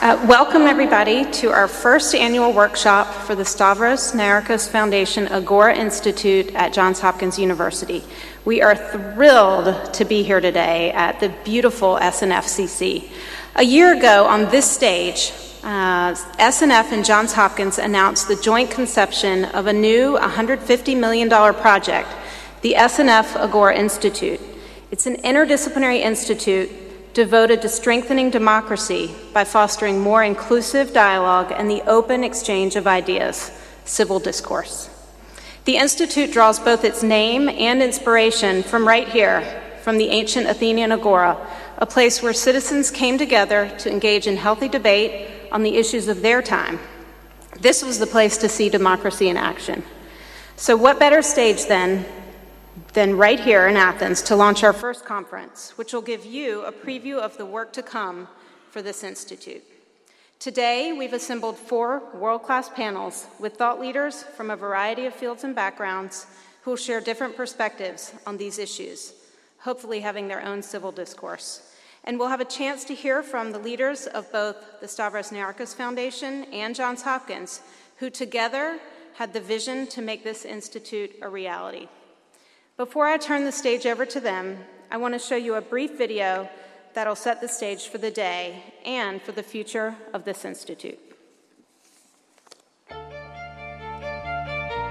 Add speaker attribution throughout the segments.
Speaker 1: Uh, welcome, everybody, to our first annual workshop for the Stavros Niarchos Foundation Agora Institute at Johns Hopkins University. We are thrilled to be here today at the beautiful SNFCC. A year ago, on this stage, uh, SNF and Johns Hopkins announced the joint conception of a new $150 million project, the SNF Agora Institute. It's an interdisciplinary institute devoted to strengthening democracy by fostering more inclusive dialogue and the open exchange of ideas, civil discourse. The Institute draws both its name and inspiration from right here, from the ancient Athenian Agora, a place where citizens came together to engage in healthy debate on the issues of their time. This was the place to see democracy in action. So, what better stage then than right here in Athens to launch our first conference, which will give you a preview of the work to come for this institute. Today, we've assembled four world class panels with thought leaders from a variety of fields and backgrounds who will share different perspectives on these issues, hopefully, having their own civil discourse. And we'll have a chance to hear from the leaders of both the Stavros Niarchos Foundation and Johns Hopkins, who together had the vision to make this institute a reality. Before I turn the stage over to them, I want to show you a brief video that'll set the stage for the day and for the future of this institute.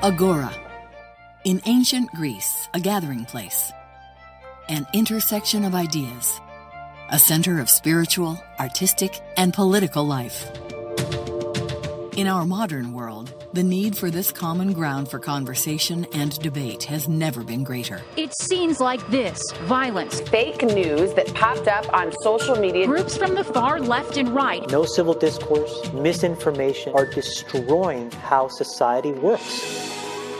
Speaker 2: Agora. In ancient Greece, a gathering place, an intersection of ideas a center of spiritual, artistic, and political life. In our modern world, the need for this common ground for conversation and debate has never been greater.
Speaker 3: It's scenes like this violence,
Speaker 4: fake news that popped up on social media,
Speaker 3: groups from the far left and right.
Speaker 5: No civil discourse, misinformation are destroying how society works.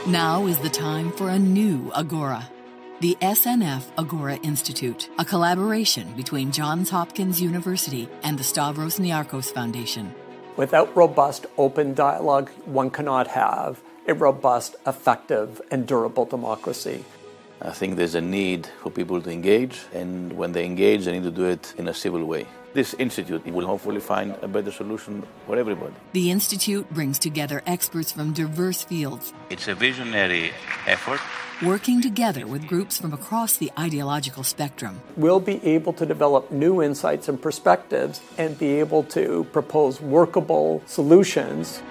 Speaker 2: Now is the time for a new Agora the SNF Agora Institute, a collaboration between Johns Hopkins University and the Stavros Niarchos Foundation.
Speaker 6: Without robust, open dialogue, one cannot have a robust, effective, and durable democracy.
Speaker 7: I think there's a need for people to engage, and when they engage, they need to do it in a civil way. This institute will hopefully find a better solution for everybody.
Speaker 2: The institute brings together experts from diverse fields.
Speaker 7: It's a visionary effort
Speaker 2: working together with groups from across the ideological spectrum.
Speaker 6: We'll be able to develop new insights and perspectives and be able to propose workable solutions.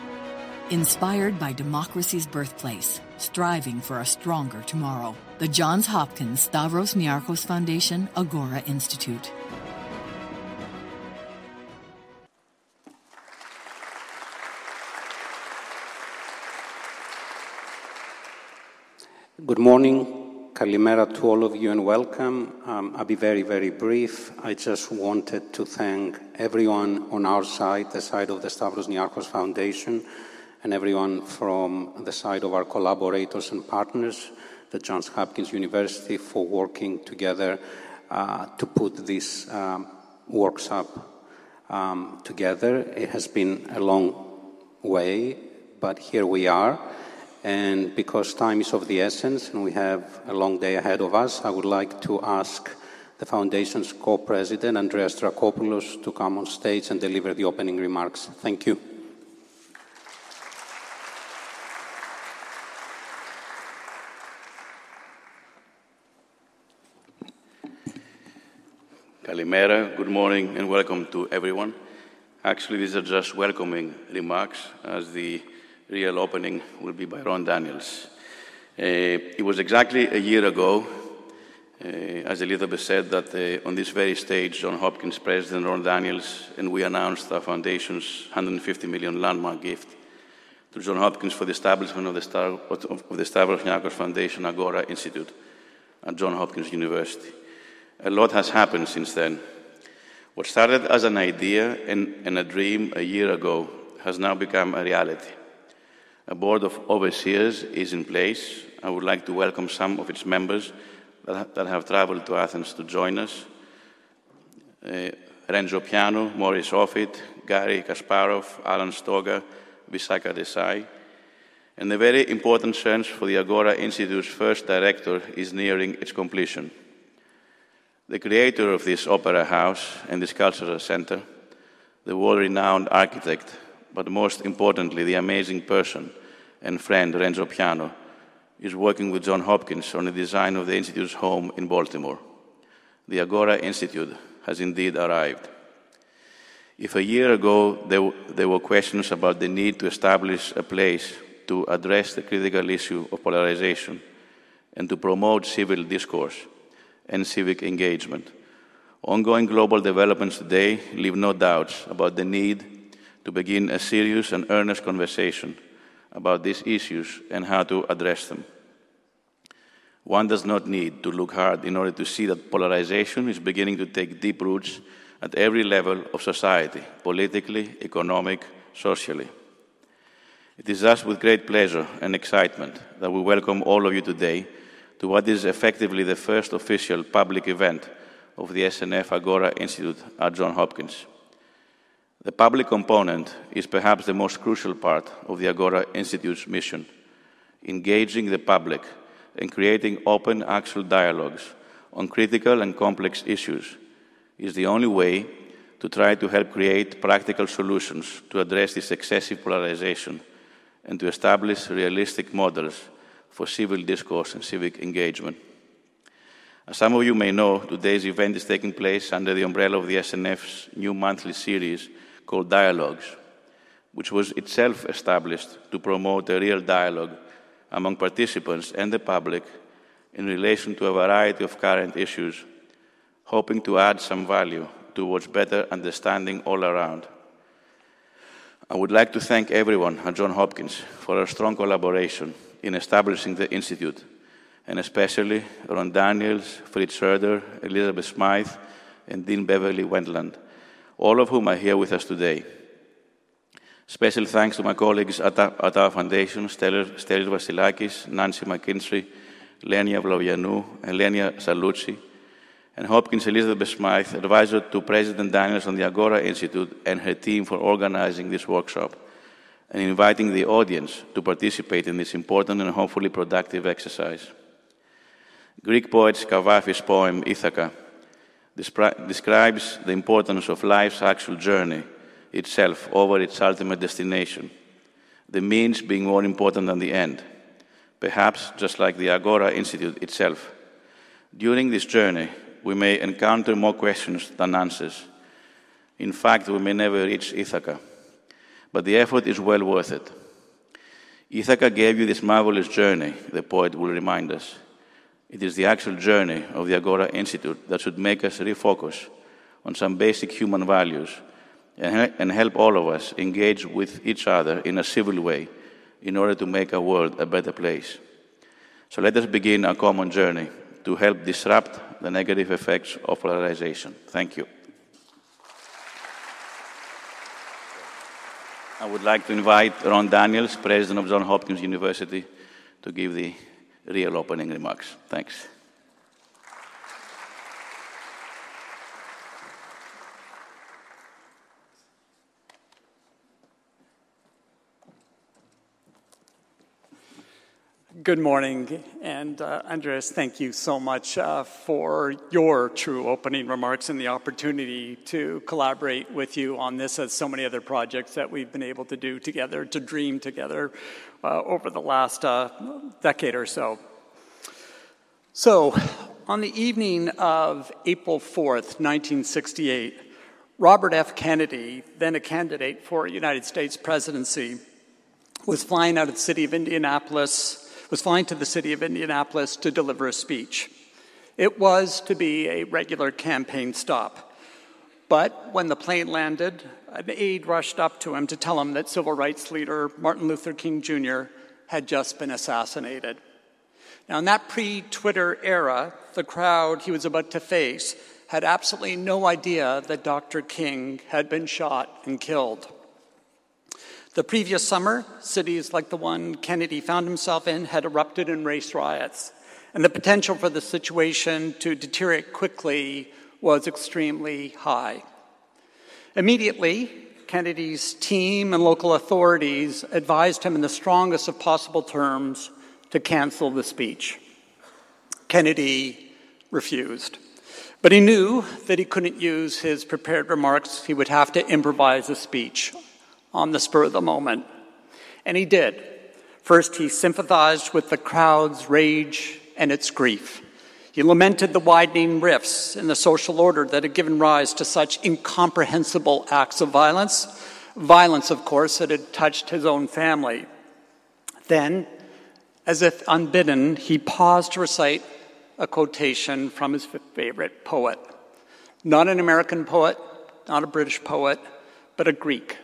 Speaker 2: Inspired by democracy's birthplace, striving for a stronger tomorrow. The Johns Hopkins Stavros Niarchos Foundation Agora Institute.
Speaker 8: Good morning. Kalimera to all of you and welcome. Um, I'll be very, very brief. I just wanted to thank everyone on our side, the side of the Stavros Niarchos Foundation, and everyone from the side of our collaborators and partners, the Johns Hopkins University, for working together uh, to put this um, workshop um, together. It has been a long way, but here we are. And because time is of the essence and we have a long day ahead of us, I would like to ask the Foundation's co president, Andreas Dracopoulos, to come on stage and deliver the opening remarks. Thank you.
Speaker 7: Kalimera, good morning and welcome to everyone. Actually, these are just welcoming remarks as the real opening will be by Ron Daniels. Uh, it was exactly a year ago, uh, as Elizabeth said, that uh, on this very stage, John Hopkins President Ron Daniels and we announced our foundation's 150 million landmark gift to John Hopkins for the establishment of the, Star, of the Stavros Niarchos Foundation Agora Institute at John Hopkins University. A lot has happened since then. What started as an idea and, and a dream a year ago has now become a reality. A board of overseers is in place. I would like to welcome some of its members that, have traveled to Athens to join us. Uh, Renzo Piano, Morris Offit, Garry Kasparov, Alan Stoga, Visakha Desai. And the very important search for the Agora Institute's first director is nearing its completion. The creator of this opera house and this cultural center, the world renowned architect, but most importantly, the amazing person and friend Renzo Piano, is working with John Hopkins on the design of the Institute's home in Baltimore. The Agora Institute has indeed arrived. If a year ago there, there were questions about the need to establish a place to address the critical issue of polarization and to promote civil discourse and civic engagement, ongoing global developments today leave no doubts about the need to begin a serious and earnest conversation about these issues and how to address them. One does not need to look hard in order to see that polarization is beginning to take deep roots at every level of society politically, economic, socially. It is thus with great pleasure and excitement that we welcome all of you today to what is effectively the first official public event of the SNF Agora Institute at Johns Hopkins. The public component is perhaps the most crucial part of the Agora Institute's mission, engaging the public and creating open, actual dialogues on critical and complex issues is the only way to try to help create practical solutions to address this excessive polarization and to establish realistic models for civil discourse and civic engagement. As some of you may know, today's event is taking place under the umbrella of the SNF's new monthly series called Dialogues, which was itself established to promote a real dialogue among participants and the public in relation to a variety of current issues, hoping to add some value towards better understanding all around. I would like to thank everyone at Johns Hopkins for our strong collaboration in establishing the Institute, and especially Ron Daniels, Fritz Schroeder, Elizabeth Smythe, and Dean Beverly Wendland, all of whom are here with us today. Special thanks to my colleagues at our, at our foundation, Stelios Vasilakis, Nancy McKinstry, Lenia Vlovianou, and Lenia Salucci, and Hopkins Elizabeth Smythe, advisor to President Daniels on the Agora Institute and her team for organizing this workshop and inviting the audience to participate in this important and hopefully productive exercise. Greek poet Kavafis' poem Ithaca describes the importance of life's actual journey itself over its ultimate destination, the means being more important than the end, perhaps just like the Agora Institute itself. During this journey, we may encounter more questions than answers. In fact, we may never reach Ithaca, but the effort is well worth it. Ithaca gave you this marvelous journey, the poet will remind us. It is the actual journey of the Agora Institute that should make us refocus on some basic human values and help all of us engage with each other in a civil way in order to make our world a better place. So let us begin our common journey to help disrupt the negative effects of polarization. Thank you. I would like to invite Ron Daniels, President of Johns Hopkins University, to give the real opening remarks. Thanks.
Speaker 6: Good morning, and uh, Andres, thank you so much uh, for your true opening remarks and the opportunity to collaborate with you on this, as so many other projects that we've been able to do together, to dream together uh, over the last uh, decade or so. So, on the evening of April 4th, 1968, Robert F. Kennedy, then a candidate for United States presidency, was flying out of the city of Indianapolis was flying to the city of Indianapolis to deliver a speech. It was to be a regular campaign stop. But when the plane landed, an aide rushed up to him to tell him that civil rights leader Martin Luther King Jr. had just been assassinated. Now, in that pre Twitter era, the crowd he was about to face had absolutely no idea that Dr. King had been shot and killed. The previous summer, cities like the one Kennedy found himself in had erupted in race riots, and the potential for the situation to deteriorate quickly was extremely high. Immediately, Kennedy's team and local authorities advised him in the strongest of possible terms to cancel the speech. Kennedy refused. But he knew that he couldn't use his prepared remarks. He would have to improvise a speech on the spur of the moment. And he did. First, he sympathized with the crowd's rage and its grief. He lamented the widening rifts in the social order that had given rise to such incomprehensible acts of violence. Violence, of course, that had touched his own family. Then, as if unbidden, he paused to recite a quotation from his favorite poet. Not an American poet, not a British poet, but a Greek,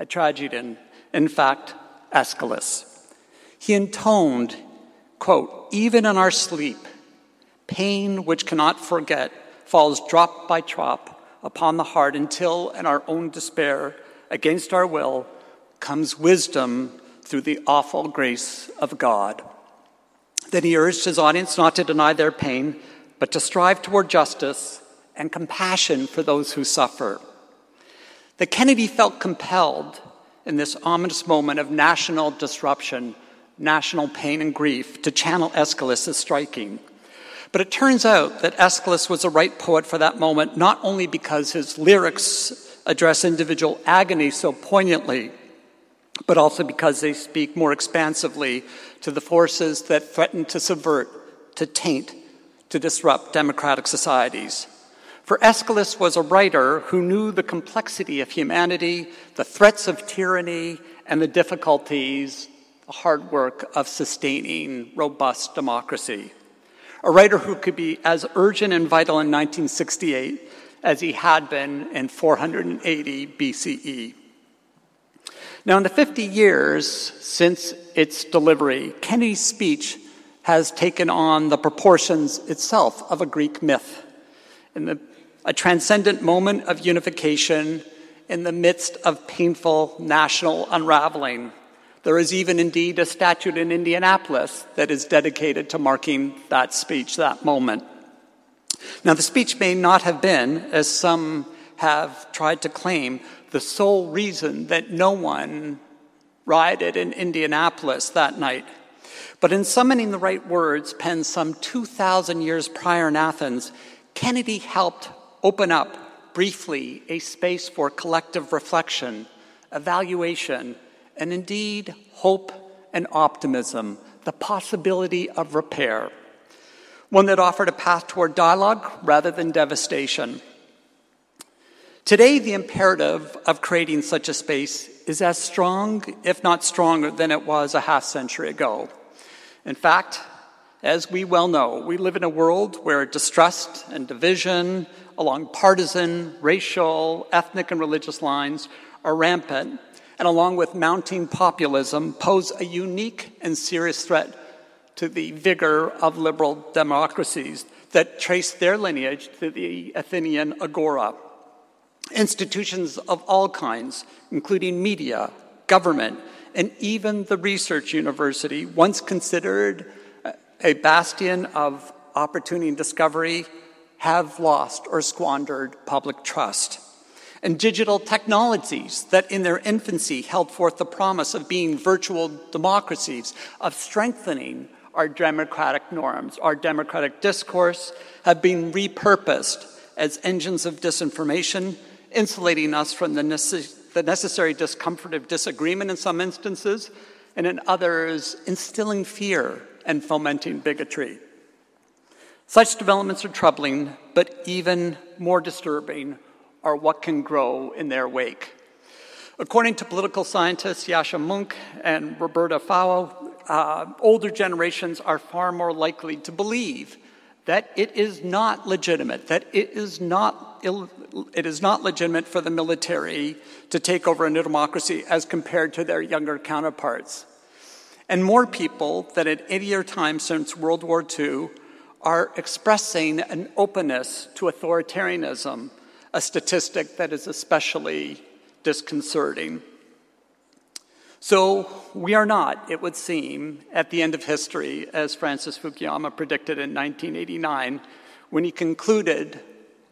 Speaker 6: a tragedian, in fact, Aeschylus. He intoned, quote, even in our sleep, pain which cannot forget falls drop by drop upon the heart until, in our own despair, against our will, comes wisdom through the awful grace of God. Then he urged his audience not to deny their pain, but to strive toward justice and compassion for those who suffer. That Kennedy felt compelled in this ominous moment of national disruption, national pain and grief, to channel Aeschylus is striking. But it turns out that Aeschylus was the right poet for that moment, not only because his lyrics address individual agony so poignantly, but also because they speak more expansively to the forces that threaten to subvert, to taint, to disrupt democratic societies. For Aeschylus was a writer who knew the complexity of humanity, the threats of tyranny, and the difficulties, the hard work of sustaining robust democracy. A writer who could be as urgent and vital in 1968 as he had been in 480 BCE. Now, in the 50 years since its delivery, Kennedy's speech has taken on the proportions itself of a Greek myth. In the, a transcendent moment of unification in the midst of painful national unraveling. There is even indeed a statue in Indianapolis that is dedicated to marking that speech, that moment. Now, the speech may not have been, as some have tried to claim, the sole reason that no one rioted in Indianapolis that night. But in summoning the right words, penned some 2,000 years prior in Athens, Kennedy helped open up briefly a space for collective reflection, evaluation, and indeed hope and optimism, the possibility of repair. One that offered a path toward dialogue rather than devastation. Today, the imperative of creating such a space is as strong, if not stronger, than it was a half century ago. In fact, as we well know, we live in a world where distrust and division along partisan, racial, ethnic, and religious lines are rampant, and along with mounting populism, pose a unique and serious threat to the vigor of liberal democracies that trace their lineage to the Athenian agora. Institutions of all kinds, including media, government, and even the research university, once considered a bastion of opportunity and discovery, have lost or squandered public trust. And digital technologies that in their infancy held forth the promise of being virtual democracies, of strengthening our democratic norms, our democratic discourse, have been repurposed as engines of disinformation insulating us from the, the necessary discomfort of disagreement in some instances, and in others, instilling fear and fomenting bigotry. Such developments are troubling, but even more disturbing are what can grow in their wake. According to political scientists Yascha Mounk and Roberto Foa, uh, older generations are far more likely to believe that it is not legitimate, that it is not, Ill, it is not legitimate for the military to take over a new democracy as compared to their younger counterparts. And more people than at any other time since World War II are expressing an openness to authoritarianism, a statistic that is especially disconcerting. So, we are not, it would seem, at the end of history, as Francis Fukuyama predicted in 1989, when he concluded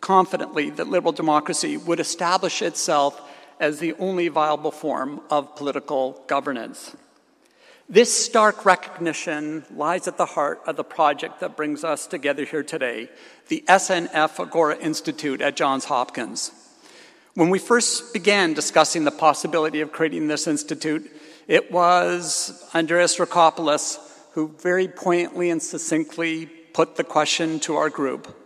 Speaker 6: confidently that liberal democracy would establish itself as the only viable form of political governance. This stark recognition lies at the heart of the project that brings us together here today, the SNF Agora Institute at Johns Hopkins. When we first began discussing the possibility of creating this institute, it was Andreas Dracopoulos who very poignantly and succinctly put the question to our group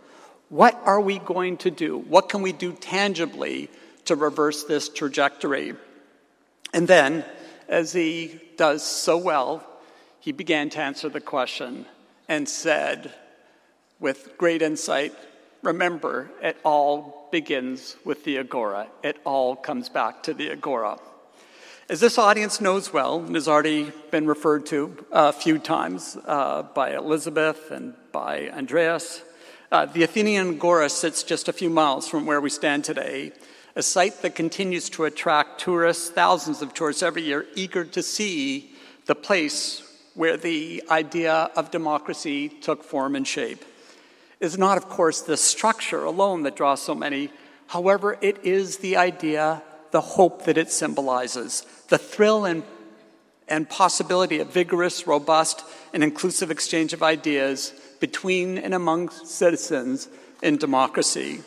Speaker 6: What are we going to do? What can we do tangibly to reverse this trajectory? And then, as he does so well, he began to answer the question and said, with great insight, remember, it all begins with the agora. It all comes back to the agora. As this audience knows well and has already been referred to a few times uh, by Elizabeth and by Andreas, uh, the Athenian Agora sits just a few miles from where we stand today, a site that continues to attract tourists, thousands of tourists every year, eager to see the place where the idea of democracy took form and shape. It is not, of course, the structure alone that draws so many. However, it is the idea the hope that it symbolizes, the thrill and, and possibility of vigorous, robust, and inclusive exchange of ideas between and among citizens in democracy.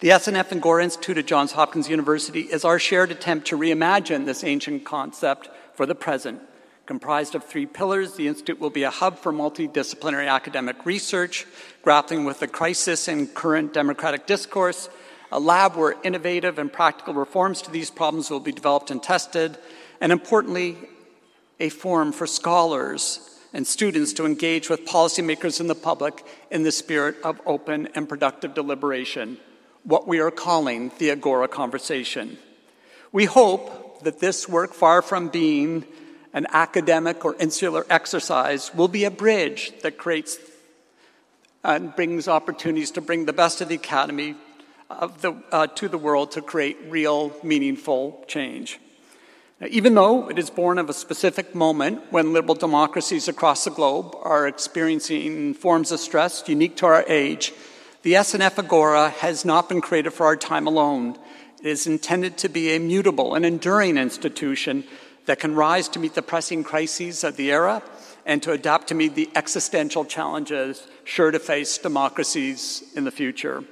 Speaker 6: The SNF Agora Institute at Johns Hopkins University is our shared attempt to reimagine this ancient concept for the present. Comprised of three pillars, the Institute will be a hub for multidisciplinary academic research, grappling with the crisis in current democratic discourse a lab where innovative and practical reforms to these problems will be developed and tested, and importantly, a forum for scholars and students to engage with policymakers and the public in the spirit of open and productive deliberation, what we are calling the Agora conversation. We hope that this work, far from being an academic or insular exercise, will be a bridge that creates and brings opportunities to bring the best of the academy of the, uh, to the world to create real, meaningful change. Now, even though it is born of a specific moment when liberal democracies across the globe are experiencing forms of stress unique to our age, the SNF Agora has not been created for our time alone. It is intended to be a mutable and enduring institution that can rise to meet the pressing crises of the era and to adapt to meet the existential challenges sure to face democracies in the future.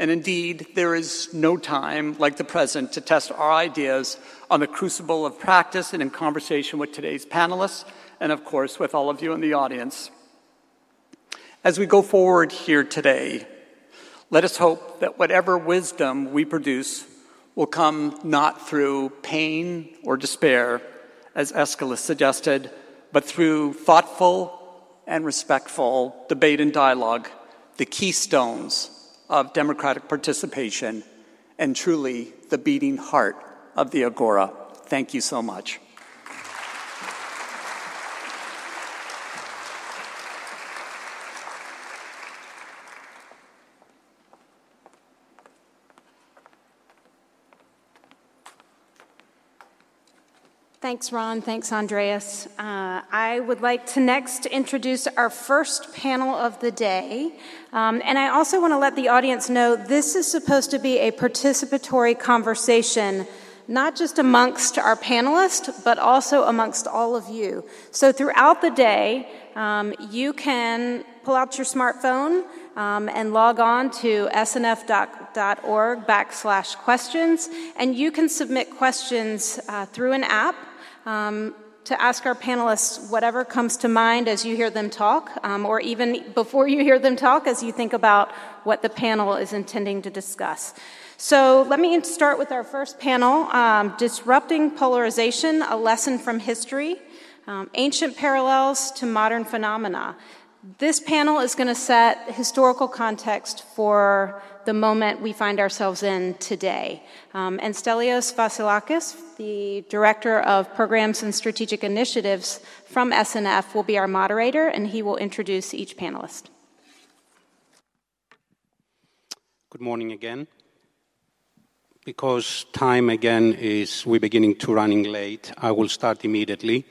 Speaker 6: And indeed, there is no time like the present to test our ideas on the crucible of practice and in conversation with today's panelists, and of course, with all of you in the audience. As we go forward here today, let us hope that whatever wisdom we produce will come not through pain or despair, as Aeschylus suggested, but through thoughtful and respectful debate and dialogue, the keystones of democratic participation and truly the beating heart of the Agora. Thank you so much.
Speaker 1: Thanks, Ron. Thanks, Andreas. Uh, I would like to next introduce our first panel of the day. Um, and I also want to let the audience know this is supposed to be a participatory conversation, not just amongst our panelists, but also amongst all of you. So throughout the day, um, you can pull out your smartphone um, and log on to snf.org backslash questions, and you can submit questions uh, through an app um, to ask our panelists whatever comes to mind as you hear them talk, um, or even before you hear them talk, as you think about what the panel is intending to discuss. So let me start with our first panel um, Disrupting Polarization A Lesson from History um, Ancient Parallels to Modern Phenomena. This panel is going to set historical context for the moment we find ourselves in today. Um, and Stelios Vasilakis, the Director of Programs and Strategic Initiatives from SNF, will be our moderator, and he will introduce each panelist.
Speaker 8: Good morning again. Because time again is, we're beginning to running late, I will start immediately.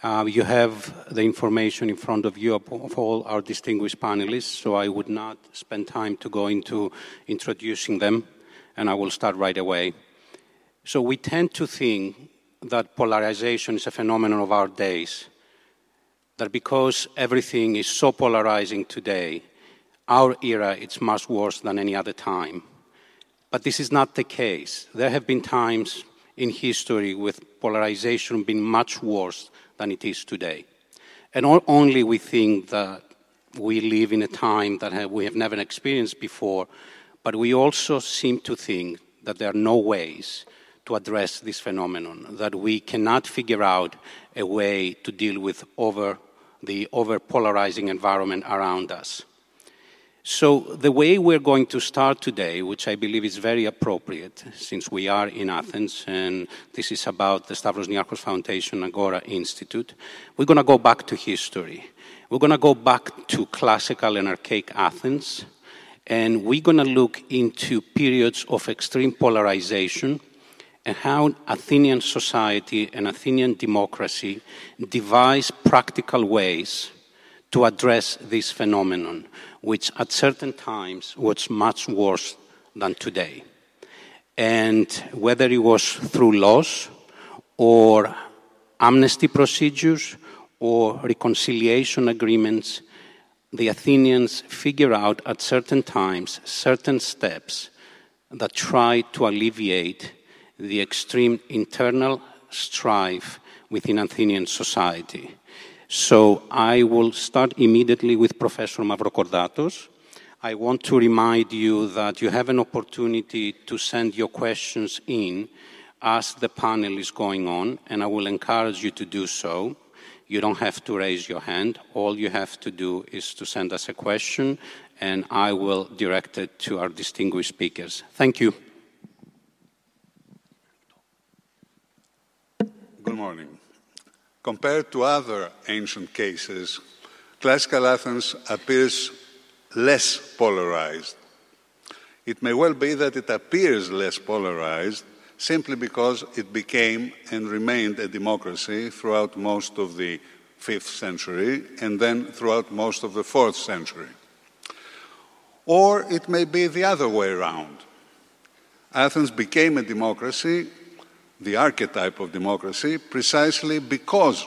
Speaker 8: Uh, you have the information in front of you of all our distinguished panelists, so I would not spend time to go into introducing them, and I will start right away. So we tend to think that polarization is a phenomenon of our days, that because everything is so polarizing today, our era is much worse than any other time. But this is not the case. There have been times in history with polarization being much worse than it is today. And only we think that we live in a time that we have never experienced before, but we also seem to think that there are no ways to address this phenomenon, that we cannot figure out a way to deal with over the over polarizing environment around us. So, the way we're going to start today, which I believe is very appropriate since we are in Athens and this is about the Stavros Niarchos Foundation Agora Institute, we're going to go back to history. We're going to go back to classical and archaic Athens, and we're going to look into periods of extreme polarization and how Athenian society and Athenian democracy devised practical ways to address this phenomenon, which at certain times was much worse than today. And whether it was through laws or amnesty procedures or reconciliation agreements, the Athenians figure out at certain times certain steps that try to alleviate the extreme internal strife within Athenian society. So I will start immediately with Professor Mavrogordatos. I want to remind you that you have an opportunity to send your questions in as the panel is going on, and I will encourage you to do so. You don't have to raise your hand. All you have to do is to send us a question, and I will direct it to our distinguished speakers. Thank you.
Speaker 9: Good morning. Compared to other ancient cases, classical Athens appears less polarized. It may well be that it appears less polarized simply because it became and remained a democracy throughout most of the fifth century and then throughout most of the fourth century. Or it may be the other way around. Athens became a democracy the archetype of democracy precisely because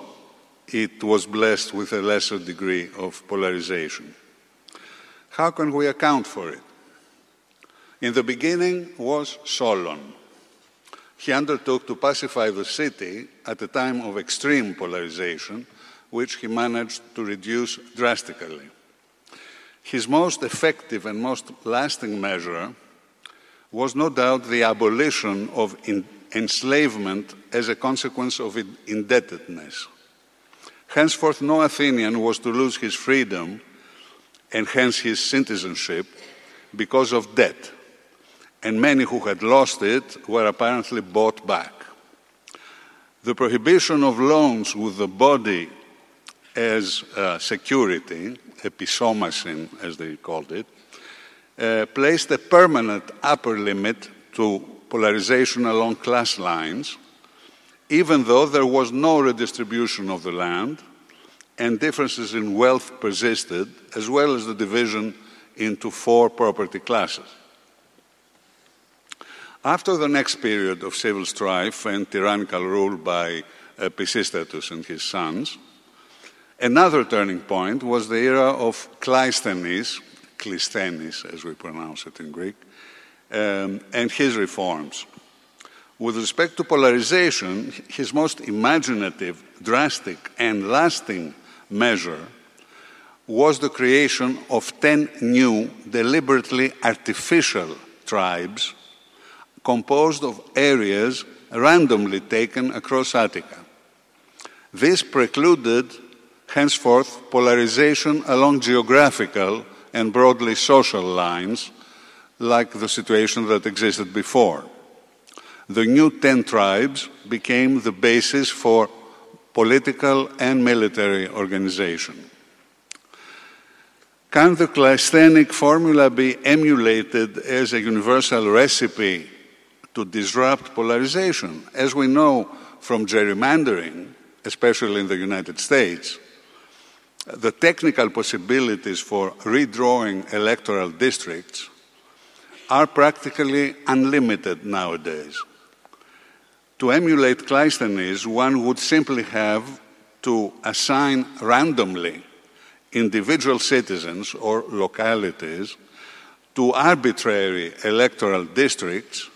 Speaker 9: it was blessed with a lesser degree of polarization. How can we account for it? In the beginning was Solon. He undertook to pacify the city at a time of extreme polarization, which he managed to reduce drastically. His most effective and most lasting measure was no doubt the abolition of in enslavement as a consequence of indebtedness. Henceforth, no Athenian was to lose his freedom and hence his citizenship because of debt, and many who had lost it were apparently bought back. The prohibition of loans with the body as uh, security, episomasin as they called it, uh, placed a permanent upper limit to polarization along class lines, even though there was no redistribution of the land and differences in wealth persisted, as well as the division into four property classes. After the next period of civil strife and tyrannical rule by uh, Pisistratus and his sons, another turning point was the era of Cleisthenes, Clisthenes as we pronounce it in Greek, um, and his reforms. With respect to polarization, his most imaginative, drastic, and lasting measure was the creation of 10 new, deliberately artificial tribes composed of areas randomly taken across Attica. This precluded, henceforth, polarization along geographical and broadly social lines like the situation that existed before. The new 10 tribes became the basis for political and military organization. Can the Cleisthenic formula be emulated as a universal recipe to disrupt polarization? As we know from gerrymandering, especially in the United States, the technical possibilities for redrawing electoral districts are practically unlimited nowadays. To emulate Cleisthenes, one would simply have to assign randomly individual citizens or localities to arbitrary electoral districts,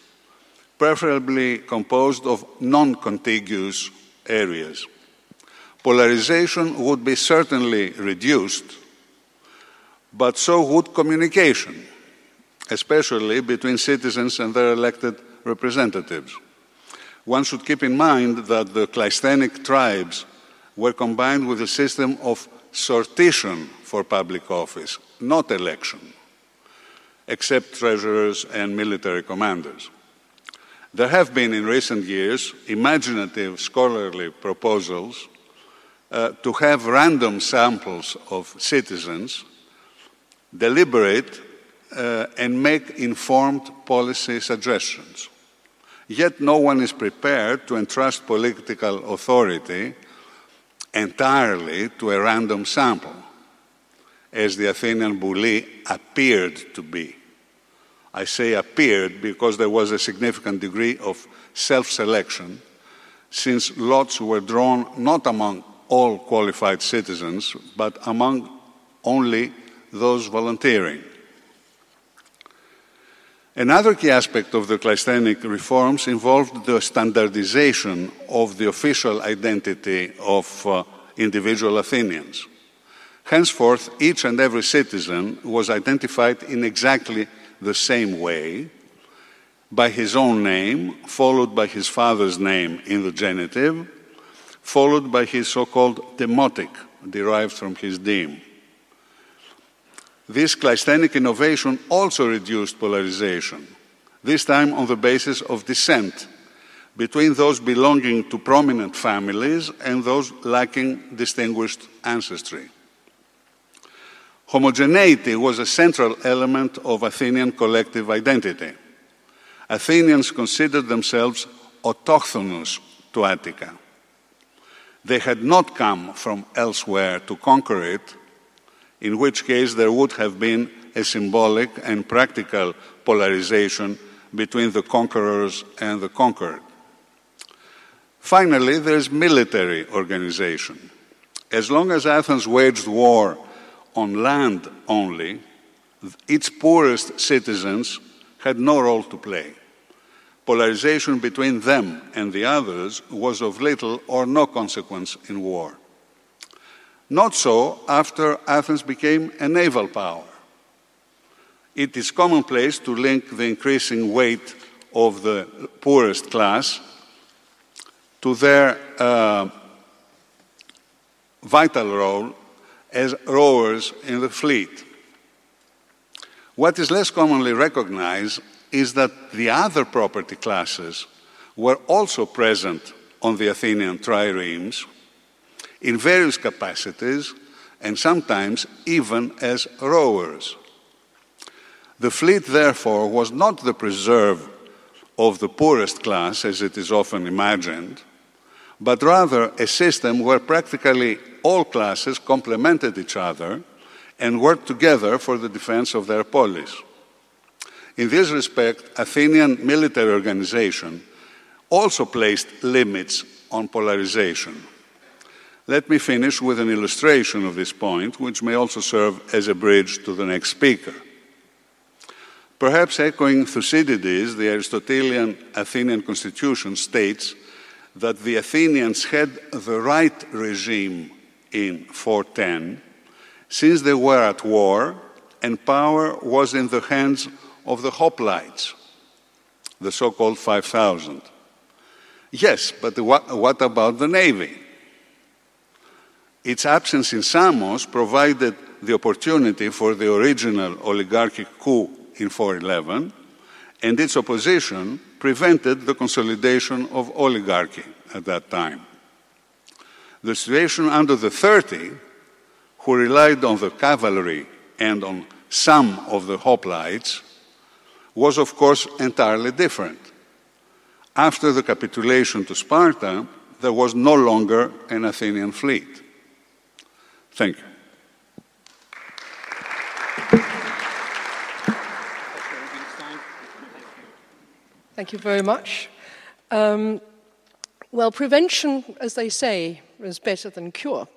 Speaker 9: preferably composed of non contiguous areas. Polarization would be certainly reduced, but so would communication, especially between citizens and their elected representatives. One should keep in mind that the Cleisthenic tribes were combined with a system of sortition for public office, not election, except treasurers and military commanders. There have been in recent years imaginative scholarly proposals uh, to have random samples of citizens deliberate uh, and make informed policy suggestions. Yet no one is prepared to entrust political authority entirely to a random sample, as the Athenian boule appeared to be. I say appeared because there was a significant degree of self selection, since lots were drawn not among all qualified citizens, but among only those volunteering. Another key aspect of the Cleisthenic reforms involved the standardization of the official identity of uh, individual Athenians. Henceforth, each and every citizen was identified in exactly the same way by his own name, followed by his father's name in the genitive, followed by his so called demotic, derived from his deme. This Cleisthenic innovation also reduced polarization, this time on the basis of descent between those belonging to prominent families and those lacking distinguished ancestry. Homogeneity was a central element of Athenian collective identity. Athenians considered themselves autochthonous to Attica. They had not come from elsewhere to conquer it, in which case there would have been a symbolic and practical polarization between the conquerors and the conquered. Finally, there's military organization. As long as Athens waged war on land only, its poorest citizens had no role to play. Polarization between them and the others was of little or no consequence in war. Not so after Athens became a naval power. It is commonplace to link the increasing weight of the poorest class to their uh, vital role as rowers in the fleet. What is less commonly recognized is that the other property classes were also present on the Athenian triremes in various capacities and sometimes even as rowers. The fleet, therefore, was not the preserve of the poorest class, as it is often imagined, but rather a system where practically all classes complemented each other and worked together for the defense of their polis. In this respect, Athenian military organization also placed limits on polarization. Let me finish with an illustration of this point, which may also serve as a bridge to the next speaker. Perhaps echoing Thucydides, the Aristotelian Athenian constitution states that the Athenians had the right regime in 410, since they were at war and power was in the hands of the hoplites, the so called 5,000. Yes, but what, what about the navy? Its absence in Samos provided the opportunity for the original oligarchic coup in 411, and its opposition prevented the consolidation of oligarchy at that time. The situation under the 30, who relied on the cavalry and on some of the hoplites, was of course entirely different. After the capitulation to Sparta, there was no longer an Athenian fleet. Thank you.
Speaker 10: Thank you very much. Um, Well, prevention, as they say, is better than cure.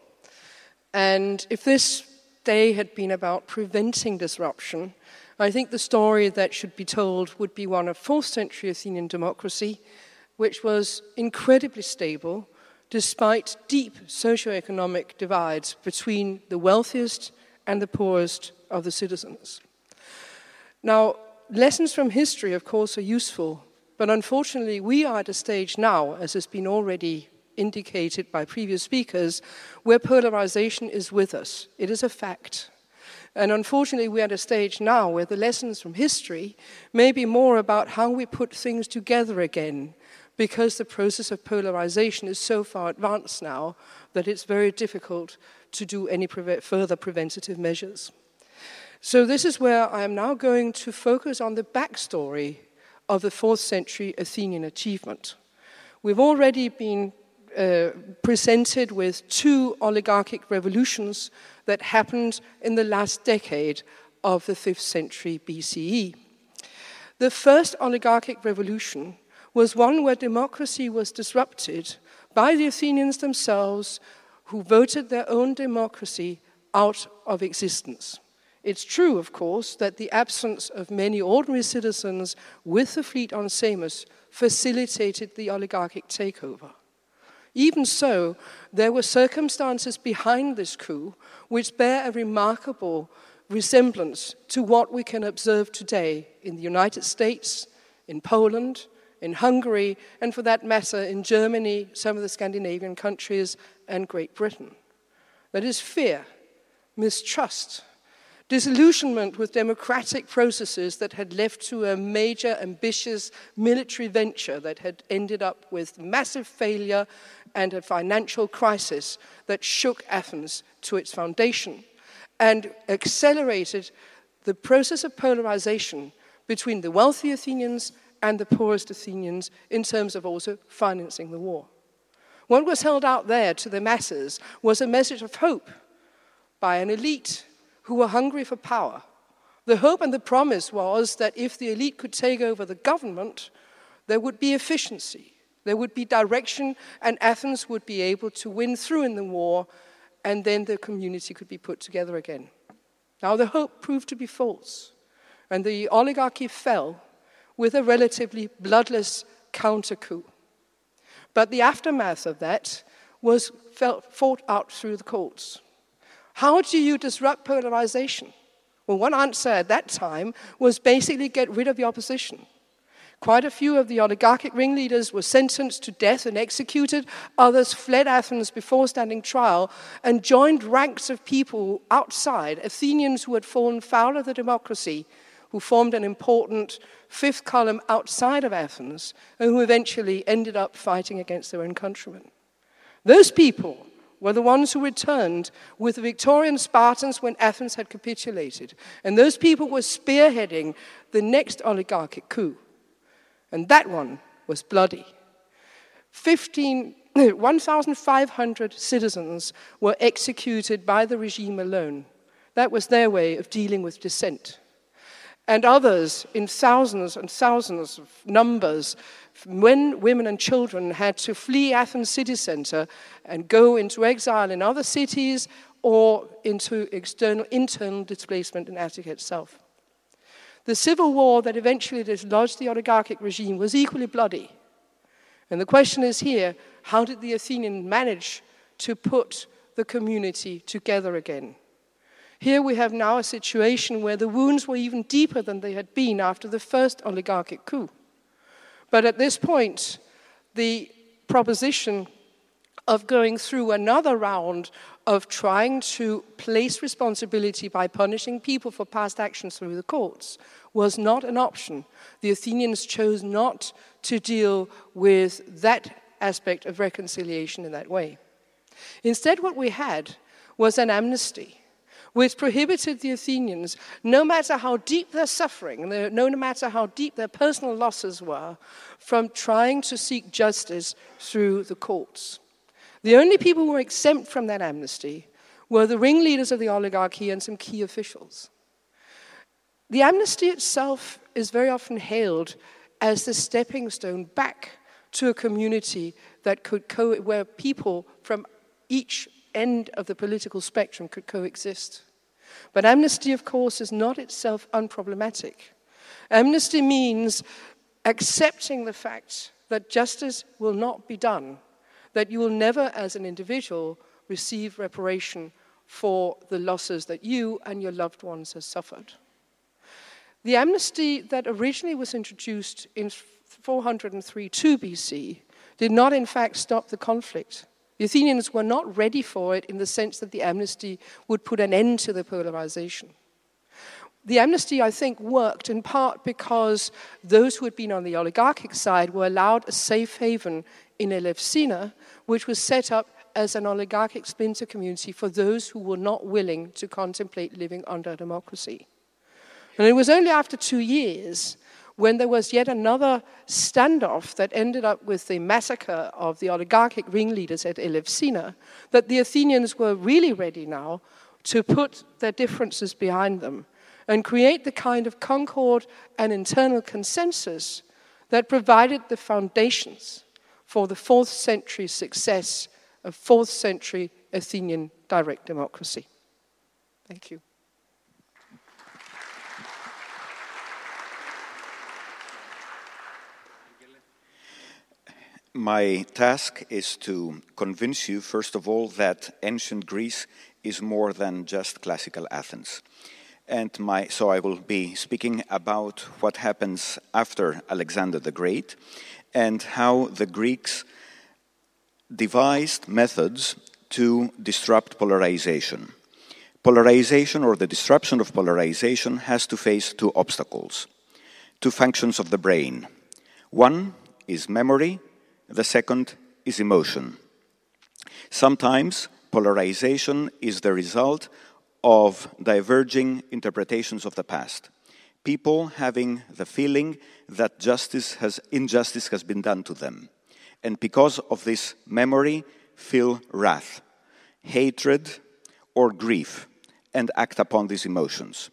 Speaker 10: And if this day had been about preventing disruption, I think the story that should be told would be one of fourth century Athenian democracy, which was incredibly stable despite deep socio-economic divides between the wealthiest and the poorest of the citizens. Now, lessons from history, of course, are useful, but unfortunately, we are at a stage now, as has been already indicated by previous speakers, where polarization is with us. It is a fact. And unfortunately, we're at a stage now where the lessons from history may be more about how we put things together again, because the process of polarization is so far advanced now that it's very difficult to do any further preventative measures. So, this is where I am now going to focus on the backstory of the fourth century Athenian achievement. We've already been uh, presented with two oligarchic revolutions that happened in the last decade of the 5th century BCE. The first oligarchic revolution was one where democracy was disrupted by the Athenians themselves, who voted their own democracy out of existence. It's true, of course, that the absence of many ordinary citizens with the fleet on Samos facilitated the oligarchic takeover. Even so, there were circumstances behind this coup which bear a remarkable resemblance to what we can observe today in the United States, in Poland, in Hungary, and for that matter, in Germany, some of the Scandinavian countries, and Great Britain. That is fear, mistrust, disillusionment with democratic processes that had led to a major, ambitious military venture that had ended up with massive failure and a financial crisis that shook Athens to its foundation and accelerated the process of polarization between the wealthy Athenians and the poorest Athenians in terms of also financing the war. What was held out there to the masses was a message of hope by an elite who were hungry for power. The hope and the promise was that if the elite could take over the government, there would be efficiency, there would be direction, and Athens would be able to win through in the war, and then the community could be put together again. Now, the hope proved to be false, and the oligarchy fell with a relatively bloodless counter coup. But the aftermath of that was felt, fought out through the courts. How do you disrupt polarization? Well, one answer at that time was basically get rid of the opposition. Quite a few of the oligarchic ringleaders were sentenced to death and executed. Others fled Athens before standing trial and joined ranks of people outside, Athenians who had fallen foul of the democracy, who formed an important fifth column outside of Athens, and who eventually ended up fighting against their own countrymen. Those people were the ones who returned with the Victorian Spartans when Athens had capitulated. And those people were spearheading the next oligarchic coup. And that one was bloody. 1,500 citizens were executed by the regime alone. That was their way of dealing with dissent. And others, in thousands and thousands of numbers, when women and children had to flee Athens city center and go into exile in other cities or into external, internal displacement in Attica itself. The civil war that eventually dislodged the oligarchic regime was equally bloody. And the question is here how did the Athenians manage to put the community together again? Here we have now a situation where the wounds were even deeper than they had been after the first oligarchic coup. But at this point, the proposition of going through another round of trying to place responsibility by punishing people for past actions through the courts was not an option. The Athenians chose not to deal with that aspect of reconciliation in that way. Instead, what we had was an amnesty which prohibited the Athenians, no matter how deep their suffering, no matter how deep their personal losses were, from trying to seek justice through the courts. The only people who were exempt from that amnesty were the ringleaders of the oligarchy and some key officials. The amnesty itself is very often hailed as the stepping stone back to a community that could co- where people from each end of the political spectrum could coexist. But amnesty, of course, is not itself unproblematic. Amnesty means accepting the fact that justice will not be done, that you will never, as an individual, receive reparation for the losses that you and your loved ones have suffered. The amnesty that originally was introduced in 403 2 BC did not, in fact, stop the conflict. The Athenians were not ready for it in the sense that the amnesty would put an end to the polarization. The amnesty, I think, worked in part because those who had been on the oligarchic side were allowed a safe haven in Elefsina, which was set up as an oligarchic splinter community for those who were not willing to contemplate living under democracy. And it was only after two years when there was yet another standoff that ended up with the massacre of the oligarchic ringleaders at Elefsina that the Athenians were really ready now to put their differences behind them and create the kind of concord and internal consensus that provided the foundations for the fourth century success of fourth century Athenian direct democracy. Thank you.
Speaker 11: My task is to convince you, first of all, that ancient Greece is more than just classical Athens and my, so I will be speaking about what happens after Alexander the Great and how the Greeks devised methods to disrupt polarization. Polarization or the disruption of polarization has to face two obstacles, two functions of the brain. One is memory, the second is emotion. Sometimes polarization is the result of diverging interpretations of the past. People having the feeling that justice has, injustice has been done to them. And because of this memory, feel wrath, hatred, or grief, and act upon these emotions.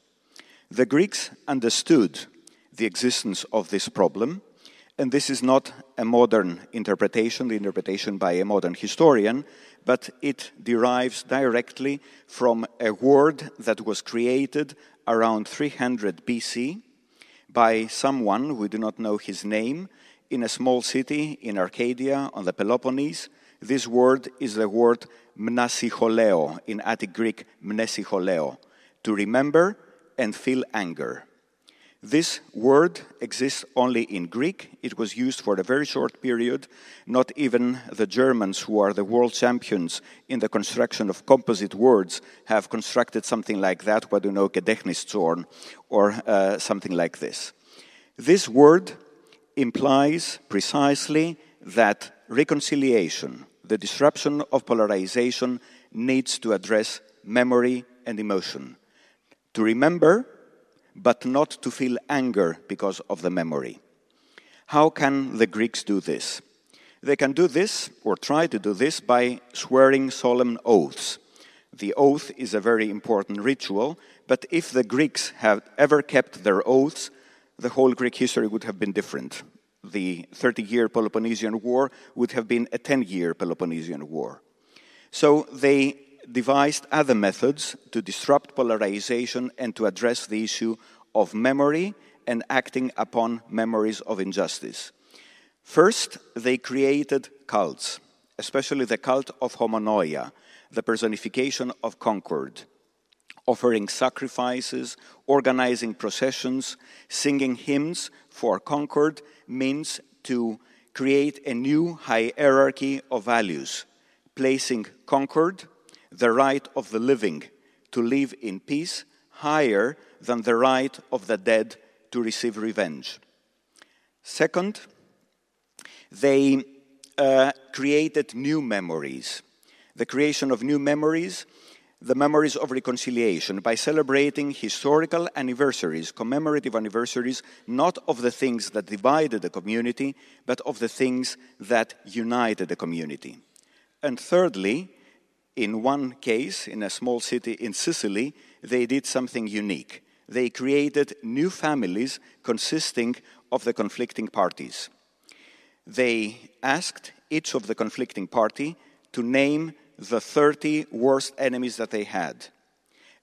Speaker 11: The Greeks understood the existence of this problem, and this is not a modern interpretation, the interpretation by a modern historian, but it derives directly from a word that was created around 300 BC by someone, we do not know his name, in a small city in Arcadia on the Peloponnese. This word is the word mnasicholeo, in Attic Greek, mnesicholeo, to remember and feel anger. This word exists only in Greek. It was used for a very short period. Not even the Germans, who are the world champions in the construction of composite words, have constructed something like that, what you know, Gedächtniszorn, or uh, something like this. This word implies precisely that reconciliation, the disruption of polarization, needs to address memory and emotion. To remember but not to feel anger because of the memory. How can the Greeks do this? They can do this, or try to do this, by swearing solemn oaths. The oath is a very important ritual, but if the Greeks had ever kept their oaths, the whole Greek history would have been different. The 30 year Peloponnesian War would have been a 10 year Peloponnesian War. So they devised other methods to disrupt polarization and to address the issue of memory and acting upon memories of injustice. First, they created cults, especially the cult of homonoia, the personification of concord, offering sacrifices, organizing processions, singing hymns for concord means to create a new hierarchy of values, placing concord the right of the living to live in peace higher than the right of the dead to receive revenge. Second, they uh, created new memories. The creation of new memories, the memories of reconciliation, by celebrating historical anniversaries, commemorative anniversaries, not of the things that divided the community, but of the things that united the community. And thirdly, in one case, in a small city in Sicily, they did something unique. They created new families consisting of the conflicting parties. They asked each of the conflicting party to name the 30 worst enemies that they had.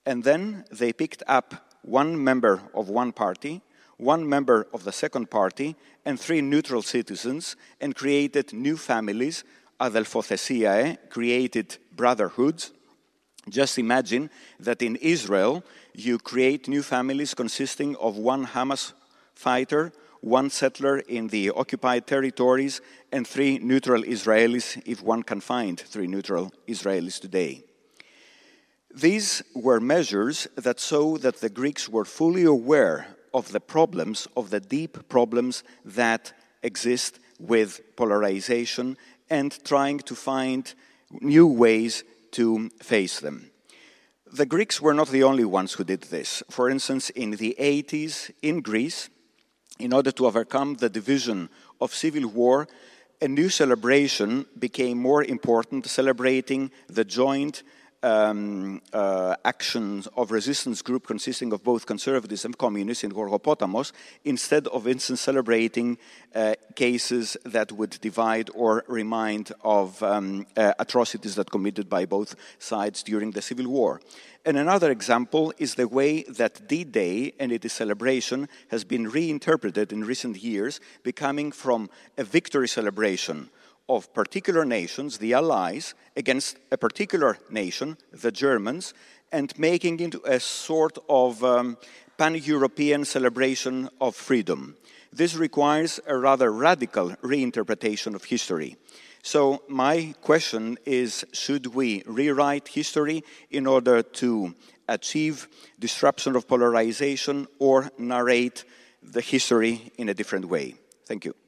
Speaker 11: And then they picked up one member of one party, one member of the second party, and three neutral citizens and created new families. Adelfothesiae eh, created brotherhoods. Just imagine that in Israel, you create new families consisting of one Hamas fighter, one settler in the occupied territories, and three neutral Israelis, if one can find three neutral Israelis today. These were measures that show that the Greeks were fully aware of the problems, of the deep problems that exist with polarization and trying to find new ways to face them. The Greeks were not the only ones who did this. For instance, in the 80s in Greece, in order to overcome the division of civil war, a new celebration became more important, celebrating the joint um, uh, actions of resistance group consisting of both conservatives and communists in Gorgopotamos, instead of instance celebrating uh, cases that would divide or remind of um, uh, atrocities that committed by both sides during the civil war. And another example is the way that D Day and its celebration has been reinterpreted in recent years, becoming from a victory celebration of particular nations, the Allies, against a particular nation, the Germans, and making it a sort of um, pan European celebration of freedom. This requires a rather radical reinterpretation of history. So, my question is should we rewrite history in order to achieve disruption of polarization or narrate the history in a different way? Thank you.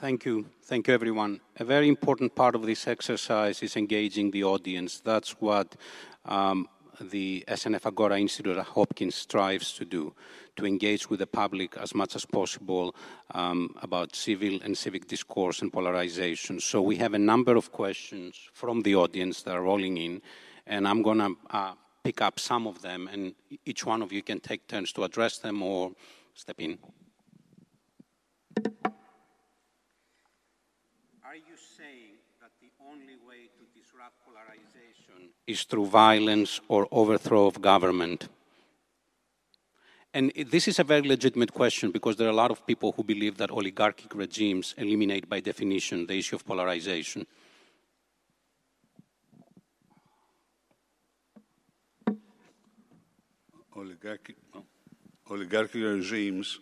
Speaker 8: Thank you. Thank you, everyone. A very important part of this exercise is engaging the audience. That's what um, the SNF Agora Institute at Hopkins strives to do, to engage with the public as much as possible um, about civil and civic discourse and polarization. So we have a number of questions from the audience that are rolling in, and I'm going to uh, pick up some of them, and each one of you can take turns to address them or step in. Is through violence or overthrow of government. And this is a very legitimate question because there are a lot of people who believe that oligarchic regimes eliminate by definition the issue of polarization.
Speaker 9: Oligarchic, oligarchic regimes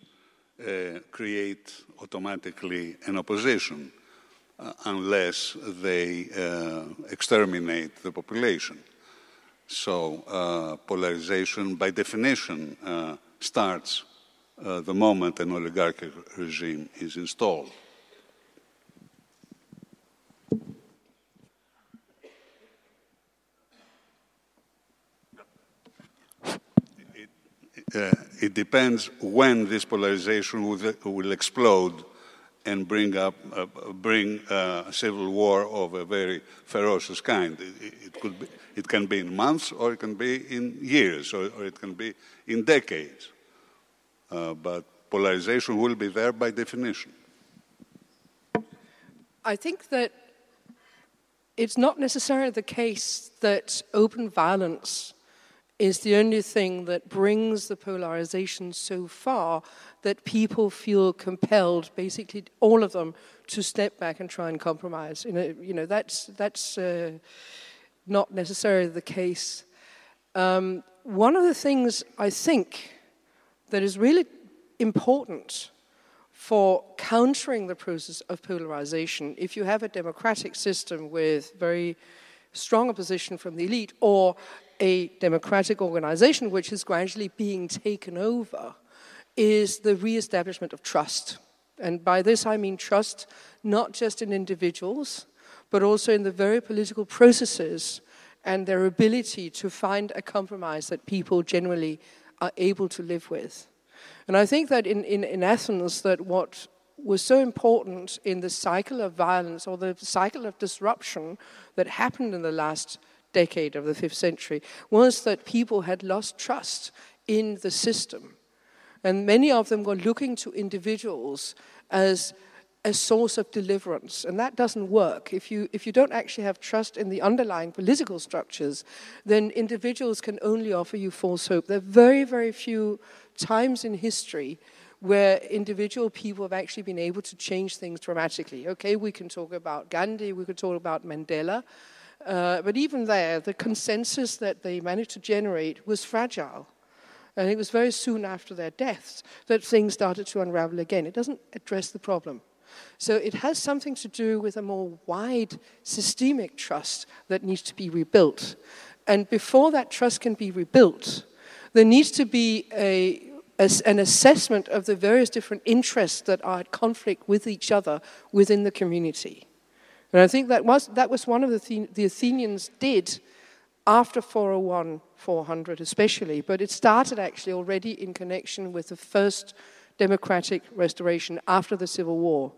Speaker 9: uh, create automatically an opposition unless they uh, exterminate the population. So uh, polarization, by definition, uh, starts uh, the moment an oligarchic regime is installed. It, uh, it depends when this polarization will, will explode and bring up uh, bring uh, civil war of a very ferocious kind. It, it, could be, it can be in months, or it can be in years, or, or it can be in decades. Uh, but polarization will be there by definition.
Speaker 10: I think that it's not necessarily the case that open violence is the only thing that brings the polarization so far that people feel compelled, basically all of them, to step back and try and compromise. You know, you know that's, that's uh, not necessarily the case. Um, one of the things I think that is really important for countering the process of polarization, if you have a democratic system with very strong opposition from the elite or a democratic organization which is gradually being taken over, is the reestablishment of trust. And by this I mean trust not just in individuals, but also in the very political processes and their ability to find a compromise that people generally are able to live with. And I think that in, in, in Athens, that what was so important in the cycle of violence or the cycle of disruption that happened in the last decade of the fifth century was that people had lost trust in the system. And many of them were looking to individuals as a source of deliverance. And that doesn't work. If you, if you don't actually have trust in the underlying political structures, then individuals can only offer you false hope. There are very, very few times in history where individual people have actually been able to change things dramatically. Okay, we can talk about Gandhi, we could talk about Mandela, uh, but even there, the consensus that they managed to generate was fragile. And it was very soon after their deaths that things started to unravel again. It doesn't address the problem. So it has something to do with a more wide systemic trust that needs to be rebuilt. And before that trust can be rebuilt, there needs to be a, a, an assessment of the various different interests that are at conflict with each other within the community. And I think that was, that was one of the things the Athenians did after 401, 400 especially, but it started actually already in connection with the first democratic restoration after the Civil War.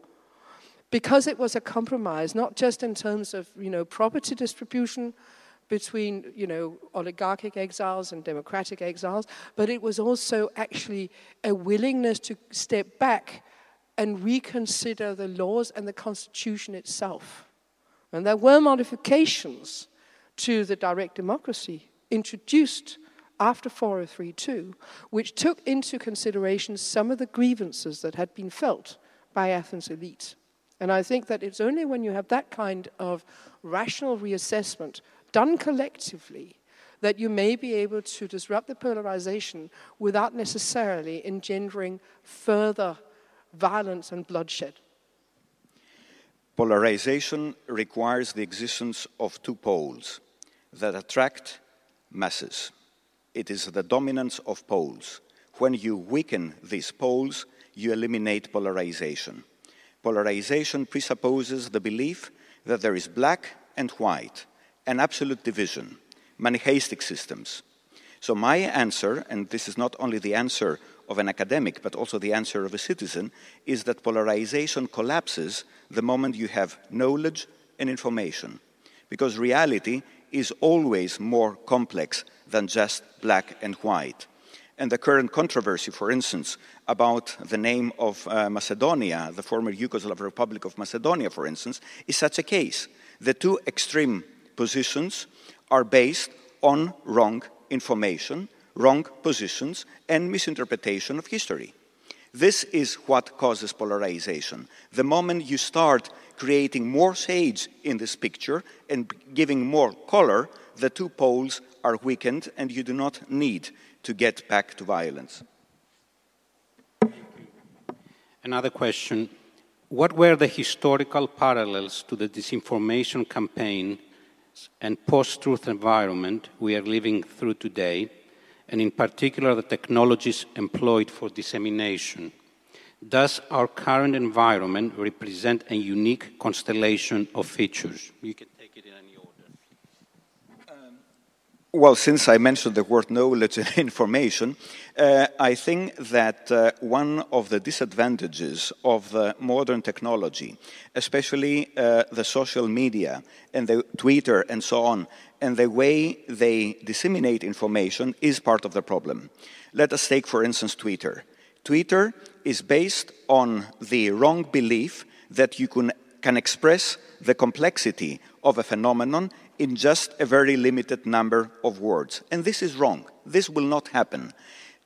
Speaker 10: Because it was a compromise, not just in terms of you know, property distribution between you know, oligarchic exiles and democratic exiles, but it was also actually a willingness to step back and reconsider the laws and the constitution itself. And there were modifications to the direct democracy introduced after 403.2, which took into consideration some of the grievances that had been felt by Athens' elite. And I think that it's only when you have that kind of rational reassessment done collectively that you may be able to disrupt the polarization without necessarily engendering further violence and bloodshed.
Speaker 11: Polarization requires the existence of two poles that attract masses. It is the dominance of poles. When you weaken these poles, you eliminate polarization. Polarization presupposes the belief that there is black and white, an absolute division, Manichaeistic systems. So, my answer, and this is not only the answer of an academic, but also the answer of a citizen, is that polarization collapses the moment you have knowledge and information. Because reality is always more complex than just black and white. And the current controversy, for instance, about the name of uh, Macedonia, the former Yugoslav Republic of Macedonia, for instance, is such a case. The two extreme positions are based on wrong information, wrong positions, and misinterpretation of history. This is what causes polarization. The moment you start creating more shades in this picture and giving more color, the two poles are weakened and you do not need to get back to violence.
Speaker 8: Another question. What were the historical parallels to the disinformation campaign and post truth environment we are living through today, and in particular the technologies employed for dissemination? Does our current environment represent a unique constellation of features? You can take it in any order.
Speaker 11: Um, well, since I mentioned the word knowledge and information, uh, I think that uh, one of the disadvantages of the modern technology, especially uh, the social media and the Twitter and so on, and the way they disseminate information is part of the problem. Let us take, for instance, Twitter. Twitter is based on the wrong belief that you can, can express the complexity of a phenomenon in just a very limited number of words. And this is wrong. This will not happen.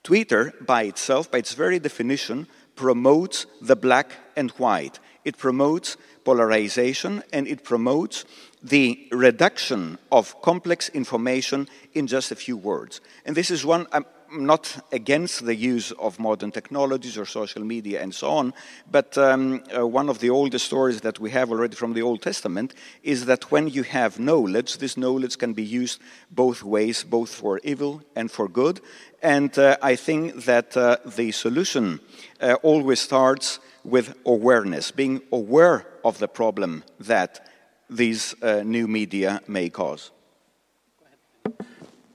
Speaker 11: Twitter, by itself, by its very definition, promotes the black and white. It promotes polarization and it promotes the reduction of complex information in just a few words. And this is one, I'm not against the use of modern technologies or social media and so on, but um, uh, one of the oldest stories that we have already from the Old Testament is that when you have knowledge, this knowledge can be used both ways, both for evil and for good. And uh, I think that uh, the solution uh, always starts with awareness, being aware of the problem that these uh, new media may cause.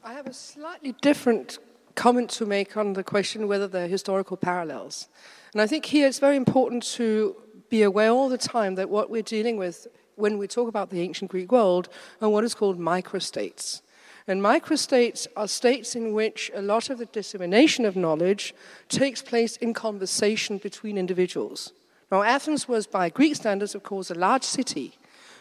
Speaker 10: I have a slightly different comment to make on the question whether there are historical parallels. And I think here it's very important to be aware all the time that what we're dealing with when we talk about the ancient Greek world are what is called microstates. And microstates are states in which a lot of the dissemination of knowledge takes place in conversation between individuals. Now, Athens was, by Greek standards, of course, a large city,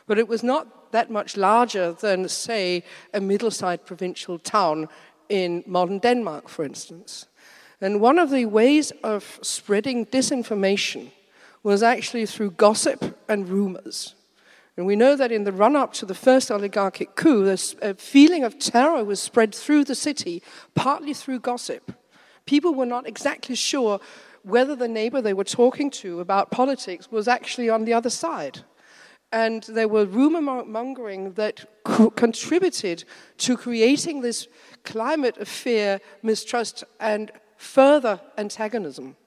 Speaker 10: but it was not that much larger than, say, a middle sized provincial town in modern Denmark, for instance. And one of the ways of spreading disinformation was actually through gossip and rumors. And we know that in the run up to the first oligarchic coup, a feeling of terror was spread through the city, partly through gossip. People were not exactly sure whether the neighbor they were talking to about politics was actually on the other side. And there were rumor mongering that co- contributed to creating this climate of fear, mistrust, and further antagonism.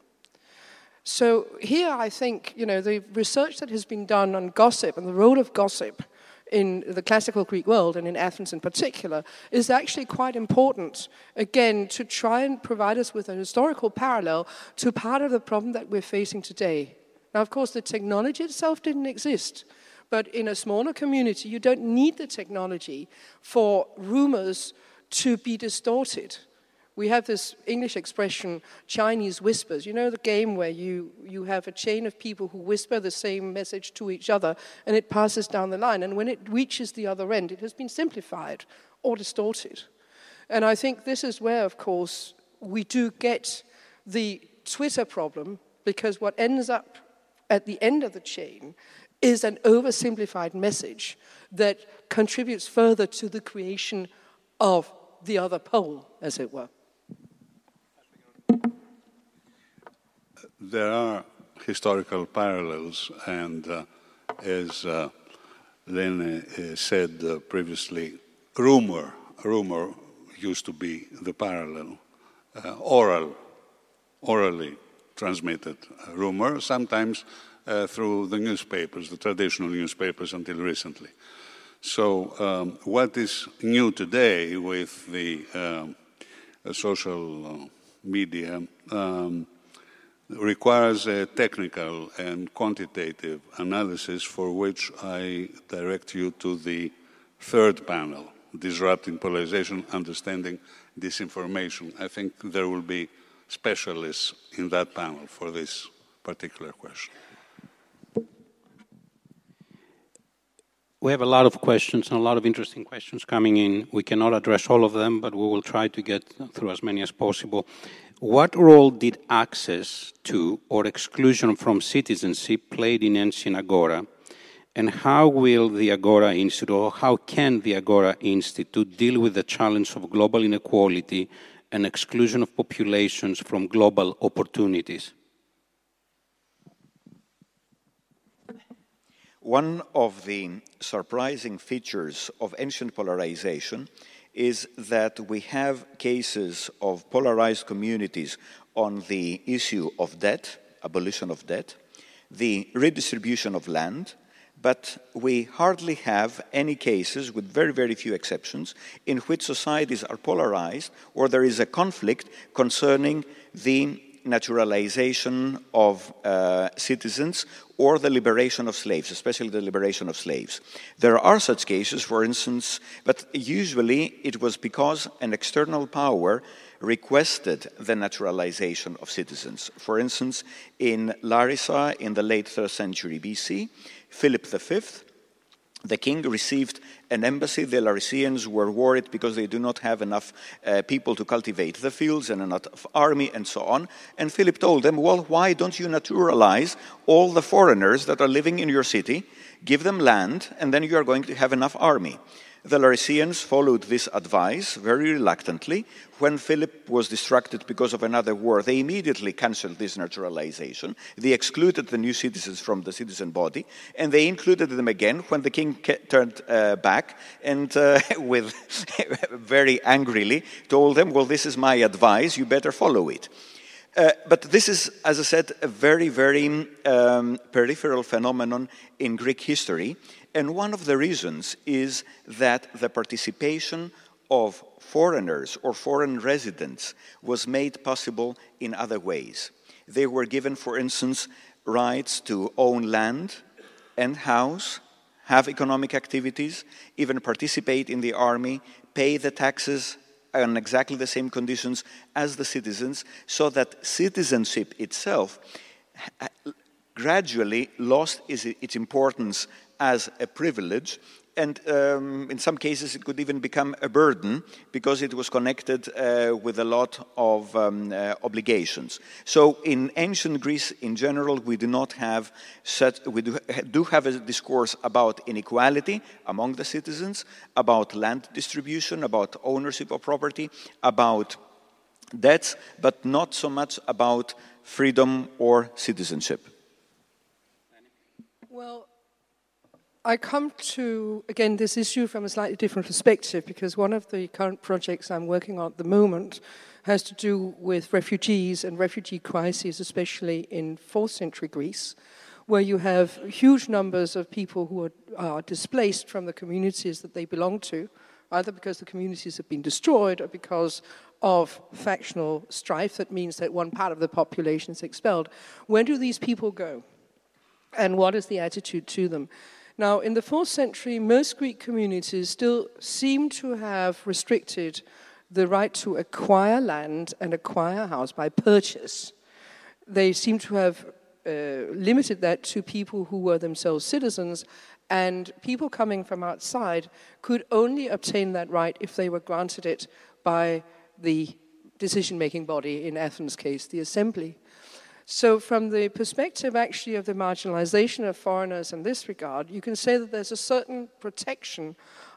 Speaker 10: So here I think, you know, the research that has been done on gossip and the role of gossip in the classical Greek world and in Athens in particular is actually quite important, again, to try and provide us with a historical parallel to part of the problem that we're facing today. Now, of course, the technology itself didn't exist, but in a smaller community, you don't need the technology for rumors to be distorted we have this English expression, Chinese whispers. You know the game where you, you have a chain of people who whisper the same message to each other and it passes down the line. And when it reaches the other end, it has been simplified or distorted. And I think this is where, of course, we do get the Twitter problem because what ends up at the end of the chain is an oversimplified message that contributes further to the creation of the other pole, as it were.
Speaker 9: There are historical parallels, and uh, as uh, Lene uh, said uh, previously, rumor, rumor used to be the parallel, uh, oral, orally transmitted rumor, sometimes uh, through the newspapers, the traditional newspapers until recently. So, um, what is new today with the um, social media? Um, requires a technical and quantitative analysis for which I direct you to the third panel, Disrupting Polarization, Understanding Disinformation. I think there will be specialists in that panel for this particular question.
Speaker 8: We have a lot of questions and a lot of interesting questions coming in. We cannot address all of them, but we will try to get through as many as possible. What role did access to or exclusion from citizenship played in ancient Agora? And how will the Agora Institute, or how can the Agora Institute deal with the challenge of global inequality and exclusion of populations from global opportunities?
Speaker 11: One of the surprising features of ancient polarization is that we have cases of polarized communities on the issue of debt, abolition of debt, the redistribution of land, but we hardly have any cases, with very, very few exceptions, in which societies are polarized or there is a conflict concerning the naturalization of uh, citizens or the liberation of slaves, especially the liberation of slaves. There are such cases, for instance, but usually it was because an external power requested the naturalization of citizens. For instance, in Larissa in the late 3rd century BC, Philip V the king received an embassy. The Larisseans were worried because they do not have enough uh, people to cultivate the fields and enough army and so on. And Philip told them, Well, why don't you naturalize all the foreigners that are living in your city? Give them land, and then you are going to have enough army. The Larisseans followed this advice very reluctantly. When Philip was distracted because of another war, they immediately cancelled this naturalization. They excluded the new citizens from the citizen body, and they included them again when the king turned uh, back and, uh, with very angrily, told them, Well, this is my advice, you better follow it. Uh, but this is, as I said, a very, very um, peripheral phenomenon in Greek history. And one of the reasons is that the participation of foreigners or foreign residents was made possible in other ways. They were given, for instance, rights to own land and house, have economic activities, even participate in the army, pay the taxes on exactly the same conditions as the citizens, so that citizenship itself gradually lost its importance as a privilege and um, in some cases it could even become a burden because it was connected uh, with a lot of um, uh, obligations. So in ancient Greece in general, we do not have such, we do, do have a discourse about inequality among the citizens, about land distribution, about ownership of property, about debts, but not so much about freedom or citizenship.
Speaker 10: Well, I come to, again, this issue from a slightly different perspective because one of the current projects I'm working on at the moment has to do with refugees and refugee crises, especially in 4th century Greece, where you have huge numbers of people who are, are displaced from the communities that they belong to, either because the communities have been destroyed or because of factional strife that means that one part of the population is expelled. Where do these people go? And what is the attitude to them? Now, in the fourth century, most Greek communities still seem to have restricted the right to acquire land and acquire a house by purchase. They seem to have uh, limited that to people who were themselves citizens, and people coming from outside could only obtain that right if they were granted it by the decision making body, in Athens' case, the assembly. So, from the perspective actually of the marginalization of foreigners in this regard, you can say that there's a certain protection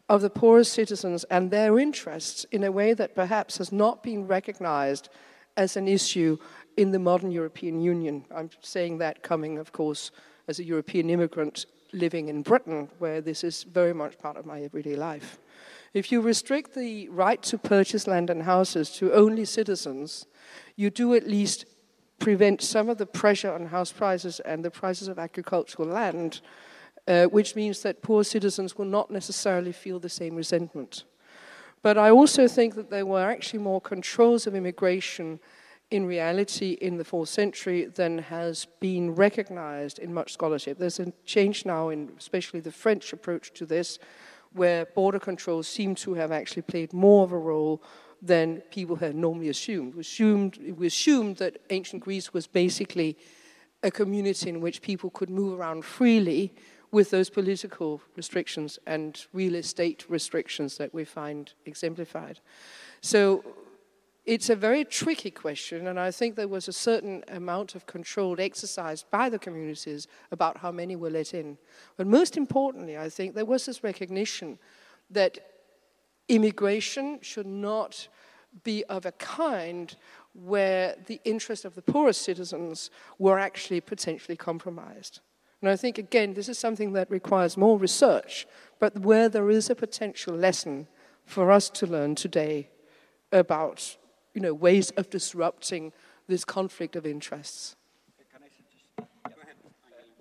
Speaker 10: of the poorest citizens and their interests in a way that perhaps has not been recognized as an issue in the modern European Union. I'm saying that coming, of course, as a European immigrant living in Britain, where this is very much part of my everyday life. If you restrict the right to purchase land and houses to only citizens, you do at least prevent some of the pressure on house prices and the prices of agricultural land, uh, which means that poor citizens will not necessarily feel the same resentment. But I also think that there were actually more controls of immigration in reality in the fourth century than has been recognized in much scholarship. There's a change now in especially the French approach to this, where border controls seem to have actually played more of a role than people had normally assumed. We assumed, we assumed that ancient Greece was basically a community in which people could move around freely with those political restrictions and real estate restrictions that we find exemplified. So it's a very tricky question, and I think there was a certain amount of control exercised by the communities about how many were let in. But most importantly, I think there was this recognition that immigration should not be of a kind where the interests of the poorest citizens were actually potentially compromised. And I think, again, this is something that requires more research, but where there is a potential lesson for us to learn today about you know, ways of disrupting this conflict of interests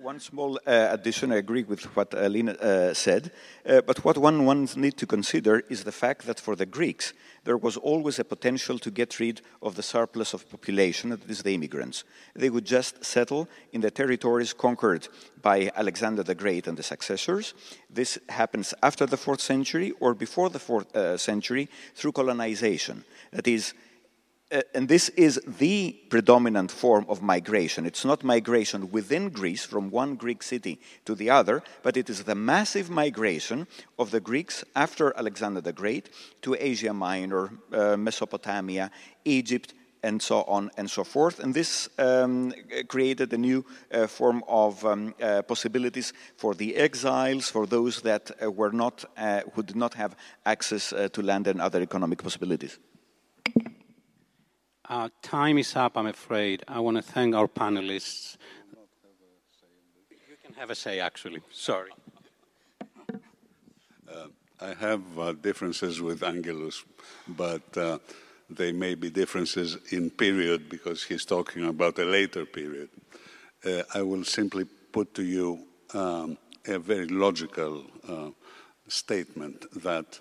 Speaker 11: one small uh, addition, I agree with what Alina uh, said, uh, but what one, one needs to consider is the fact that for the Greeks, there was always a potential to get rid of the surplus of population, that is the immigrants. They would just settle in the territories conquered by Alexander the Great and the successors. This happens after the fourth century or before the fourth uh, century through colonization. That is, uh, and this is the predominant form of migration. It's not migration within Greece from one Greek city to the other, but it is the massive migration of the Greeks after Alexander the Great to Asia Minor, uh, Mesopotamia, Egypt, and so on and so forth. And this um, created a new uh, form of um, uh, possibilities for the exiles, for those that uh, were not, uh, who did not have access uh, to land and other economic possibilities.
Speaker 8: Uh, time is up, I'm afraid. I want to thank our panelists. You can have a say, actually. Sorry.
Speaker 9: Uh, I have uh, differences with Angelos, but uh, they may be differences in period because he's talking about a later period. Uh, I will simply put to you um, a very logical uh, statement that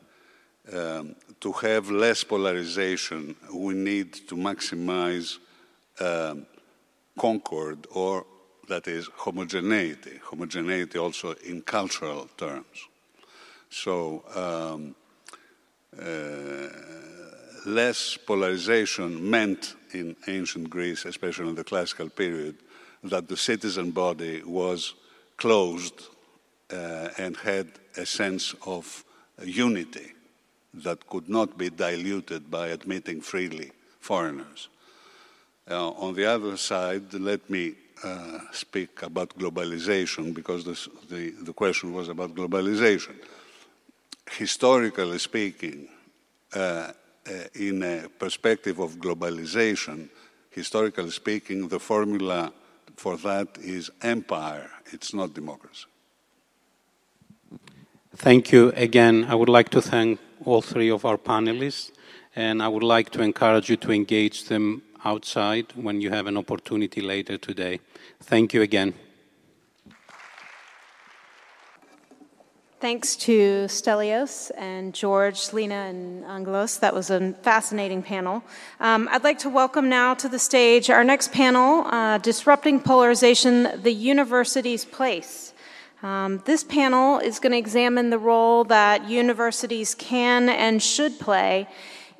Speaker 9: um, to have less polarization, we need to maximize um, concord or that is homogeneity, homogeneity also in cultural terms. So um, uh, less polarization meant in ancient Greece, especially in the classical period, that the citizen body was closed uh, and had a sense of unity that could not be diluted by admitting freely foreigners. Uh, on the other side, let me uh, speak about globalization because this, the, the question was about globalization. Historically speaking, uh, uh, in a perspective of globalization, historically speaking, the formula for that is empire, it's not democracy.
Speaker 8: Thank you again. I would like to thank all three of our panelists, and I would like to encourage you to engage them outside when you have an opportunity later today. Thank you again.
Speaker 1: Thanks to Stelios and George, Lena, and Angelos. That was a fascinating panel. Um, I'd like to welcome now to the stage our next panel uh, Disrupting Polarization The University's Place. Um, this panel is going to examine the role that universities can and should play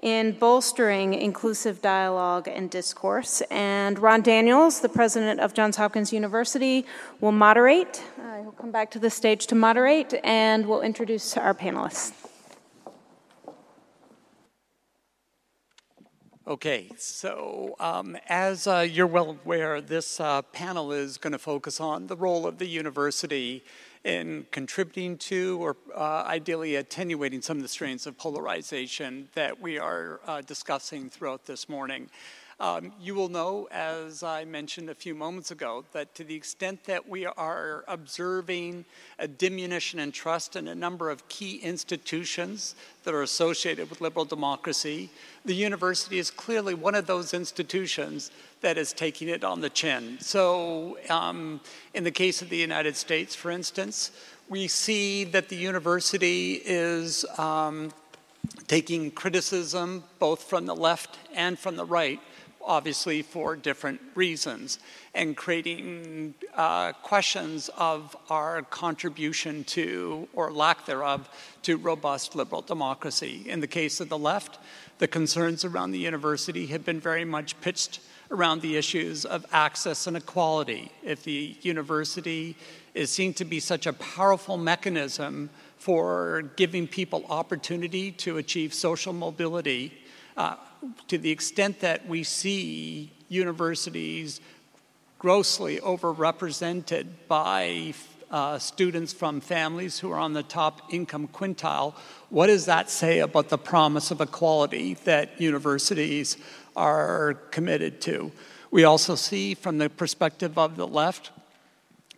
Speaker 1: in bolstering inclusive dialogue and discourse. And Ron Daniels, the president of Johns Hopkins University, will moderate. Uh, he'll come back to the stage to moderate, and we'll introduce our panelists.
Speaker 6: Okay, so um, as uh, you're well aware, this uh, panel is going to focus on the role of the university in contributing to or uh, ideally attenuating some of the strains of polarization that we are uh, discussing throughout this morning. Um, you will know, as I mentioned a few moments ago, that to the extent that we are observing a diminution in trust in a number of key institutions that are associated with liberal democracy, the university is clearly one of those institutions that is taking it on the chin. So, um, in the case of the United States, for instance, we see that the university is um, taking criticism both from the left and from the right obviously for different reasons, and creating uh, questions of our contribution to, or lack thereof, to robust liberal democracy. In the case of the left, the concerns around the university have been very much pitched around the issues of access and equality. If the university is seen to be such a powerful mechanism for giving people opportunity to achieve social mobility, uh, to the extent that we see universities grossly overrepresented by uh, students from families who are on the top income quintile, what does that say about the promise of equality that universities are committed to? We also see, from the perspective of the left,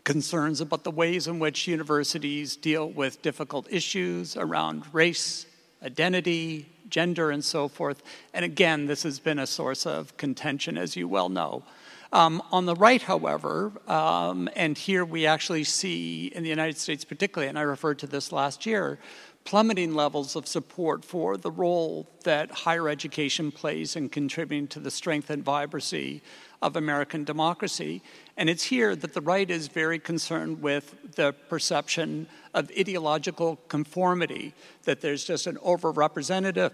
Speaker 6: concerns about the ways in which universities deal with difficult issues around race, identity, gender, and so forth. And again, this has been a source of contention, as you well know. Um, on the right, however, um, and here we actually see in the United States particularly, and I referred to this last year, plummeting levels of support for the role that higher education plays in contributing to the strength and vibrancy of American democracy. And it's here that the right is very concerned with the perception of ideological conformity, that there's just an overrepresentative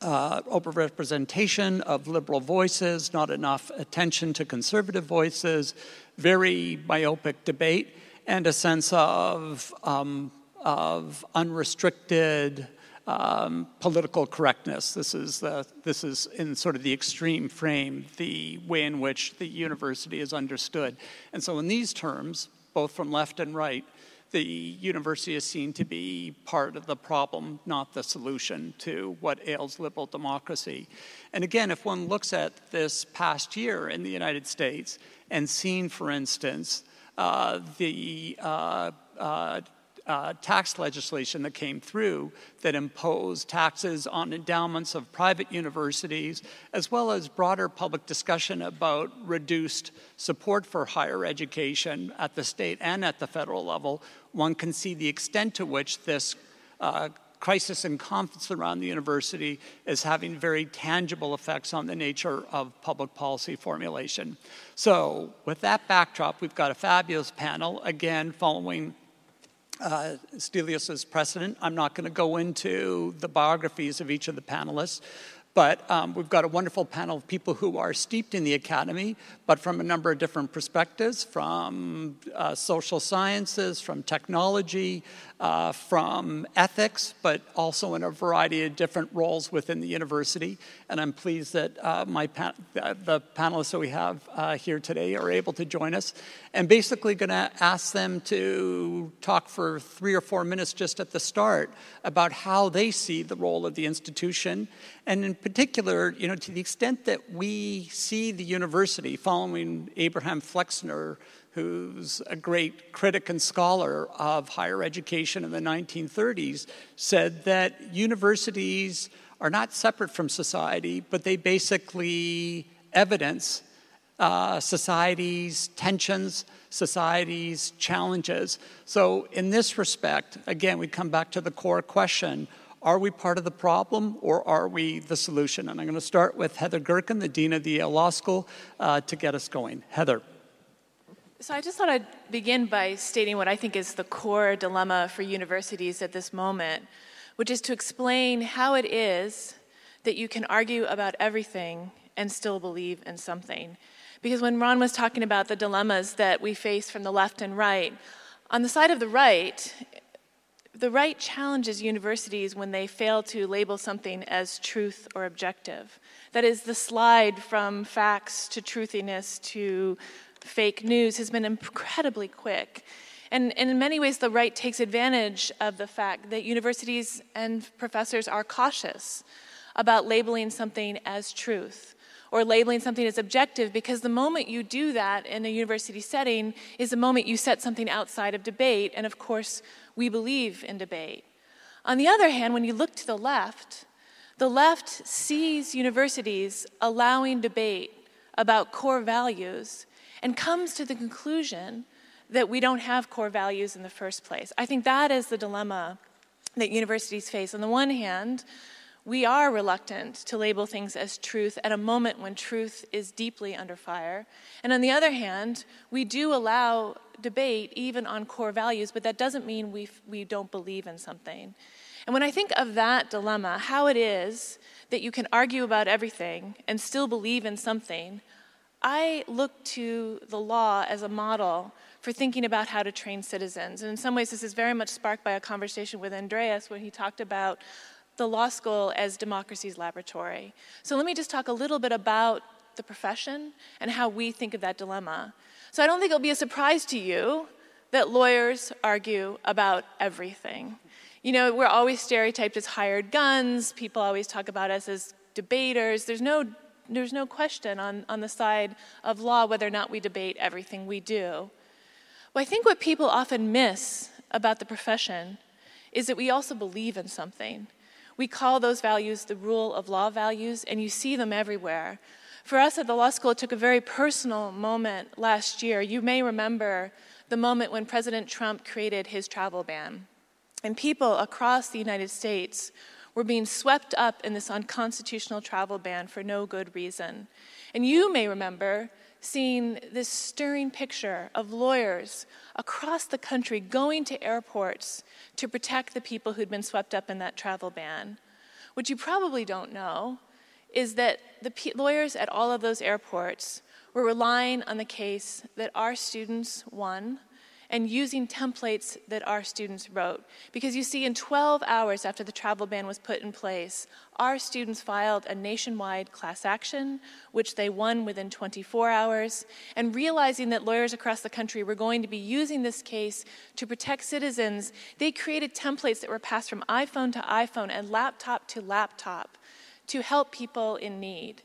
Speaker 6: uh, overrepresentation of liberal voices, not enough attention to conservative voices, very myopic debate, and a sense of, um, of unrestricted um, political correctness. This is, the, this is in sort of the extreme frame, the way in which the university is understood. And so, in these terms, both from left and right, the university is seen to be part of the problem, not the solution to what ails liberal democracy. And again, if one looks at this past year in the United States and seen, for instance, uh, the uh, uh, uh, tax legislation that came through that imposed taxes on endowments of private universities, as well as broader public discussion about reduced support for higher education at the state and at the federal level, one can see the extent to which this uh, crisis and confidence around the university is having very tangible effects on the nature of public policy formulation. So, with that backdrop, we've got a fabulous panel, again, following uh, Stelios's precedent. I'm not going to go into the biographies of each of the panelists. But um, we've got a wonderful panel of people who are steeped in the academy, but from a number of different perspectives from uh, social sciences, from technology, uh, from ethics, but also in a variety of different roles within the university. And I'm pleased that uh, my pa- the panelists that we have uh, here today are able to join us. And basically, going to ask them to talk for three or four minutes just at the start about how they see the role of the institution, and in particular, you know, to the extent that we see the university following Abraham Flexner who's a great critic and scholar of higher education in the 1930s, said that universities are not separate from society, but they basically evidence uh, society's tensions, society's challenges. So, in this respect, again, we come back to the core question are we part of the problem or are we the solution? And I'm going to start with Heather Gerken, the Dean of the Yale Law School, uh, to get us going. Heather.
Speaker 12: So I just thought I'd begin by stating what I think is the core dilemma for universities at this moment, which is to explain how it is that you can argue about everything and still believe in something. Because when Ron was talking about the dilemmas that we face from the left and right, on the side of the right, the right challenges universities when they fail to label something as truth or objective. That is, the slide from facts to truthiness to fake news has been incredibly quick. And, and, in many ways, the right takes advantage of the fact that universities and professors are cautious about labeling something as truth or labeling something as objective because the moment you do that in a university setting is the moment you set something outside of debate. And of course, we believe in debate. On the other hand, when you look to the left, the left sees universities allowing debate about core values and comes to the conclusion that we don't have core values in the first place. I think that is the dilemma that universities face. On the one hand, we are reluctant to label things as truth at a moment when truth is deeply under fire. And on the other hand, we do allow debate even on core values, but that doesn't mean we, we don't believe in something. And when I think of that dilemma, how it is that you can argue about everything and still believe in something, I look to the law as a model for thinking about how to train citizens. And in some ways, this is very much sparked by a conversation with Andreas when he talked about the law school as democracy's laboratory. So let me just talk a little bit about the profession and how we think of that dilemma. So I don't think it'll be a surprise to you that lawyers argue about everything. You know, we're always stereotyped as hired guns, people always talk about us as debaters. There's no there's no question on, on the side of law whether or not we debate everything we do. Well, I think what people often miss about the profession is that we also believe in something. We call those values the rule of law values, and you see them everywhere. For us at the law school, it took a very personal moment last year. You may remember the moment when President Trump created his travel ban. And people across the United States were being swept up in this unconstitutional travel ban for no good reason. And you may remember seeing this stirring picture of lawyers across the country going to airports to protect the people who'd been swept up in that travel ban. What you probably don't know is that the lawyers at all of those airports were relying on the case that our students won and using templates that our students wrote. Because you see, in 12 hours after the travel ban was put in place, our students filed a nationwide class action, which they won within 24 hours. And realizing that lawyers across the country were going to be using this case to protect citizens, they created templates that were passed from iPhone to iPhone and laptop to laptop to help people in need.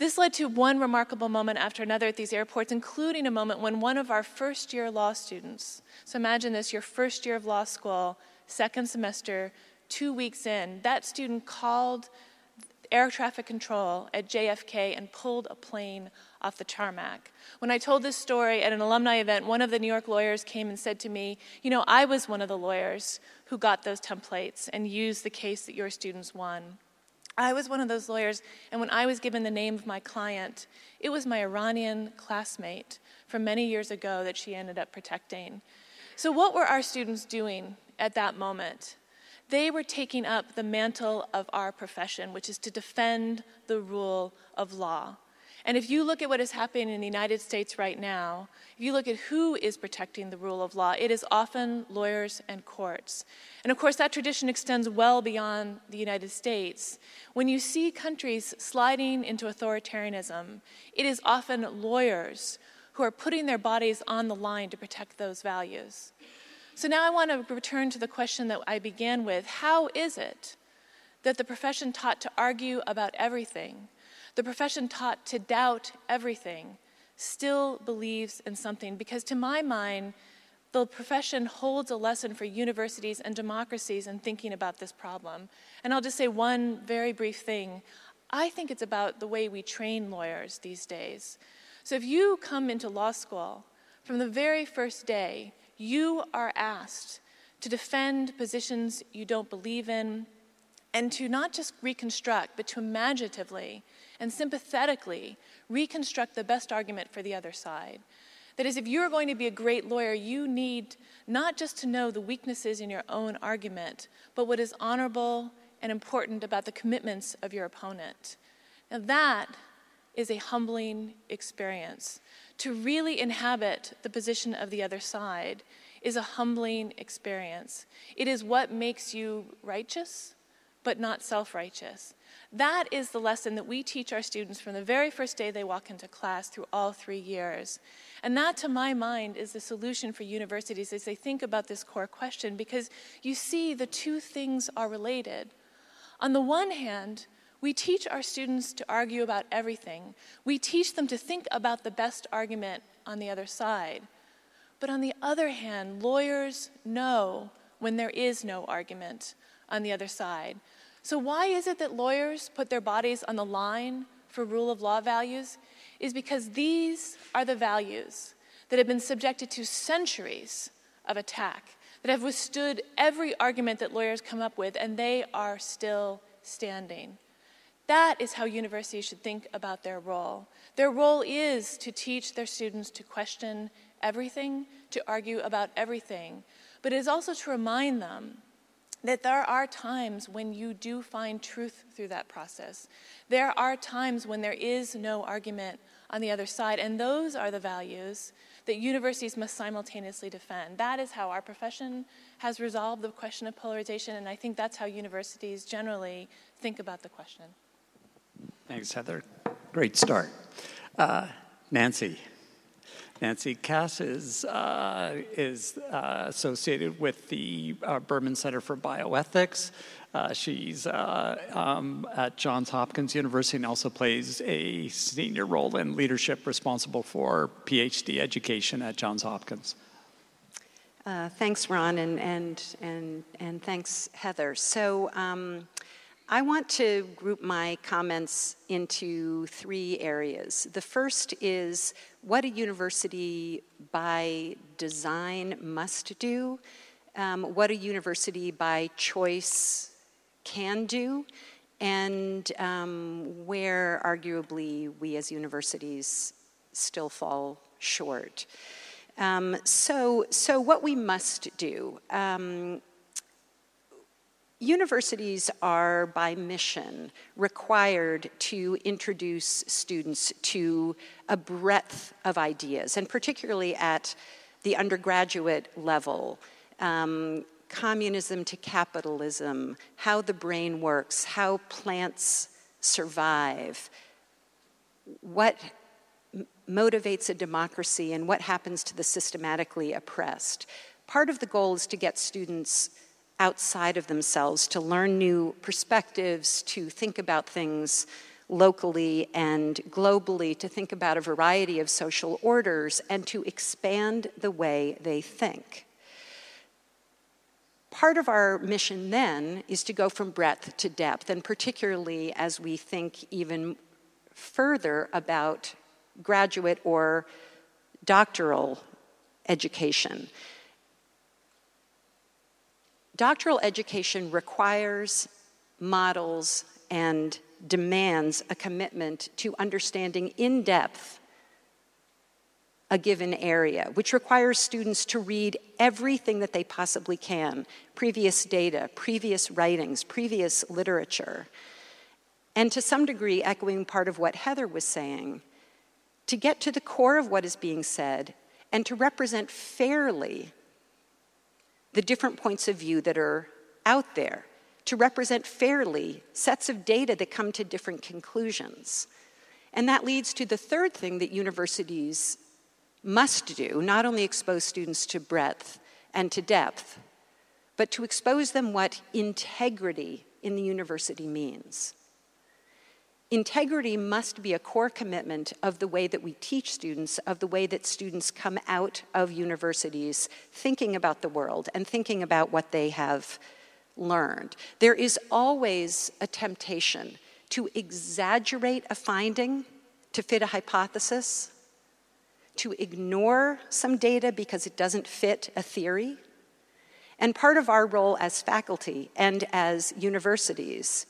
Speaker 12: This led to one remarkable moment after another at these airports, including a moment when one of our first year law students, so imagine this, your first year of law school, second semester, two weeks in, that student called air traffic control at JFK and pulled a plane off the tarmac. When I told this story at an alumni event, one of the New York lawyers came and said to me, You know, I was one of the lawyers who got those templates and used the case that your students won. I was one of those lawyers, and when I was given the name of my client, it was my Iranian classmate from many years ago that she ended up protecting. So, what were our students doing at that moment? They were taking up the mantle of our profession, which is to defend the rule of law. And if you look at what is happening in the United States right now, if you look at who is protecting the rule of law, it is often lawyers and courts. And of course, that tradition extends well beyond the United States. When you see countries sliding into authoritarianism, it is often lawyers who are putting their bodies on the line to protect those values. So now I want to return to the question that I began with How is it that the profession taught to argue about everything? The profession taught to doubt everything still believes in something because, to my mind, the profession holds a lesson for universities and democracies in thinking about this problem. And I'll just say one very brief thing. I think it's about the way we train lawyers these days. So if you come into law school, from the very first day, you are asked to defend positions you don't believe in and to not just reconstruct, but to imaginatively and sympathetically reconstruct the best argument for the other side. That is, if you're going to be a great lawyer, you need not just to know the weaknesses in your own argument, but what is honorable and important about the commitments of your opponent. Now, that is a humbling experience. To really inhabit the position of the other side is a humbling experience. It is what makes you righteous, but not self righteous. That is the lesson that we teach our students from the very first day they walk into class through all three years. And that, to my mind, is the solution for universities as they think about this core question, because you see the two things are related. On the one hand, we teach our students to argue about everything. We teach them to think about the best argument on the other side. But on the other hand, lawyers know when there is no argument on the other side. So, why is it that lawyers put their bodies on the line for rule of law values? Is because these are the values that have been subjected to centuries of attack, that have withstood every argument that lawyers come up with, and they are still standing. That is how universities should think about their role. Their role is to teach their students to question everything, to argue about everything, but it is also to remind them that there are times when you do find truth through that process. There are times when there is no argument on the other side, and those are the values that universities must simultaneously defend. That is how our profession has resolved the question of polarization, and I think that's how universities generally think about the question.
Speaker 6: Thanks, Heather. Great start. Uh, Nancy. Nancy Kass is, uh, is uh, associated with the uh, Berman Center for Bioethics. Uh, she's uh, um, at Johns Hopkins University and also plays a senior role in leadership responsible for PhD education at Johns Hopkins.
Speaker 13: Uh, thanks, Ron, and, and, and, and thanks, Heather. So, um, I want to group my comments into three areas. The first is what a university by design must do, um, what a university by choice can do, and um, where arguably we as universities still fall short. Um, so, so what we must do. Um, Universities are, by mission, required to introduce students to a breadth of ideas, and particularly at the undergraduate level. Um, communism to capitalism, how the brain works, how plants survive, what motivates a democracy, and what happens to the systematically oppressed. Part of the goal is to get students outside of themselves, to learn new perspectives, to think about things locally and globally, to think about a variety of social orders, and to expand the way they think. Part of our mission then is to go from breadth to depth, and particularly as we think even further about graduate or doctoral education. Doctoral education requires, models, and demands a commitment to understanding in depth a given area, which requires students to read everything that they possibly can previous data, previous writings, previous literature. And to some degree, echoing part of what Heather was saying, to get to the core of what is being said and to represent fairly the different points of view that are out there, to represent fairly sets of data that come to different conclusions. And that leads to the third thing that universities must do not only expose students to breadth and to depth, but to expose them what integrity in the university means. Integrity must be a core commitment of the way that we teach students, of the way that students come out of universities thinking about the world and thinking about what they have learned. There is always a temptation to exaggerate a finding to fit a hypothesis to ignore some data because it doesn't fit a theory. And part of our role as faculty and as universities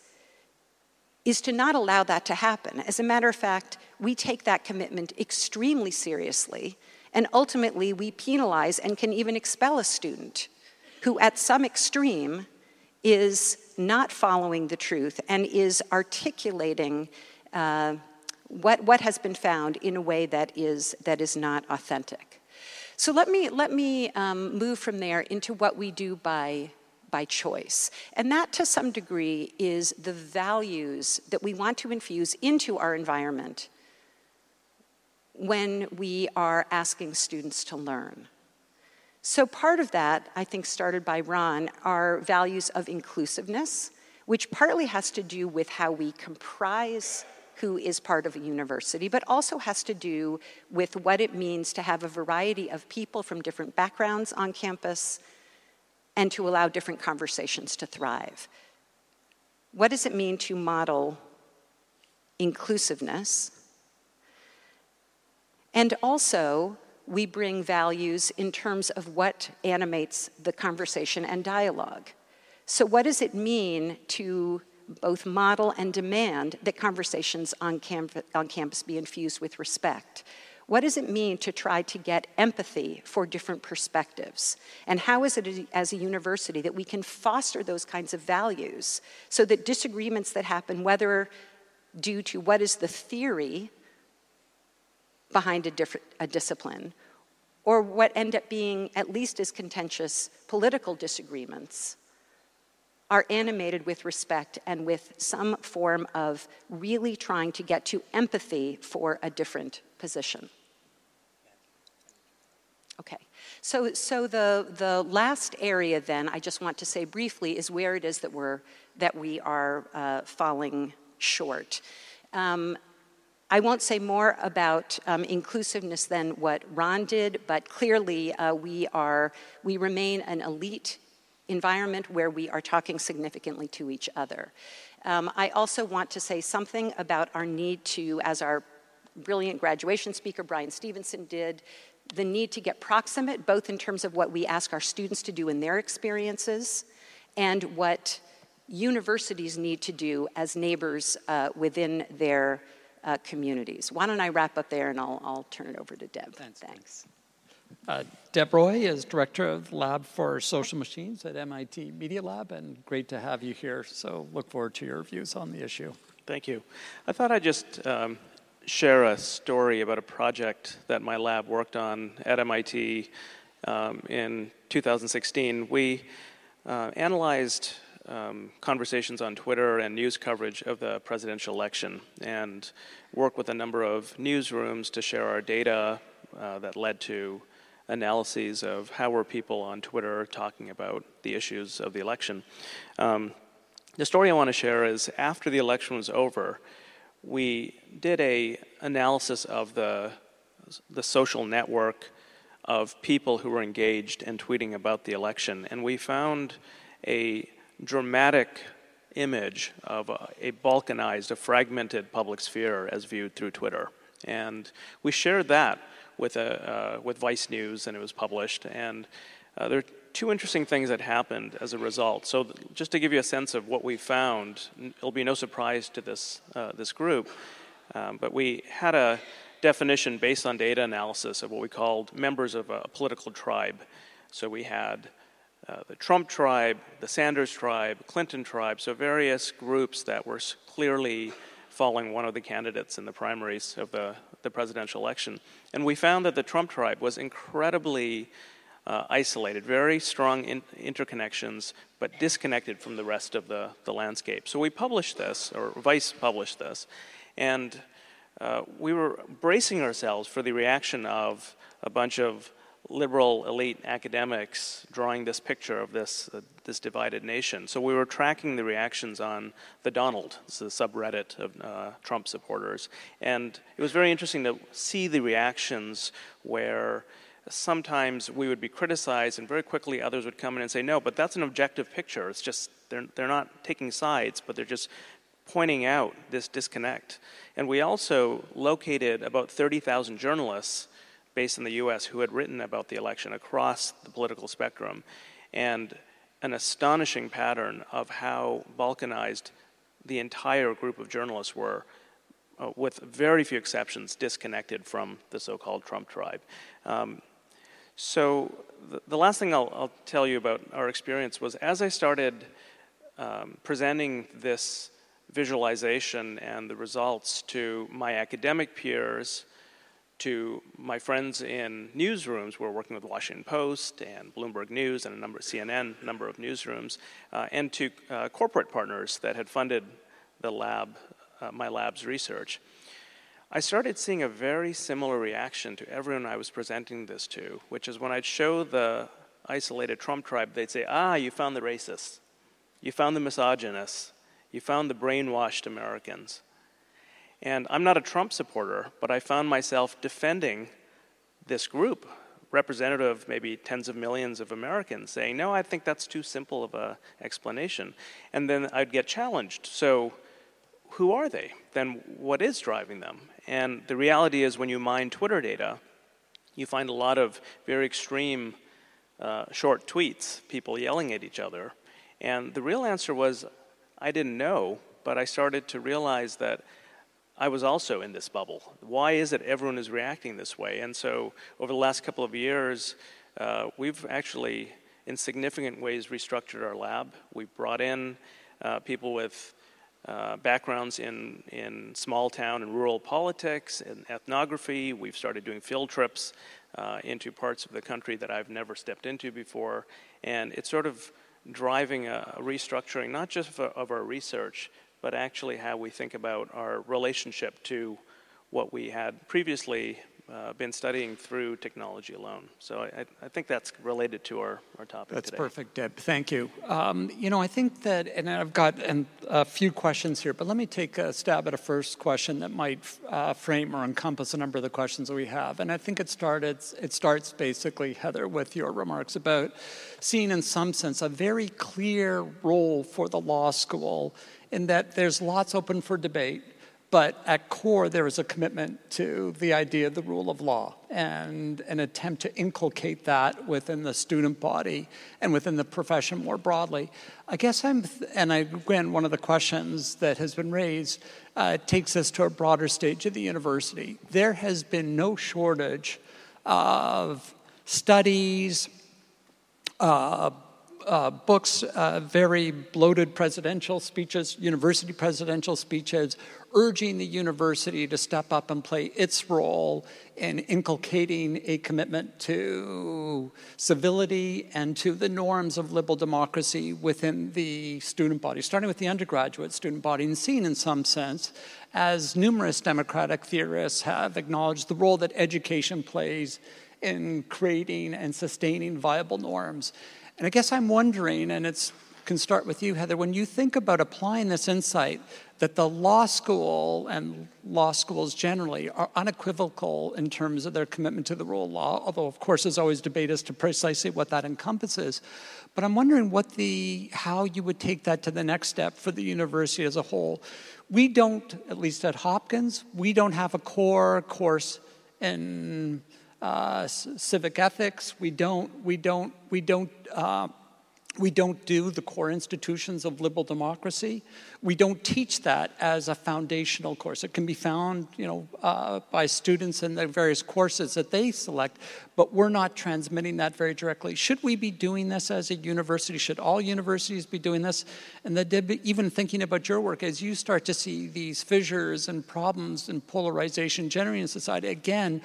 Speaker 13: is to not allow that to happen. As a matter of fact, we take that commitment extremely seriously, and ultimately we penalize and can even expel a student who, at some extreme, is not following the truth and is articulating uh, what, what has been found in a way that is, that is not authentic. So let me, let me um, move from there into what we do by, by choice. And that, to some degree, is the values that we want to infuse into our environment when we are asking students to learn. So, part of that, I think, started by Ron, are values of inclusiveness, which partly has to do with how we comprise who is part of a university, but also has to do with what it means to have a variety of people from different backgrounds on campus and to allow different conversations to thrive. What does it mean to model inclusiveness? And also, we bring values in terms of what animates the conversation and dialogue. So, what does it mean to both model and demand that conversations on, on campus be infused with respect. What does it mean to try to get empathy for different perspectives? And how is it as a university that we can foster those kinds of values so that disagreements that happen, whether due to what is the theory behind a, different, a discipline, or what end up being at least as contentious political disagreements, are animated with respect and with some form of really trying to get to empathy for a different position. Okay, so, so the, the last area then, I just want to say briefly, is where it is that, we're, that we are uh, falling short. Um, I won't say more about um, inclusiveness than what Ron did, but clearly uh, we are we remain an elite environment where we are talking significantly to each other. Um, I also want to say something about our need to, as our brilliant graduation speaker Bryan Stevenson did, the need to get proximate, both in terms of what we ask our students to do in their experiences and what universities need to do as neighbors uh, within their uh, communities. Why don't I wrap up there and I'll, I'll turn it over to Deb.
Speaker 6: Thanks.
Speaker 13: Thanks.
Speaker 6: Uh, Deb Roy is Director of the Lab for Social Machines at MIT Media Lab, and great to have you here. So look forward to your views on the issue.
Speaker 14: Thank you. I thought I'd just um, share a story about a project that my lab worked on at MIT um, in 2016. We uh, analyzed um, conversations on Twitter and news coverage of the presidential election and worked with a number of newsrooms to share our data uh, that led to analyses of how were people on Twitter talking about the issues of the election. Um, the story I want to share is after the election was over, we did a analysis of the the social network of people who were engaged in tweeting about the election. And we found a dramatic image of a, a, balkanized, a fragmented public sphere as viewed through Twitter. And we shared that with, a, uh, with Vice News, and it was published. And uh, there two interesting things that happened as a result. So, th- just to give you a sense of what we found, it'll be no surprise to this, uh, this group, um, but we had a definition based on data analysis of what we called members of a political tribe. So we had uh, the Trump tribe, the Sanders tribe, Clinton tribe, so various groups that were clearly following one of the candidates in the primaries of the, the presidential election. And we found that the Trump tribe was incredibly uh, isolated, very strong in- interconnections, but disconnected from the rest of the, the landscape. So we published this, or Vice published this, and uh, we were bracing ourselves for the reaction of a bunch of liberal elite academics drawing this picture of this, uh, this divided nation. So we were tracking the reactions on the Donald, the subreddit of uh, Trump supporters. And it was very interesting to see the reactions where sometimes we would be criticized and very quickly others would come in and say, no, but that's an objective picture. It's just, they're, they're not taking sides, but they're just pointing out this disconnect. And we also located about 30,000 journalists based in the US who had written about the election across the political spectrum. And an astonishing pattern of how balkanized the entire group of journalists were, uh, with very few exceptions, disconnected from the so called Trump tribe. Um, so, the, the, last thing I'll, I'll, tell you about our experience was as I started um, presenting this visualization and the results to my academic peers, to my friends in newsrooms. We're working with the Washington Post and Bloomberg News and a number of CNN, number of newsrooms, uh, and to uh, corporate partners that had funded the lab, uh, my lab's research. I started seeing a very similar reaction to everyone I was presenting this to, which is when I'd show the isolated Trump tribe, they'd say, Ah, you found the racists, you found the misogynists, you found the brainwashed Americans. And I'm not a Trump supporter, but I found myself defending this group, representative maybe tens of millions of Americans, saying, no, I think that's too simple of an explanation. And then I'd get challenged. So, who are they? Then what is driving them? And the reality is, when you mine Twitter data, you find a lot of very extreme uh, short tweets, people yelling at each other. And the real answer was I didn't know, but I started to realize that I was also in this bubble. Why is it everyone is reacting this way? And so, over the last couple of years, uh, we've actually, in significant ways, restructured our lab. We've brought in uh, people with uh, backgrounds in, in small town and rural politics and ethnography. We've started doing field trips uh, into parts of the country that I've never stepped into before. And it's sort of driving a, restructuring, not just of, of our research, but actually how we think about our relationship to what we had previously uh, been studying through technology alone. So I, I, think that's related to our, our topic
Speaker 6: that's
Speaker 14: today.
Speaker 6: perfect, Deb. Thank you. Um, you know, I think that, and I've got an, a few questions here, but let me take a stab at a first question that might uh, frame or encompass a number of the questions that we have. And I think it started, it starts basically, Heather, with your remarks about seeing in some sense a very clear role for the law school in that there's lots open for debate but at core, there is a commitment to the idea of the rule of law and an attempt to inculcate that within the student body and within the profession more broadly. I guess I'm, and I, again, one of the questions that has been raised uh, takes us to a broader stage of the university. There has been no shortage of studies, uh, uh, books, uh, very bloated presidential speeches, university presidential speeches, urging the university to step up and play its role in inculcating a commitment to civility and to the norms of liberal democracy within the student body, starting with the undergraduate student body, and seen in some sense, as numerous democratic theorists have acknowledged, the role that education plays in creating and sustaining viable norms. And I guess I'm wondering, and it can start with you, Heather, when you think about applying this insight that the law school and law schools generally are unequivocal in terms of their commitment to the rule of law, although, of course, there's always debate as to precisely what that encompasses. But I'm wondering what the, how you would take that to the next step for the university as a whole. We don't, at least at Hopkins, we don't have a core course in uh, civic ethics. We don't, we don't, we don't uh, we don't do the core institutions of liberal democracy. We don't teach that as a foundational course. It can be found, you know, uh, by students in the various courses that they select, but we're not transmitting that very directly. Should we be doing this as a university? Should all universities be doing this? And the, even thinking about your work, as you start to see these fissures and problems and polarization generating in society, again,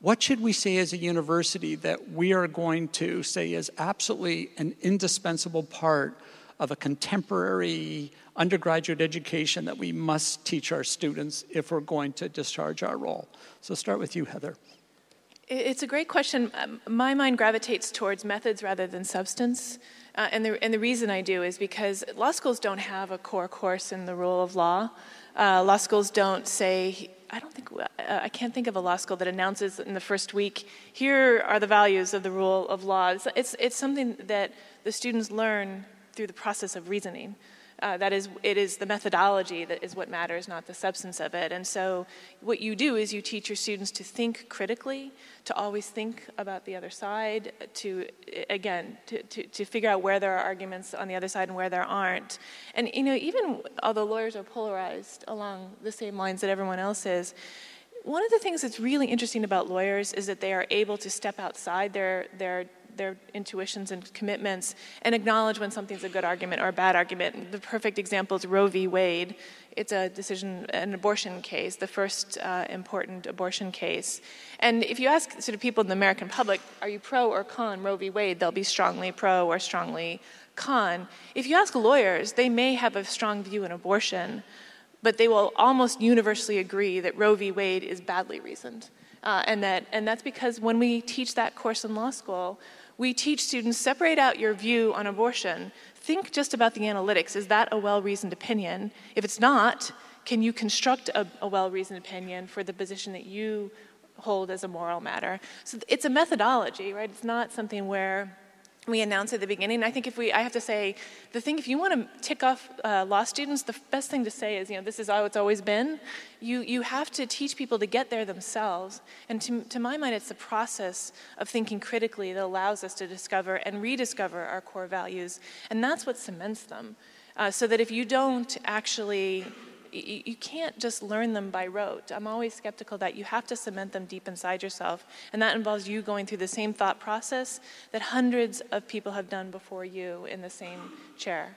Speaker 6: what should we say as a university that we are going to say is absolutely an indispensable part of a contemporary undergraduate education that we must teach our students if we're going to discharge our role? So, start with you, Heather.
Speaker 12: It's a great question. Um, my mind gravitates towards methods rather than substance. Uh, and, the, and the reason I do is because law schools don't have a core course in the rule of law. Uh, law schools don't say, I don't think, uh, I can't think of a law school that announces in the first week, here are the values of the rule of law. It's, it's, it's something that the students learn through the process of reasoning. Uh, that is, it is the methodology that is what matters, not the substance of it. And so, what you do is you teach your students to think critically, to always think about the other side, to, again, to, to, to figure out where there are arguments on the other side and where there aren't. And, you know, even although lawyers are polarized along the same lines that everyone else is, one of the things that's really interesting about lawyers is that they are able to step outside their, their their intuitions and commitments and acknowledge when something's a good argument or a bad argument. The perfect example is Roe v. Wade. It's a decision, an abortion case, the first uh, important abortion case. And if you ask sort of people in the American public, are you pro or con Roe v. Wade, they'll be strongly pro or strongly con. If you ask lawyers, they may have a strong view in abortion, but they will almost universally agree that Roe v. Wade is badly reasoned. Uh, and that and that's because when we teach that course in law school, we teach students separate out your view on abortion. Think just about the analytics. Is that a well reasoned opinion? If it's not, can you construct a, a well reasoned opinion for the position that you hold as a moral matter? So it's a methodology, right? It's not something where we announced at the beginning. I think if we, I have to say, the thing, if you want to tick off uh, law students, the best thing to say is, you know, this is how it's always been. You, you have to teach people to get there themselves. And to, to my mind, it's the process of thinking critically that allows us to discover and rediscover our core values. And that's what cements them. Uh, so that if you don't actually you can't just learn them by rote. I'm always skeptical that you have to cement them deep inside yourself. And that involves you going through the same thought process that hundreds of people have done before you in the same chair.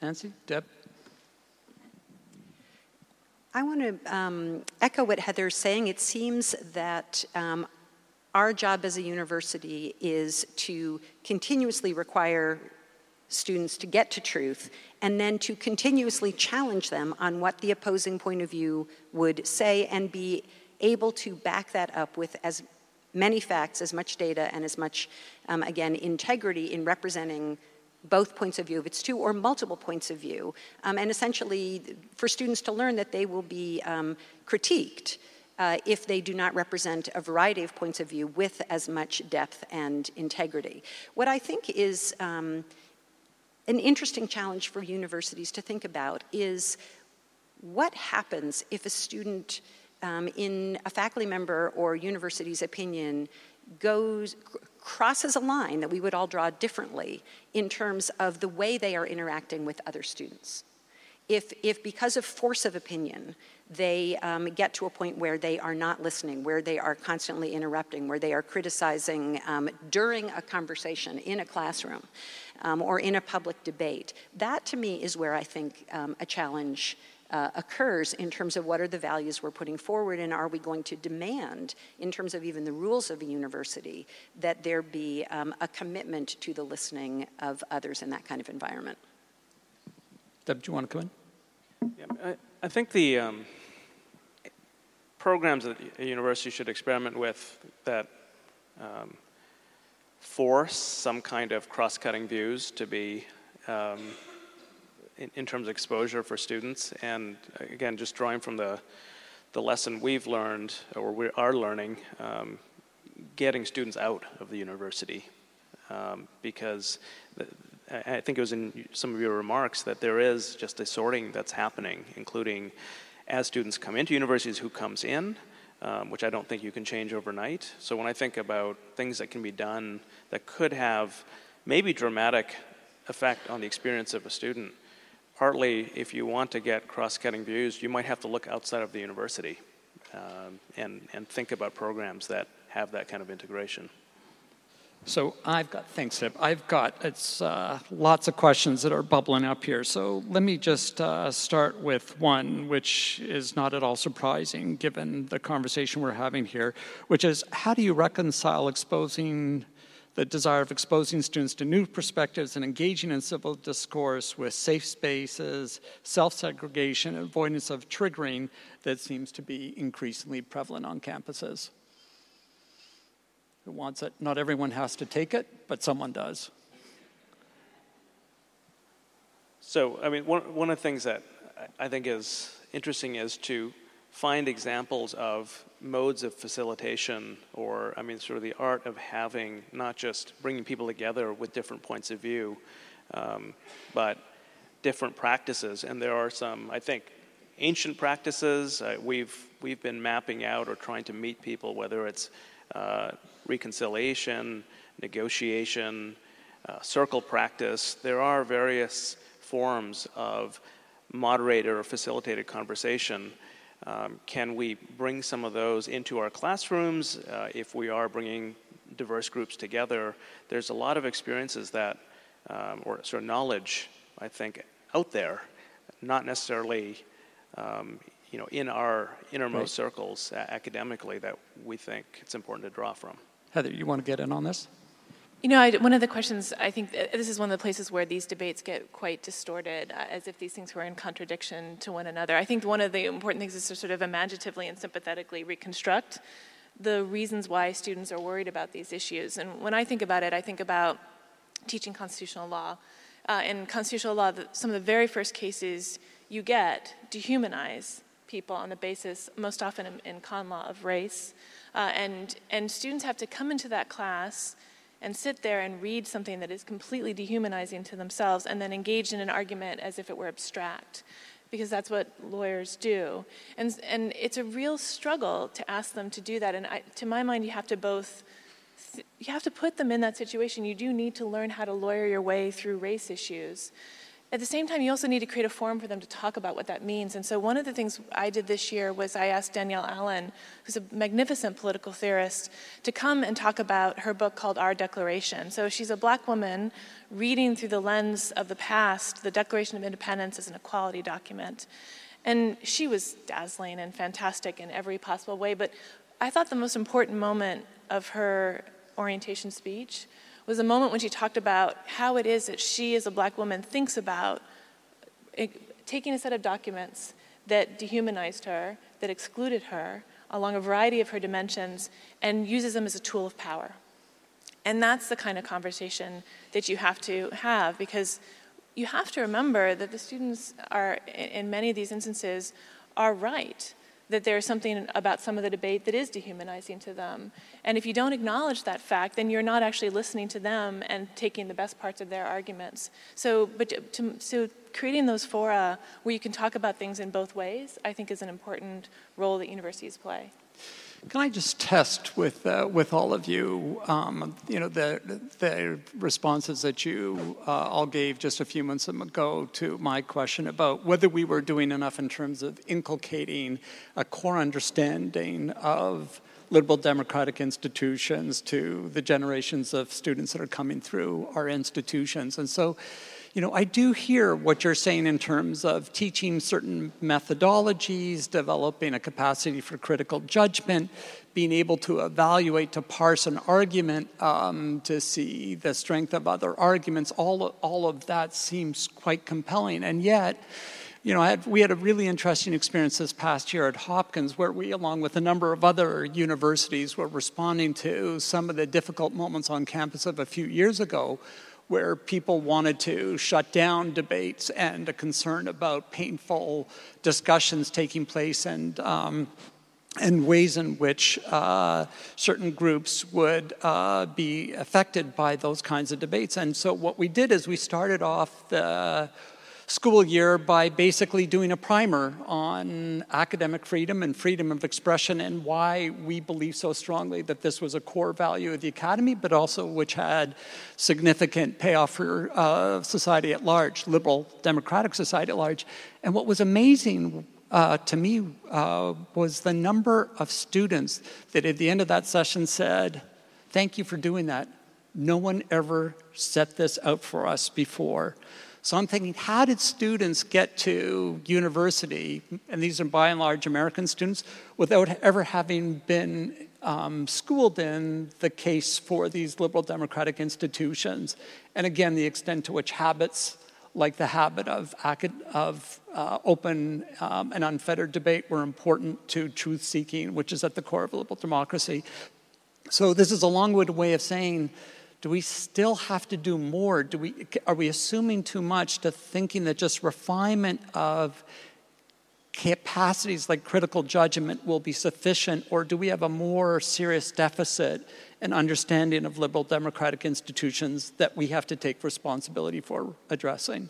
Speaker 6: Nancy? Deb?
Speaker 13: I want to um, echo what Heather's saying. It seems that um, our job as a university is to continuously require students to get to truth and then to continuously challenge them on what the opposing point of view would say and be able to back that up with as many facts, as much data, and as much, um, again, integrity in representing both points of view, if it's two or multiple points of view, um, and essentially for students to learn that they will be um, critiqued uh, if they do not represent a variety of points of view with as much depth and integrity. What I think is um, an interesting challenge for universities to think about is what happens if a student um, in a faculty member or university's opinion goes crosses a line that we would all draw differently in terms of the way they are interacting with other students. If, if because of force of opinion they um, get to a point where they are not listening, where they are constantly interrupting, where they are criticizing um, during a conversation in a classroom um, or in a public debate. That to me is where I think um, a challenge uh, occurs in terms of what are the values we're putting forward and are we going to demand, in terms of even the rules of a university, that there be um, a commitment to the listening of others in that kind of environment.
Speaker 6: Deb, do you want to come
Speaker 14: in? Yeah, I, I think the um, programs that a university should experiment with that um, force some kind of cross-cutting views to be um, in, in, terms of exposure for students. And again, just drawing from the, the lesson we've learned or we are learning, um, getting students out of the university. Um, because the, I think it was in some of your remarks that there is just a sorting that's happening, including as students come into universities, who comes in, um, which I don't think you can change overnight. So when I think about things that can be done that could have maybe dramatic effect on the experience of a student, partly if you want to get cross-cutting views, you might have to look outside of the university um, and, and think about programs that have that kind of integration.
Speaker 6: So I've got, thanks, Deb. I've got, it's uh, lots of questions that are bubbling up here. So let me just uh, start with one, which is not at all surprising given the conversation we're having here, which is how do you reconcile exposing the desire of exposing students to new perspectives and engaging in civil discourse with safe spaces, self segregation, avoidance of triggering that seems to be increasingly prevalent on campuses? Who wants it. Not everyone has to take it, but someone does.
Speaker 14: So, I mean, one, one of the things that I think is interesting is to find examples of modes of facilitation, or, I mean, sort of the art of having not just bringing people together with different points of view, um, but different practices. And there are some, I think, ancient practices. Uh, we've, we've been mapping out or trying to meet people, whether it's uh, reconciliation, negotiation, uh, circle practice. There are various forms of moderated or facilitated conversation. Um, can we bring some of those into our classrooms uh, if we are bringing diverse groups together? There's a lot of experiences that, um, or sort of knowledge, I think, out there, not necessarily um, you know, in our innermost right. circles uh, academically that we think it's important to draw from.
Speaker 6: Heather, you want to get in on this?
Speaker 12: You know, I, one of the questions, I think this is one of the places where these debates get quite distorted, uh, as if these things were in contradiction to one another. I think one of the important things is to sort of imaginatively and sympathetically reconstruct the reasons why students are worried about these issues. And when I think about it, I think about teaching constitutional law. Uh, in constitutional law, the, some of the very first cases you get dehumanize people on the basis, most often in, in con law, of race. Uh, and, and students have to come into that class and sit there and read something that is completely dehumanizing to themselves and then engage in an argument as if it were abstract because that's what lawyers do. And, and it's a real struggle to ask them to do that. And I, to my mind you have to both you have to put them in that situation. You do need to learn how to lawyer your way through race issues at the same time, you also need to create a forum for them to talk about what that means. And so, one of the things I did this year was I asked Danielle Allen, who's a magnificent political theorist, to come and talk about her book called Our Declaration. So, she's a black woman reading through the lens of the past the Declaration of Independence as an equality document. And she was dazzling and fantastic in every possible way. But I thought the most important moment of her orientation speech was a moment when she talked about how it is that she, as a black woman, thinks about eh, taking a set of documents that dehumanized her, that excluded her along a variety of her dimensions, and uses them as a tool of power. And that's the kind of conversation that you have to have because you have to remember that the students are, in many of these instances, are right that there's something about some of the debate that is dehumanizing to them. And if you don't acknowledge that fact, then you're not actually listening to them and taking the best parts of their arguments. So, but to, so creating those fora where you can talk about things in both ways, I think is an important role that universities play.
Speaker 6: Can I just test with uh, with all of you, um, you know, the the responses that you uh, all gave just a few months ago to my question about whether we were doing enough in terms of inculcating a core understanding of liberal democratic institutions to the generations of students that are coming through our institutions, and so you know, I do hear what you're saying in terms of teaching certain methodologies, developing a capacity for critical judgment, being able to evaluate, to parse an argument, um, to see the strength of other arguments. All all of that seems quite compelling. And yet, you know, had, we had a really interesting experience this past year at Hopkins where we, along with a number of other universities, were responding to some of the difficult moments on campus of a few years ago where people wanted to shut down debates and a concern about painful discussions taking place and um, and ways in which uh, certain groups would uh, be affected by those kinds of debates. And so, what we did is we started off the school year by basically doing a primer on academic freedom and freedom of expression and why we believe so strongly that this was a core value of the academy, but also which had significant payoff for uh, society at large, liberal democratic society at large. And what was amazing uh, to me uh, was the number of students that at the end of that session said, Thank you for doing that. No one ever set this out for us before. So I'm thinking, how did students get to university, and these are by and large American students, without ever having been um, schooled in the case for these liberal democratic institutions? And again, the extent to which habits like the habit of, of uh, open um, and unfettered debate were important to truth seeking, which is at the core of liberal democracy. So, this is a long winded way of saying do we still have to do more? Do we, are we assuming too much to thinking that just refinement of capacities like critical judgment will be sufficient, or do we have a more serious deficit in understanding of liberal democratic institutions that we have to take responsibility for addressing?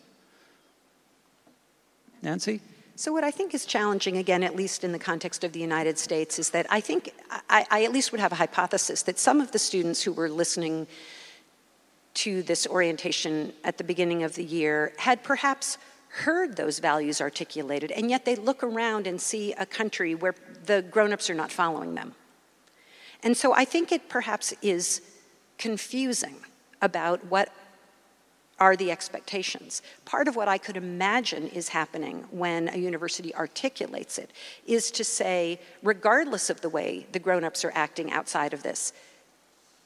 Speaker 6: Nancy?
Speaker 13: So, what I think is challenging, again, at least in the context of the United States, is that I think I, I, at least would have a hypothesis that some of the students who were listening to this orientation at the beginning of the year had perhaps heard those values articulated, and yet they look around and see a country where the grown ups are not following them. And so I think it perhaps is confusing about what are the expectations. Part of what I could imagine is happening when a university articulates it is to say, regardless of the way the grown ups are acting outside of this,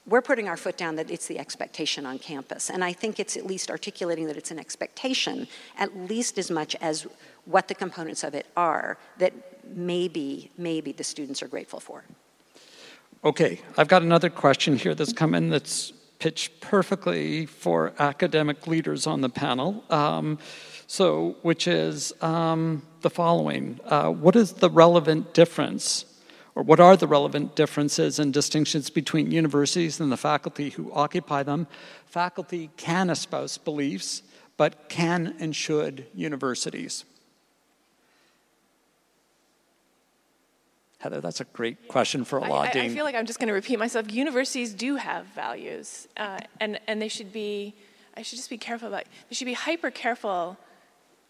Speaker 13: we're putting our foot down that it's the expectation on campus. And I think it's at least articulating that it's an expectation, at least as much as what the components of it are, that maybe, maybe the students are grateful for.
Speaker 6: Okay, I've got another question here that's come in that's pitched perfectly for academic leaders on the panel. Um, so, which is um, the following uh, What is the relevant difference or what are the relevant differences and distinctions between universities and the faculty who occupy them? Faculty can espouse beliefs, but can and should universities? Heather, that's a great question for a law
Speaker 12: I,
Speaker 6: dean.
Speaker 12: I feel like I'm just going to repeat myself. Universities do have values, uh, and and they should be. I should just be careful about. They should be hyper careful,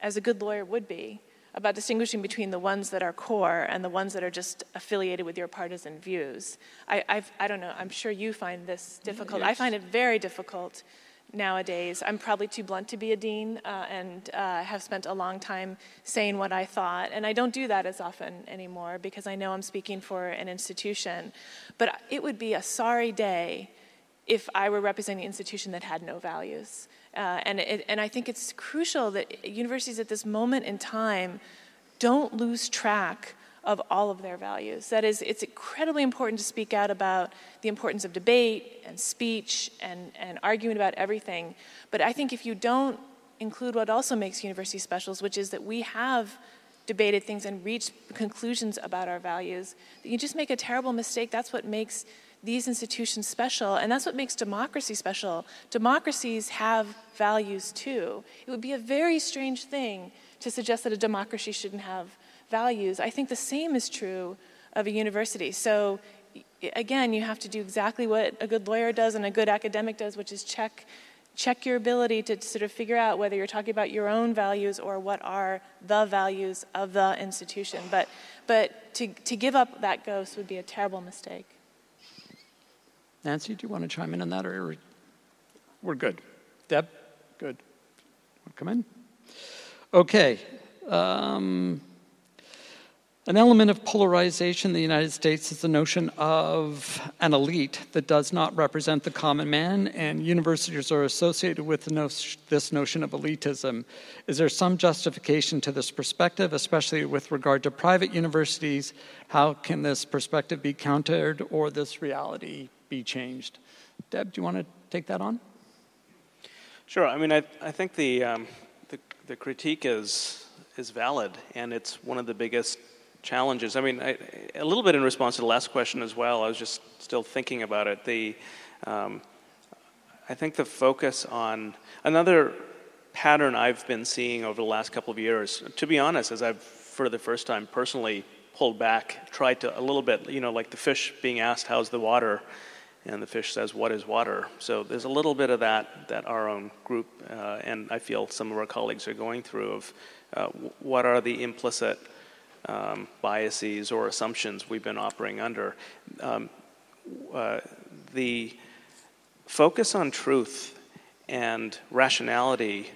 Speaker 12: as a good lawyer would be, about distinguishing between the ones that are core and the ones that are just affiliated with your partisan views. I, I've, I do not know, I'm sure you find this difficult. Yes. I find it very difficult nowadays. I'm probably too blunt to be a dean uh, and uh, have spent a long time saying what I thought. And I don't do that as often anymore because I know I'm speaking for an institution. But it would be a sorry day if I were representing an institution that had no values. Uh, and, it, and I think it's crucial that universities at this moment in time don't lose track of all of their values. That is, it's incredibly important to speak out about the importance of debate and speech and, and arguing about everything. But I think if you don't include what also makes universities special, which is that we have debated things and reached conclusions about our values, that you just make a terrible mistake. That's what makes these institutions special, and that's what makes democracy special. Democracies have values too. It would be a very strange thing to suggest that a democracy shouldn't have values. I think the same is true of a university. So, again, you have to do exactly what a good lawyer does and a good academic does, which is check check your ability to sort of figure out whether you're talking about your own values or what are the values of the institution. But, but to, to give up that ghost would be a terrible mistake.
Speaker 6: Nancy, do you want to chime in on that, or we're good? Deb, good. Come in. Okay. Um, an element of polarization in the United States is the notion of an elite that does not represent the common man, and universities are associated with no- this notion of elitism. Is there some justification to this perspective, especially with regard to private universities? How can this perspective be countered or this reality be changed. Deb, do you want to take that on?
Speaker 14: Sure. I mean, I, I think the, um, the, the critique is, is valid, and it's one of the biggest challenges. I mean, I, a little bit in response to the last question as well. I was just still thinking about it. The, um, I think the focus on another pattern I've been seeing over the last couple of years. To be honest, as I've for the first time personally pulled back, tried to a little bit, you know, like the fish being asked, "How's the water?" and the fish says, "What is water?" So there's a little bit of that that our own group uh, and I feel some of our colleagues are going through of uh, what are the implicit um, biases or assumptions we've been operating under. Um, uh, the focus on truth and rationality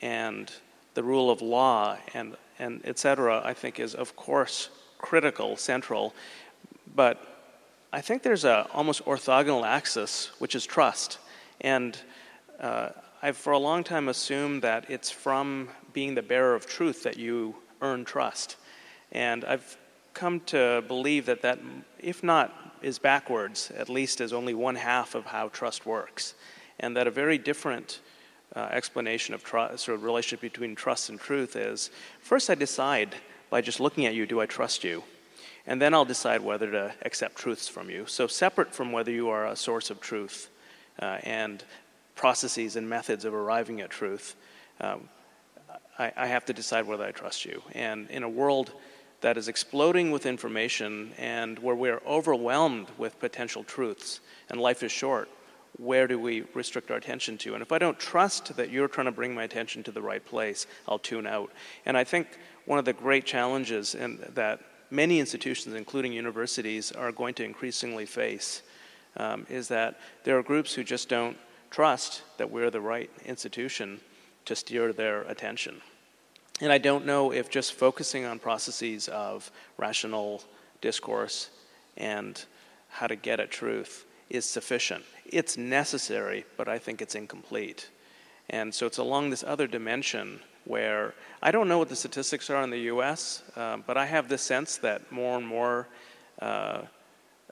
Speaker 14: and the rule of law and, and et cetera, I think is, of course, critical, central. But I think there's a almost orthogonal axis, which is trust. And uh, I've for a long time assumed that it's from being the bearer of truth that you earn trust. And I've come to believe that that, if not is backwards, at least is only one half of how trust works. And that a very different uh, explanation of trust, sort of relationship between trust and truth is first I decide by just looking at you, do I trust you? And then I'll decide whether to accept truths from you. So, separate from whether you are a source of truth uh, and processes and methods of arriving at truth, um, I, I have to decide whether I trust you. And in a world that is exploding with information and where we're overwhelmed with potential truths and life is short, where do we restrict our attention to? And if I don't trust that you're trying to bring my attention to the right place, I'll tune out. And I think one of the great challenges in, that many institutions, including universities, are going to increasingly face um, is that there are groups who just don't trust that we're the right institution to steer their attention. And I don't know if just focusing on processes of rational discourse and how to get at truth is sufficient. It's necessary, but I think it's incomplete. And so it's along this other dimension where I don't know what the statistics are in the US, uh, but I have this sense that more and more uh,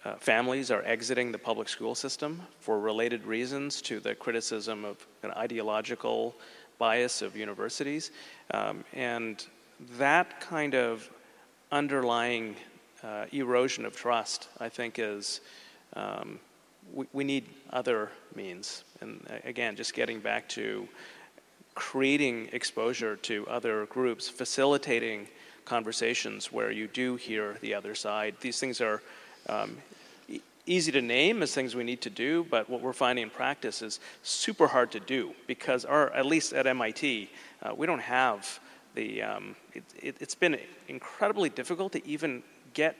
Speaker 14: uh, families are exiting the public school system for related reasons to the criticism of an ideological bias of universities. Um, and that kind of underlying uh, erosion of trust, I think, is um, we, we, need other means. And uh, again, just getting back to creating exposure to other groups, facilitating conversations where you do hear the other side. These things are um, easy to name as things we need to do, but what we're finding in practice is super hard to do because, or at least at MIT, uh, we don't have the. Um, it, it, been incredibly difficult to even get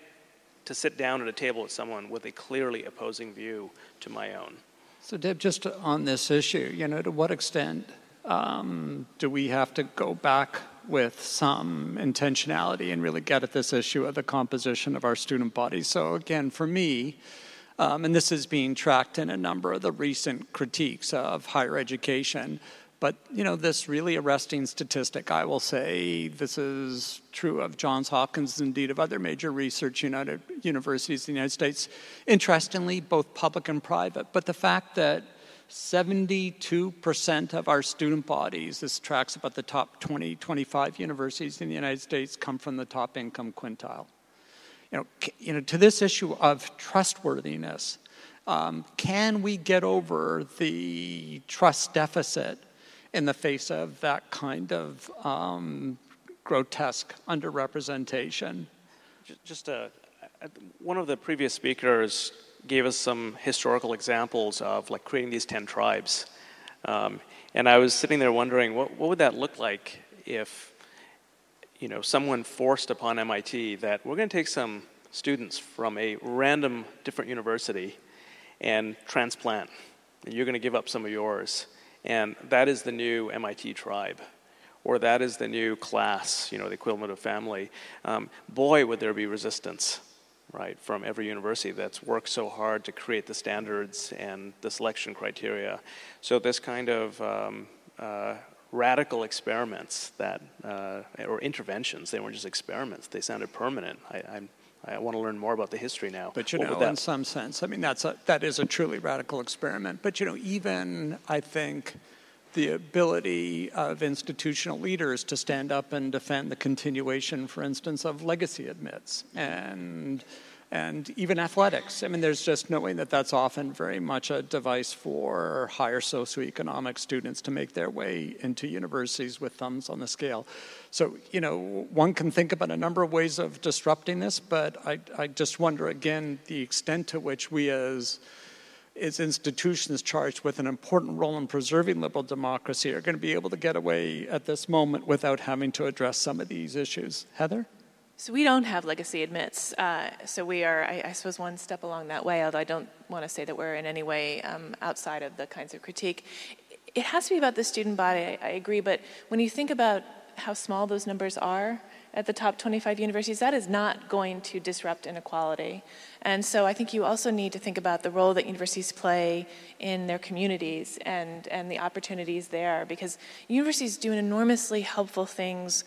Speaker 14: to sit down at a table with someone with a clearly opposing view to my own.
Speaker 6: So, Deb, just on this issue, you know, to what extent um, do we have to go back with some intentionality and really get at this issue of the composition of our student body? So, again, for me, um, and this is being tracked in a number of the recent critiques of higher education. But you know, this really arresting statistic, I will say, this is true of Johns Hopkins, indeed of other major research united universities in the United States. Interestingly, both public and private. But the fact that 72% of our student bodies, this tracks about the top 20, 25 universities in the United States, come from the top income quintile you know, you know, to this issue of trustworthiness, um, can we get over the trust deficit in the face of that kind of um, grotesque underrepresentation?
Speaker 14: Just a, uh, one of the previous speakers gave us some historical examples of like creating these 10 tribes. Um, and I was sitting there wondering, what, what would that look like if you know, someone forced upon MIT that we're going to take some students from a random different university and transplant, and you're going to give up some of yours. And that is the new MIT tribe, or that is the new class, you know, the equivalent of family. Um, boy, would there be resistance, right, from every university that's worked so hard to create the standards and the selection criteria. So, this kind of um, uh, radical experiments that, uh, or interventions. They weren't just experiments. They sounded permanent. I, I'm, I want to learn more about the history now.
Speaker 6: But you what know, in some sense, I mean, that's a, that is a truly radical experiment. But you know, even I think the ability of institutional leaders to stand up and defend the continuation, for instance, of legacy admits and and even athletics. I mean, there's just knowing that that's often very much a device for higher socioeconomic students to make their way into universities with thumbs on the scale. So, you know, one can think about a number of ways of disrupting this, but I, I just wonder again the extent to which we as as institutions charged with an important role in preserving liberal democracy are going to be able to get away at this moment without having to address some of these issues. Heather?
Speaker 12: So we don't have legacy admits. Uh, so we are, I, I, suppose, one step along that way. Although I don't want to say that we're in any way um, outside of the kinds of critique. It has to be about the student body. I, I agree, but when you think about how small those numbers are at the top 25 universities, that is not going to disrupt inequality. And so I think you also need to think about the role that universities play in their communities and, and the opportunities there, because universities do enormously helpful things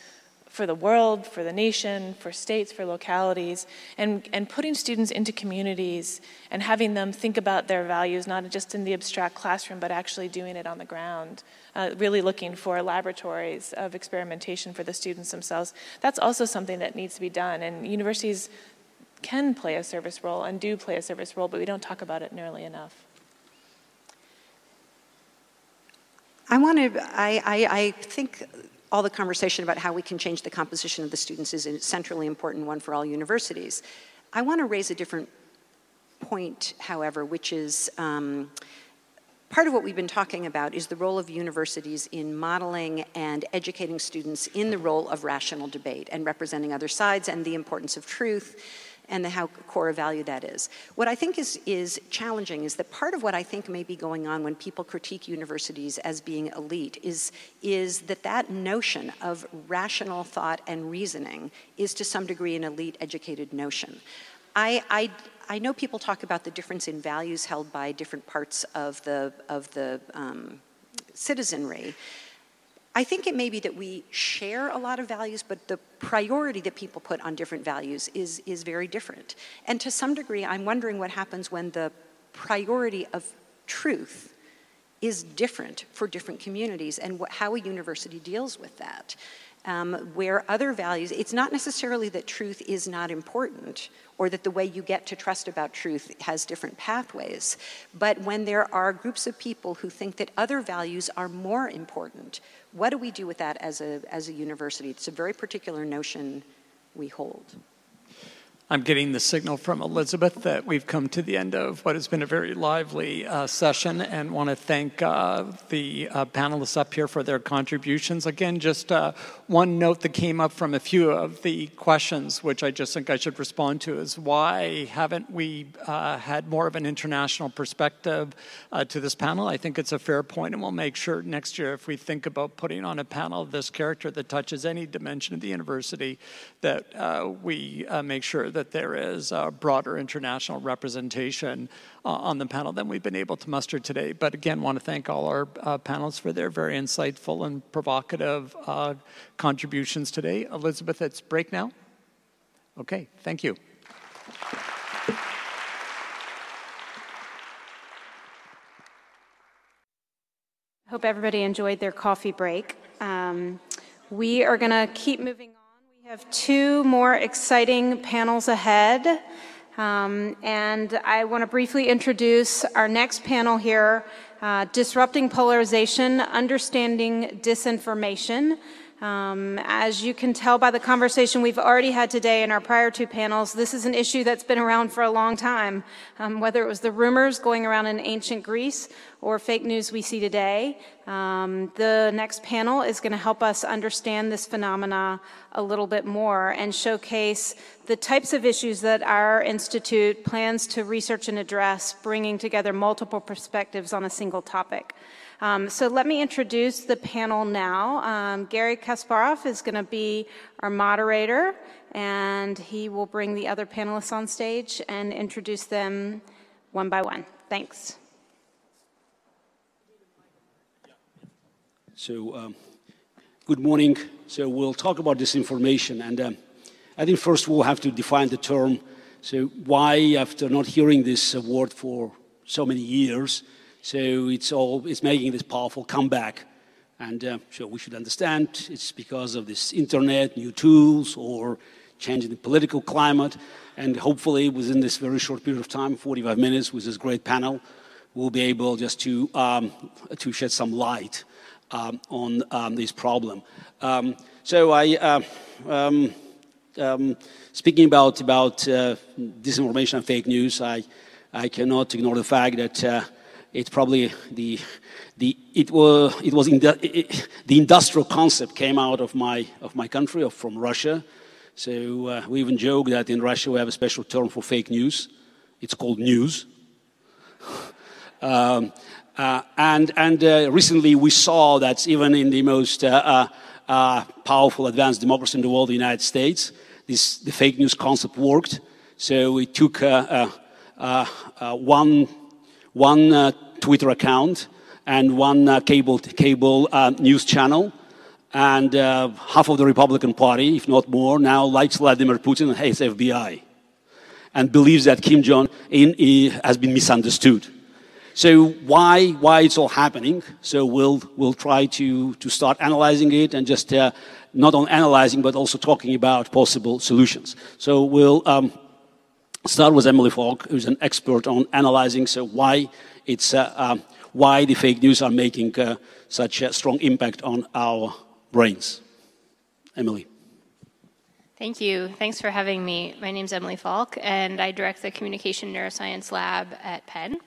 Speaker 12: for the world, for the nation, for states, for localities, and, and putting students into communities and having them think about their values, not just in the abstract classroom, but actually doing it on the ground, uh, really looking for laboratories of experimentation for the students themselves. That's also something that needs to be done, and universities can play a service role and do play a service role, but we don't talk about it nearly enough.
Speaker 13: I want to, I, I, I think all the conversation about how we can change the composition of the students is a centrally important one for all universities. I want to raise a different point, however, which is um, part of what we've been talking about is the role of universities in modeling and educating students in the role of rational debate and representing other sides and the importance of truth and how core a value that is. What I think is, is challenging is that part of what I think may be going on when people critique universities as being elite is, is that that notion of rational thought and reasoning is to some degree an elite educated notion. I, I, I know people talk about the difference in values held by different parts of the, of the um, citizenry. I think it may be that we share a lot of values, but the priority that people put on different values is, is very different. And to some degree, I'm wondering what happens when the priority of truth is different for different communities and what, how a university deals with that. Um, where other values, it's not necessarily that truth is not important or that the way you get to trust about truth has different pathways, but when there are groups of people who think that other values are more important, what do we do with that as a, as a university? It's a very particular notion we hold.
Speaker 6: I'm getting the signal from Elizabeth that we've come to the end of what has been a very lively uh, session and want to thank uh, the uh, panelists up here for their contributions. Again, just uh, one note that came up from a few of the questions, which I just think I should respond to, is why haven't we uh, had more of an international perspective uh, to this panel? I think it's a fair point, and we'll make sure next year if we think about putting on a panel of this character that touches any dimension of the university, that we make sure that that there is a broader international representation uh, on the panel than we've been able to muster today. But again, want to thank all our uh, panelists for their very insightful and provocative uh, contributions today. Elizabeth, it's break now. Okay, thank you.
Speaker 1: Hope everybody enjoyed their coffee break. Um, we are going to keep moving on. We have two more exciting panels ahead. Um, and I want to briefly introduce our next panel here uh, Disrupting Polarization, Understanding Disinformation. Um, as you can tell by the conversation we've already had today in our prior two panels, this is an issue that's been around for a long time. Um, whether it was the rumors going around in ancient Greece or fake news we see today, um, the next panel is going to help us understand this phenomena a little bit more and showcase the types of issues that our institute plans to research and address, bringing together multiple perspectives on a single topic. Um, so let me introduce the panel now. Um, Garry Kasparov is going to be our moderator, and he will bring the other panelists on stage and introduce them one by one. Thanks.
Speaker 15: So, um, good morning. So, we'll talk about disinformation, and um, I think first we'll have to define the term. So, why, after not hearing this word for so many years, so it's all it's making this powerful comeback And uh, so we should understand it's because of this internet, new tools, or changing the political climate. And hopefully, within this very short period of time, 45 minutes, with this great panel, we'll be able just to, um, to shed some light um, on um, this problem. Um, so I, uh, um, um, speaking about, about uh, disinformation and fake news, I, I cannot ignore the fact that it's probably the, the, it was, it was in the, it, the industrial concept came out of my, of my country, or from Russia. So uh, we even joke that in Russia we have a special term for fake news. It's called news. um, uh, and and uh, recently we saw that even in the most uh, uh, uh, powerful advanced democracy in the world, the United States, this, the fake news concept worked. So we took one, one Twitter account and one cable, cable news channel and uh, half of the Republican Party, if not more, now likes Vladimir Putin and hates FBI, and believes that Kim Jong Un has been misunderstood. So why why it's all happening? So we'll we'll try to to start analyzing it and just uh, not on analyzing but also talking about possible solutions. So we'll um, start with Emily Falk, who's an expert on analyzing. So why it's uh, um, why the fake news are making uh, such a strong impact on our brains. Emily.
Speaker 16: Thank you. Thanks for having me. My name is Emily Falk, and I direct the Communication Neuroscience Lab at Penn.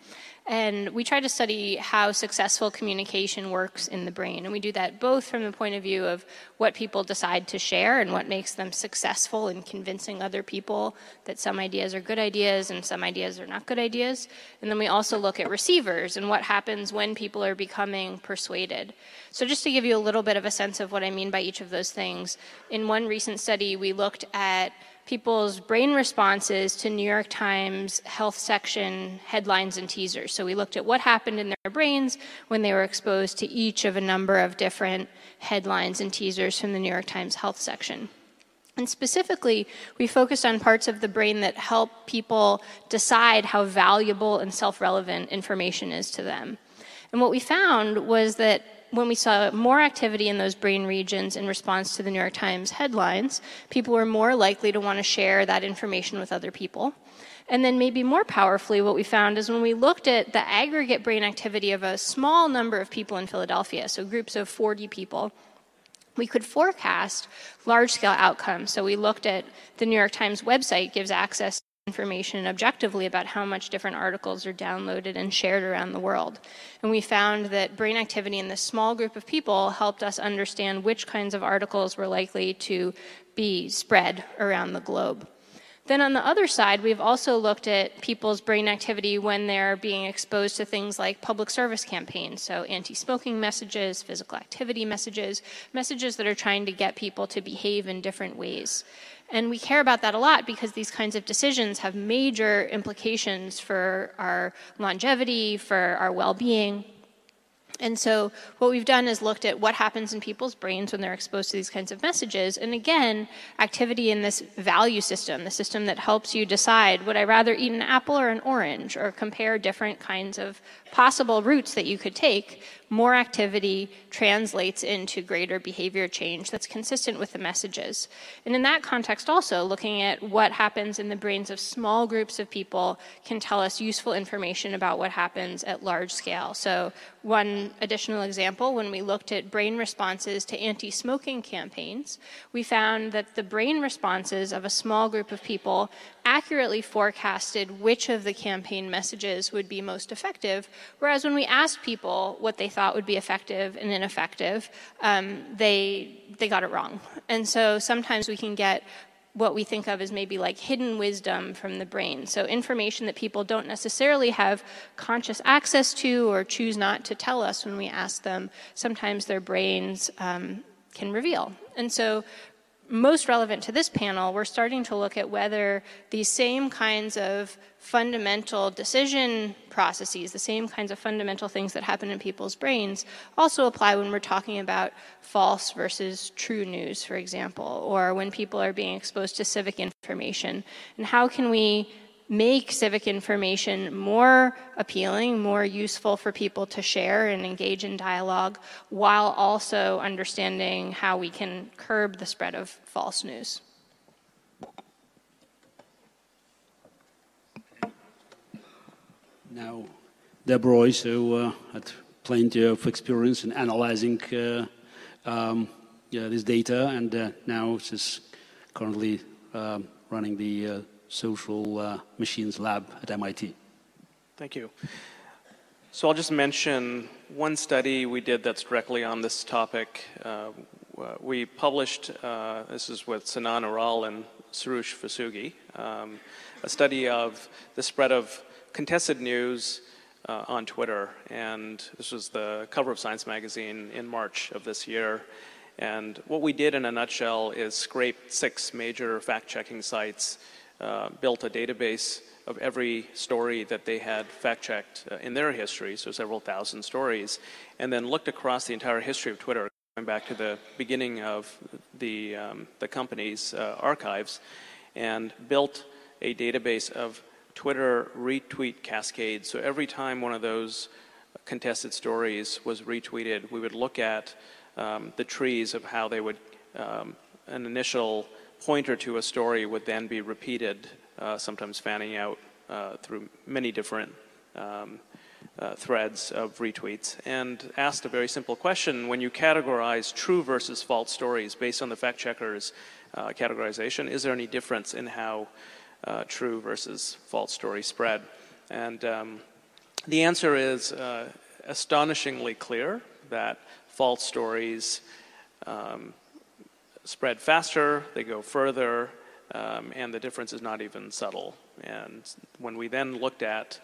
Speaker 16: And we try to study how successful communication works in the brain. And we do that both from the point of view of what people decide to share and what makes them successful in convincing other people that some ideas are good ideas and some ideas are not good ideas. And then we also look at receivers and what happens when people are becoming persuaded. So, just to give you a little bit of a sense of what I mean by each of those things, in one recent study, we looked at people's brain responses to New York Times health section headlines and teasers. So we looked at what happened in their brains when they were exposed to each of a number of different headlines and teasers from the New York Times health section. And specifically, we focused on parts of the brain that help people decide how valuable and self relevant information is to them. And what we found was that when we saw more activity in those brain regions in response to the New York Times headlines, people were more likely to want to share that information with other people. And then, maybe more powerfully, what we found is when we looked at the aggregate brain activity of a small number of people in Philadelphia, so groups of 40 people, we could forecast large scale outcomes. So we looked at the New York Times website gives access information objectively about how much different articles are downloaded and shared around the world. And we found that brain activity in this small group of people helped us understand which kinds of articles were likely to be spread around the globe. Then on the other side, we've also looked at people's brain activity when they're being exposed to things like public service campaigns, so anti smoking messages, physical activity messages, messages that are trying to get people to behave in different ways. And we care about that a lot because these kinds of decisions have major implications for our longevity, for our well being. And so, what we've done is looked at what happens in people's brains when they're exposed to these kinds of messages. And again, activity in this value system, the system that helps you decide would I rather eat an apple or an orange, or compare different kinds of possible routes that you could take, more activity translates into greater behavior change that's consistent with the messages. And in that context, also, looking at what happens in the brains of small groups of people can tell us useful information about what happens at large scale. So, one additional example when we looked at brain responses to anti smoking campaigns, we found that the brain responses of a small group of people accurately forecasted which of the campaign messages would be most effective. Whereas when we asked people what they thought would be effective and ineffective, um, they, they got it wrong. And so sometimes we can get what we think of as maybe like hidden wisdom from the brain. So, information that people don't necessarily have conscious access to or choose not to tell us when we ask them, sometimes their brains um, can reveal. And so, most relevant to this panel, we're starting to look at whether these same kinds of fundamental decision processes, the same kinds of fundamental things that happen in people's brains, also apply when we're talking about false versus true news, for example, or when people are being exposed to civic information. And how can we make civic information more appealing, more useful for people to share and engage in dialogue, while also understanding how we can curb the spread of false news.
Speaker 15: Now, Deborah also uh, had plenty of experience in analyzing uh, um, yeah, this data, and uh, now she's currently um, running the uh, social uh, machines lab at MIT.
Speaker 14: Thank you. So I'll just mention one study we did that's directly on this topic. Uh, we published, uh, this is with Sinan Aral and Soroush Vosoughi, um, a study of the spread of contested news uh, on Twitter. And this was the cover of Science Magazine in March of this year. And what we did in a nutshell is scrape six major fact checking sites uh, built a database of every story that they had fact checked uh, in their history, so several thousand stories, and then looked across the entire history of Twitter, going back to the beginning of the, um, the company's uh, archives, and built a database of Twitter retweet cascades. So every time one of those contested stories was retweeted, we would look at um, the trees of how they would, um, an initial pointer to a story would then be repeated, uh, sometimes fanning out uh, through many different um, uh, threads of retweets, and asked a very simple question. When you categorize true versus false stories based on the fact checker's categorization, is there any difference in how true versus false stories spread? And um, the answer is astonishingly clear that false stories um, spread faster, they go further, um, and the difference is not even subtle. And when we then looked at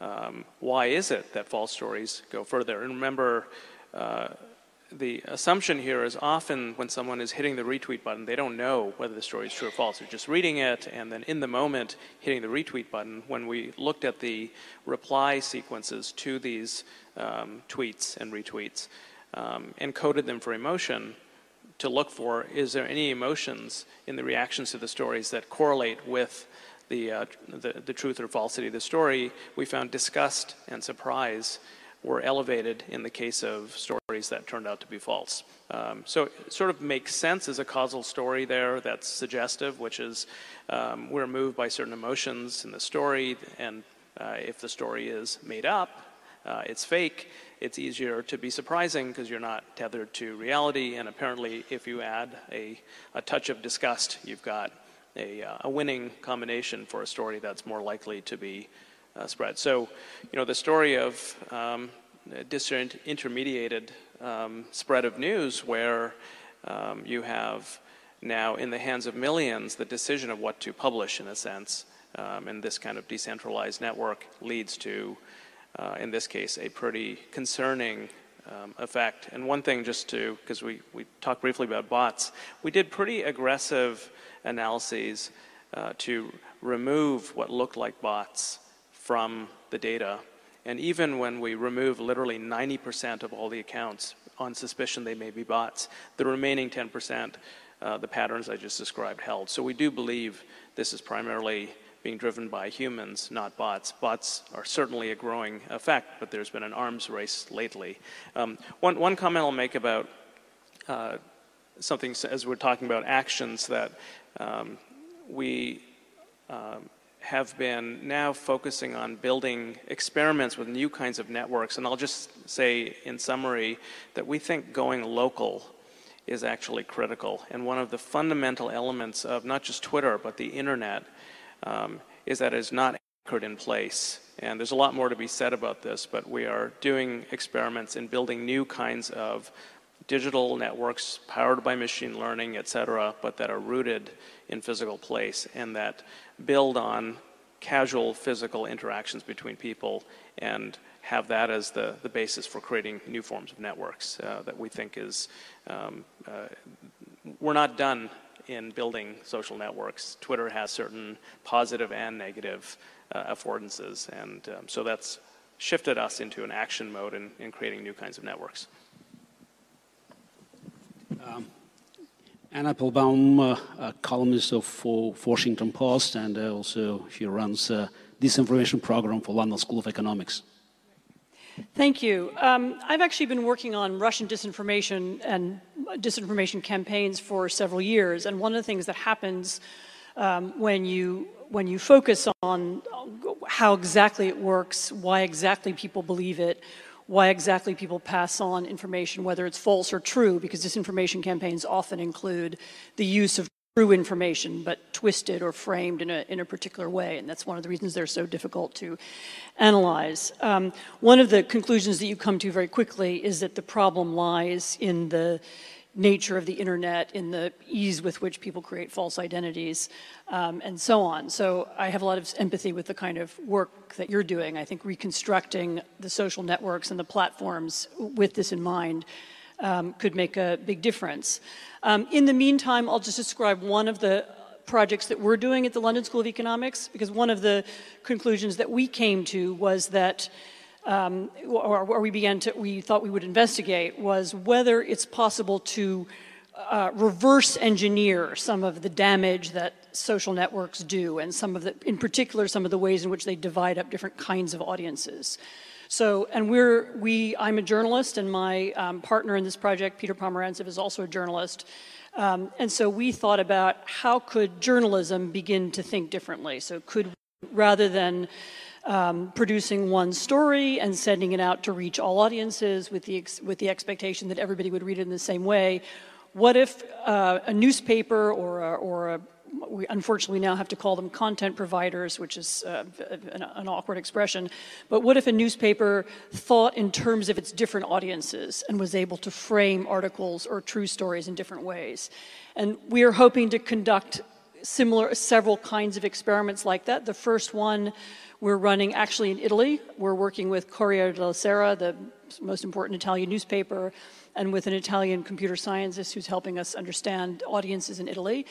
Speaker 14: um, why is it that false stories go further, and remember, uh, the assumption here is often when someone is hitting the retweet button, they don't know whether the story is true or false. They're just reading it and then in the moment hitting the retweet button. When we looked at the reply sequences to these um, tweets and retweets, um, encoded them for emotion, to look for is there any emotions in the reactions to the stories that correlate with the, uh, the, the, truth or falsity of the story, we found disgust and surprise were elevated in the case of stories that turned out to be false. Um, so it sort of makes sense as a causal story there that's suggestive, which is um, we're moved by certain emotions in the story, and uh, if the story is made up, uh, it's fake, it's easier to be surprising because you're not tethered to reality. And apparently, if you add a, a touch of disgust, you've got a, uh, a winning combination for a story that's more likely to be uh, spread. So, you know, the story of um, disintermediated um, spread of news where um, you have now in the hands of millions the decision of what to publish in a sense. Um, and this kind of decentralized network leads to uh, in this case, a pretty concerning um, effect. And one thing, just to, because we, we talked briefly about bots, we did pretty aggressive analyses uh, to remove what looked like bots from the data. And even when we remove literally 90% of all the accounts on suspicion they may be bots, the remaining 10%, uh, the patterns I just described held. So we do believe this is primarily being driven by humans, not bots. Bots are certainly a growing effect, but there's been an arms race lately. Um, one, one comment I'll make about uh, something as we're talking about actions that um, we um, have been now focusing on building experiments with new kinds of networks. And I'll just say in summary that we think going local is actually critical. And one of the fundamental elements of not just Twitter, but the internet um, is that it is not anchored in place. And there's a lot more to be said about this, but we are doing experiments in building new kinds of digital networks powered by machine learning, et cetera, but that are rooted in physical place and that build on casual physical interactions between people and have that as the, the basis for creating new forms of networks uh, that we think is, um, uh, we're not done in building social networks. Twitter has certain positive and negative uh, affordances, and um, so that's shifted us into an action mode in, in creating new kinds of networks.
Speaker 15: Um, Anne Applebaum, uh, a columnist of for Washington Post, and uh, also she runs a disinformation program for London School of Economics.
Speaker 17: Thank you. Um, I've actually been working on Russian disinformation and disinformation campaigns for several years, and one of the things that happens um, when you when you focus on how exactly it works, why exactly people believe it, why exactly people pass on information, whether it's false or true, because disinformation campaigns often include the use of true information, but twisted or framed in a, in a particular way. And that's one of the reasons they're so difficult to analyze. Um, one of the conclusions that you come to very quickly is that the problem lies in the nature of the internet, in the ease with which people create false identities, um, and so on. So I have a lot of empathy with the kind of work that you're doing. I think reconstructing the social networks and the platforms with this in mind um, could make a big difference. Um, in the meantime, I'll just describe one of the projects that we're doing at the London School of Economics, because one of the conclusions that we came to was that um, or, or, we began to, we thought we would investigate was whether it's possible to uh, reverse engineer some of the damage that social networks do, and some of the, in particular, some of the ways in which they divide up different kinds of audiences. So, and we're, we, I'm a journalist, and my um, partner in this project, Peter Pomerantsev, is also a journalist. Um, and so we thought about how could journalism begin to think differently? So could, rather than um, producing one story and sending it out to reach all audiences with the, with the expectation that everybody would read it in the same way. What if uh, a newspaper or a, or a we unfortunately now have to call them content providers, which is uh, an, an, awkward expression. But what if a newspaper thought in terms of its different audiences and was able to frame articles or true stories in different ways? And we are hoping to conduct similar, several kinds of experiments like that. The first one we're running actually in Italy. We're working with Corriere della Sera, the most important Italian newspaper, and with an Italian computer scientist who's helping us understand audiences in Italy.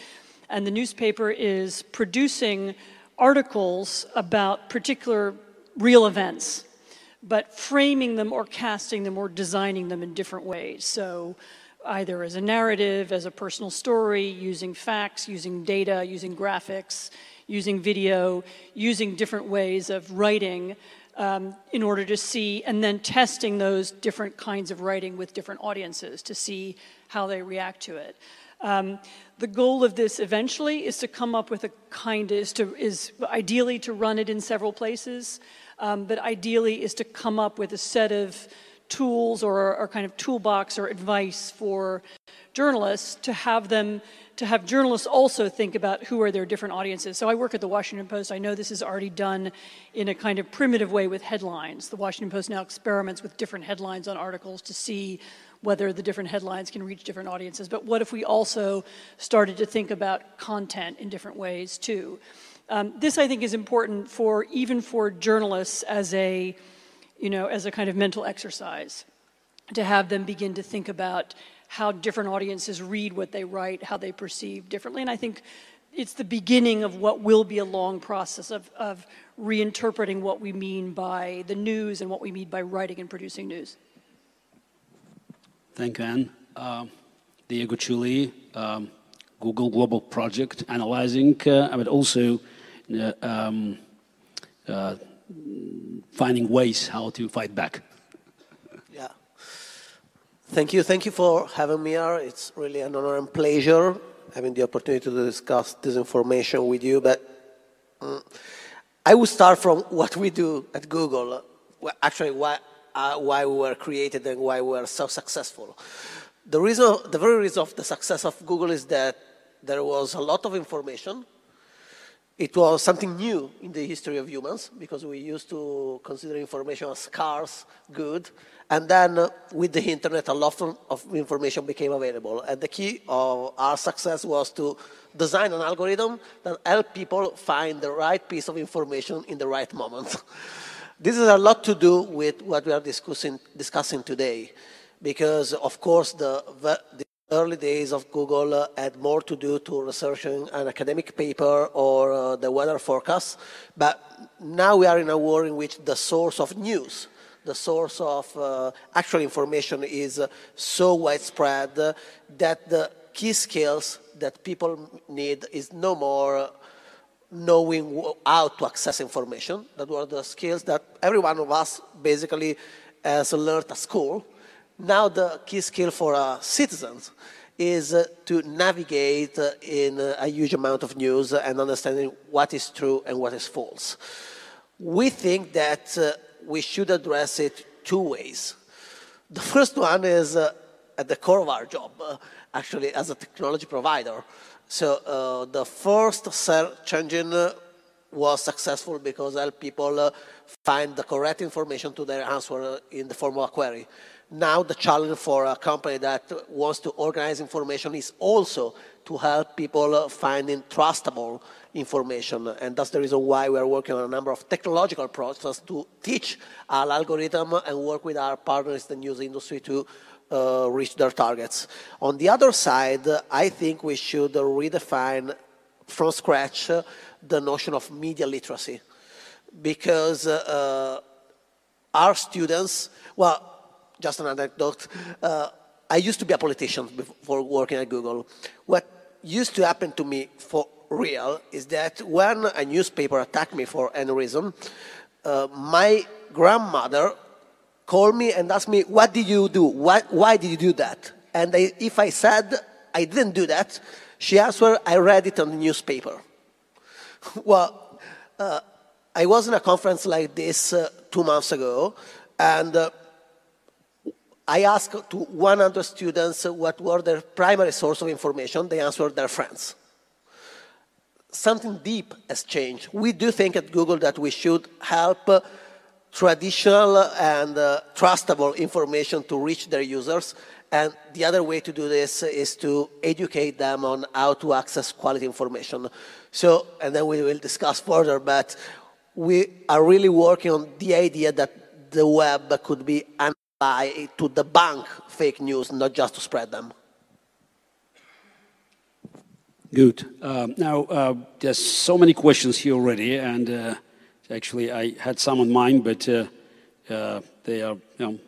Speaker 17: And the newspaper is producing articles about particular real events, but framing them or casting them or designing them in different ways. So either as a narrative, as a personal story, using facts, using data, using graphics, using video, using different ways of writing um, in order to see, and then testing those different kinds of writing with different audiences to see how they react to it. Um, the goal of this eventually is to come up with a kind is to is ideally to run it in several places, um, but ideally is to come up with a set of tools or, or kind of toolbox or advice for journalists to have them to have journalists also think about who are their different audiences. So I work at the Washington Post. I know this is already done in a kind of primitive way with headlines. The Washington Post now experiments with different headlines on articles to see whether the different headlines can reach different audiences. But what if we also started to think about content in different ways too? Um, this, I think, is important for even for journalists as a, you know, as a kind of mental exercise, to have them begin to think about how different audiences read what they write, how they perceive differently. And I think it's the beginning of what will be a long process of, of reinterpreting what we mean by the news and what we mean by writing and producing news.
Speaker 15: Thank you, Anne. Uh, Diego Ciulli, um, Google Global Project, analyzing, uh, but also uh, um, uh, finding ways how to fight back. Yeah.
Speaker 18: Thank you. Thank you for having me here. It's really an honor and pleasure having the opportunity to discuss this information with you. But um, I will start from what we do at Google. Actually, why, uh, why we were created and why we are so successful. The reason, the very reason of the success of Google is that there was a lot of information. It was something new in the history of humans because we used to consider information as scarce, good, and then uh, with the internet, a lot of information became available. And the key of our success was to design an algorithm that helped people find the right piece of information in the right moment. this has a lot to do with what we are discussing, discussing today. Because, of course, the, the early days of Google uh, had more to do to researching an academic paper or uh, the weather forecast. But now we are in a world in which the source of news the source of uh, actual information is uh, so widespread uh, that the key skills that people need is no more knowing how to access information. That were the skills that every one of us basically has learned at school. Now the key skill for uh, citizens is uh, to navigate uh, in a huge amount of news and understanding what is true and what is false. We think that uh, we should address it two ways. The first one is uh, at the core of our job, uh, actually as a technology provider. So uh, the first search engine uh, was successful because helped people uh, find the correct information to their answer in the form of a query. Now the challenge for a company that wants to organize information is also to help people finding trustable information. And that's the reason why we are working on a number of technological processes to teach our algorithm and work with our partners in the news industry to uh, reach their targets. On the other side, I think we should redefine from scratch uh, the notion of media literacy because uh, our students, well, just an anecdote, uh, I used to be a politician before working at Google. What used to happen to me for real is that when a newspaper attacked me for any reason, uh, my grandmother called me and asked me, What did you do? Why, why did you do that? And I, if I said I didn't do that, she answered, I read it on the newspaper. well, uh, I was in a conference like this uh, two months ago, and uh, I asked to 100 students what were their primary source of information. They answered their friends. Something deep has changed. We do think at Google that we should help uh, traditional and uh, trustable information to reach their users. And the other way to do this is to educate them on how to access quality information. So, and then we will discuss further, but we are really working on the idea that the web could be an ally to debunk fake news, not just to spread them.
Speaker 15: Good. Uh, now, uh, there's so many questions here already, and uh, Actually, I had some on mind, but uh, uh, they are, you know,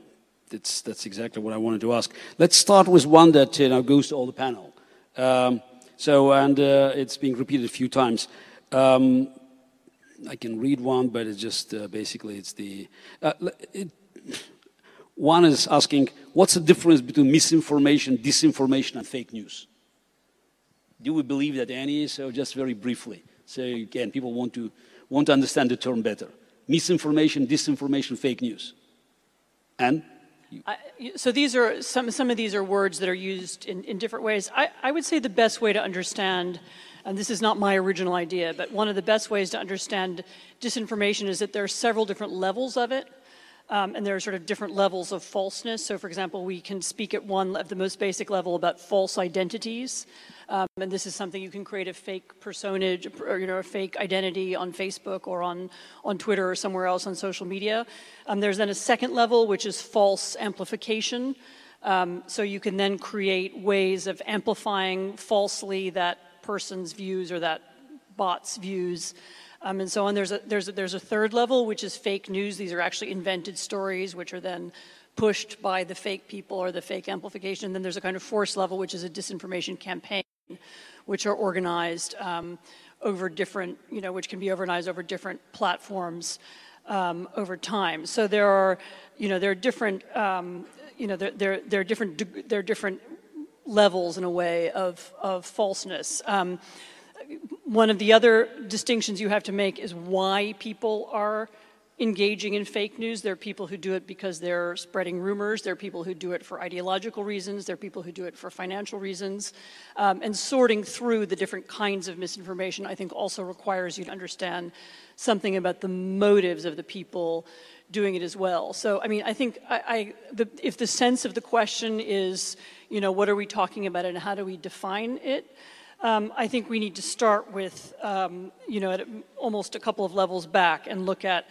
Speaker 15: that's, that's exactly what I wanted to ask. Let's start with one that you know, goes to all the panel. Um, so, and uh, it's been repeated a few times. Um, I can read one, but it's just uh, basically it's the. Uh, it, one is asking, what's the difference between misinformation, disinformation, and fake news? Do we believe that any? So, just very briefly. So, again, people want to want to understand the term better. Misinformation, disinformation, fake news. And?
Speaker 17: So these are some, some of these are words that are used in, in different ways. I, I would say the best way to understand, and this is not my original idea, but one of the best ways to understand disinformation is that there are several different levels of it. Um, and there are sort of different levels of falseness. So, for example, we can speak at one at the most basic level about false identities. Um, and this is something you can create a fake personage or you know a fake identity on Facebook or on on Twitter or somewhere else on social media. Um, there's then a second level which is false amplification. Um, so you can then create ways of amplifying falsely that person's views or that bot's views. Um, and so on. There's a, there's, a, there's a third level, which is fake news. These are actually invented stories, which are then pushed by the fake people or the fake amplification. And then there's a kind of force level, which is a disinformation campaign which are organized um, over different, you know, which can be organized over different platforms um, over time. So there are, you know, there are different, um, you know, there, there, there, are different, there are different levels in a way of, of falseness. Um, one of the other distinctions you have to make is why people are engaging in fake news. There are people who do it because they're spreading rumors. There are people who do it for ideological reasons. There are people who do it for financial reasons. Um, and sorting through the different kinds of misinformation, I think, also requires you to understand something about the motives of the people doing it as well. So, I mean, I think I, I, the, if the sense of the question is, you know, what are we talking about and how do we define it? Um, I think we need to start with, um, you know, at almost a couple of levels back and look at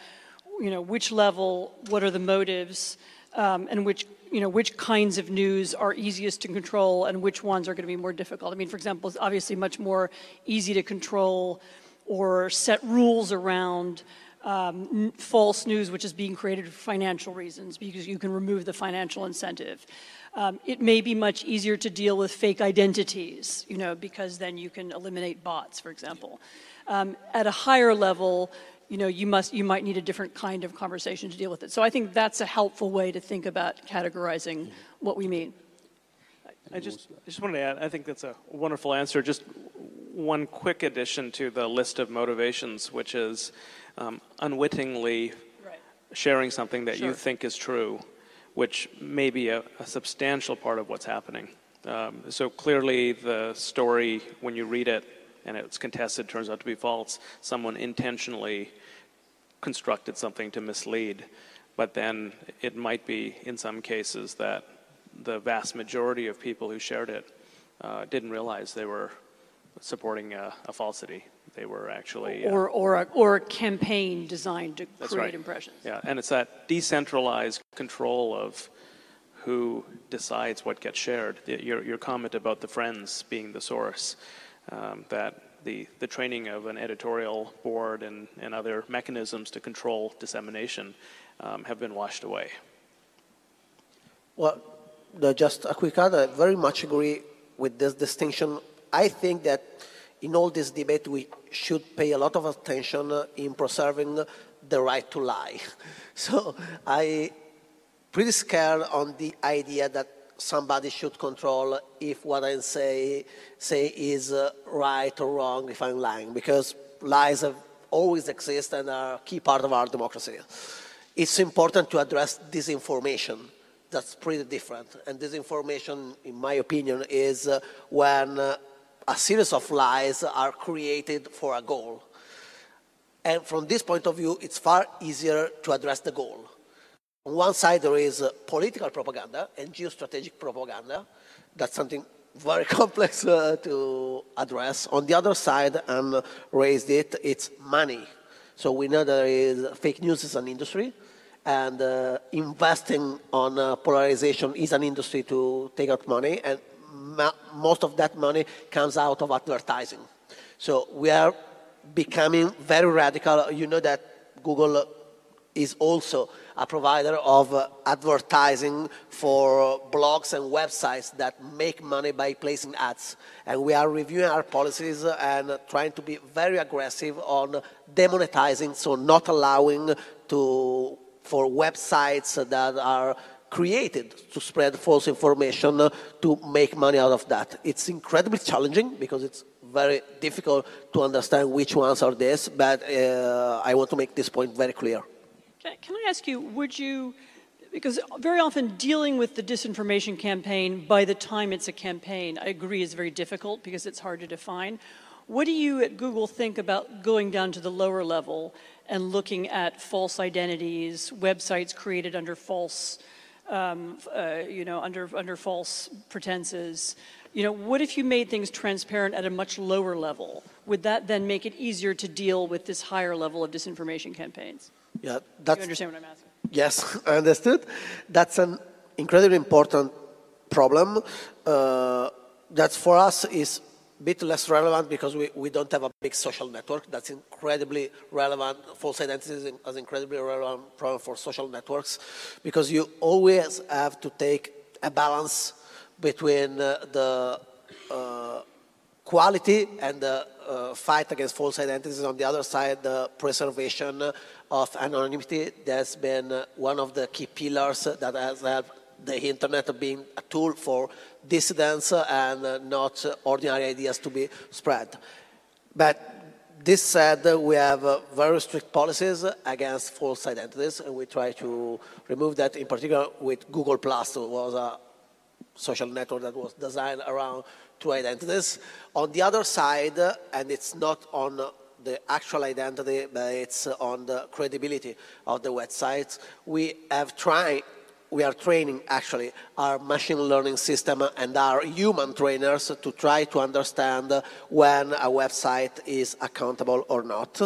Speaker 17: you know, which level, what are the motives, um, and which, you know, which kinds of news are easiest to control and which ones are going to be more difficult. I mean, for example, it's obviously much more easy to control or set rules around um, false news which is being created for financial reasons because you can remove the financial incentive. Um, it may be much easier to deal with fake identities, you know, because then you can eliminate bots, for example. Um, at a higher level, you know, you must you might need a different kind of conversation to deal with it. So I think that's a helpful way to think about categorizing what we mean.
Speaker 14: I just, I just wanted to add, I think that's a wonderful answer. Just one quick addition to the list of motivations, which is um, unwittingly right. sharing something that sure. you think is true, which may be a, a substantial part of what's happening. Um, so clearly, the story, when you read it and it's contested, turns out to be false. Someone intentionally constructed something to mislead, but then it might be, in some cases, that the vast majority of people who shared it uh, didn't realize they were supporting a, a falsity. They were actually
Speaker 17: uh, or or a, or a campaign designed to create
Speaker 14: right.
Speaker 17: impressions.
Speaker 14: Yeah, and it's that decentralized control of who decides what gets shared. The, your your comment about the friends being the source, um, that the, the training of an editorial board and, and other mechanisms to control dissemination um, have been washed away.
Speaker 18: Well, just a quick add, I very much agree with this distinction. I think that in all this debate, we should pay a lot of attention in preserving the right to lie. So I pretty scared on the idea that somebody should control if what I say say is uh, right or wrong, if I'm lying, because lies have always exist and are a key part of our democracy. It's important to address disinformation that's pretty different. And disinformation, in my opinion, is uh, when uh, a series of lies are created for a goal. And from this point of view, it's far easier to address the goal. On one side, there is uh, political propaganda and geostrategic propaganda. That's something very complex uh, to address. On the other side, and raised it, it's money. So we know there is fake news is an industry and uh, investing on uh, polarization is an industry to take out money, and most of that money comes out of advertising. So we are becoming very radical. You know that Google is also a provider of uh, advertising for blogs and websites that make money by placing ads. And we are reviewing our policies and trying to be very aggressive on demonetizing, so not allowing to for websites that are created to spread false information to make money out of that. It's incredibly challenging because it's very difficult to understand which ones are this, but uh, I want to make this point very clear.
Speaker 17: Can, I ask you, would you, because very often dealing with the disinformation campaign by the time it's a campaign, I agree is very difficult because it's hard to define. What do you at Google think about going down to the lower level and looking at false identities, websites created under false, um, uh, you know, under under false pretenses? You know, what if you made things transparent at a much lower level? Would that then make it easier to deal with this higher level of disinformation campaigns?
Speaker 18: Yeah, that's.
Speaker 17: You understand what I'm asking?
Speaker 18: Yes, I understood. That's an incredibly important problem. Uh, that for us is a bit less relevant because we, we don't have a big social network. That's incredibly relevant. False identities is an incredibly relevant problem for social networks because you always have to take a balance between uh, the uh, quality and the uh, fight against false identities. On the other side, the preservation of anonymity. That's been uh, one of the key pillars that has helped the internet being a tool for dissidents and uh, not ordinary ideas to be spread. But this said, we have uh, very strict policies against false identities, and we try to remove that in particular with Google Plus, was a social network that was designed around two identities. On the other side, and it's not on the actual identity, but it's on the credibility of the websites, we have tried we are training actually our machine learning system and our human trainers to try to understand when a website is accountable or not.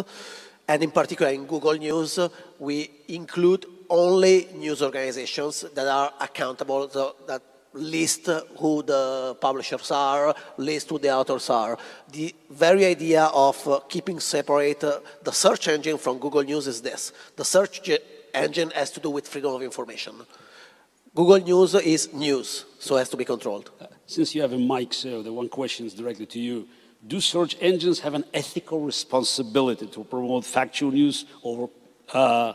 Speaker 18: And in particular in Google News, we include only news organizations that are accountable, so that list who the publishers are, list who the authors are. The very idea of uh, keeping separate uh, the search engine from Google News is this. The search engine has to do with freedom of information Google News is news, so it has to be controlled.
Speaker 15: Since you have a mic, so the one question is directly to you. Do search engines have an ethical responsibility to promote factual news over uh,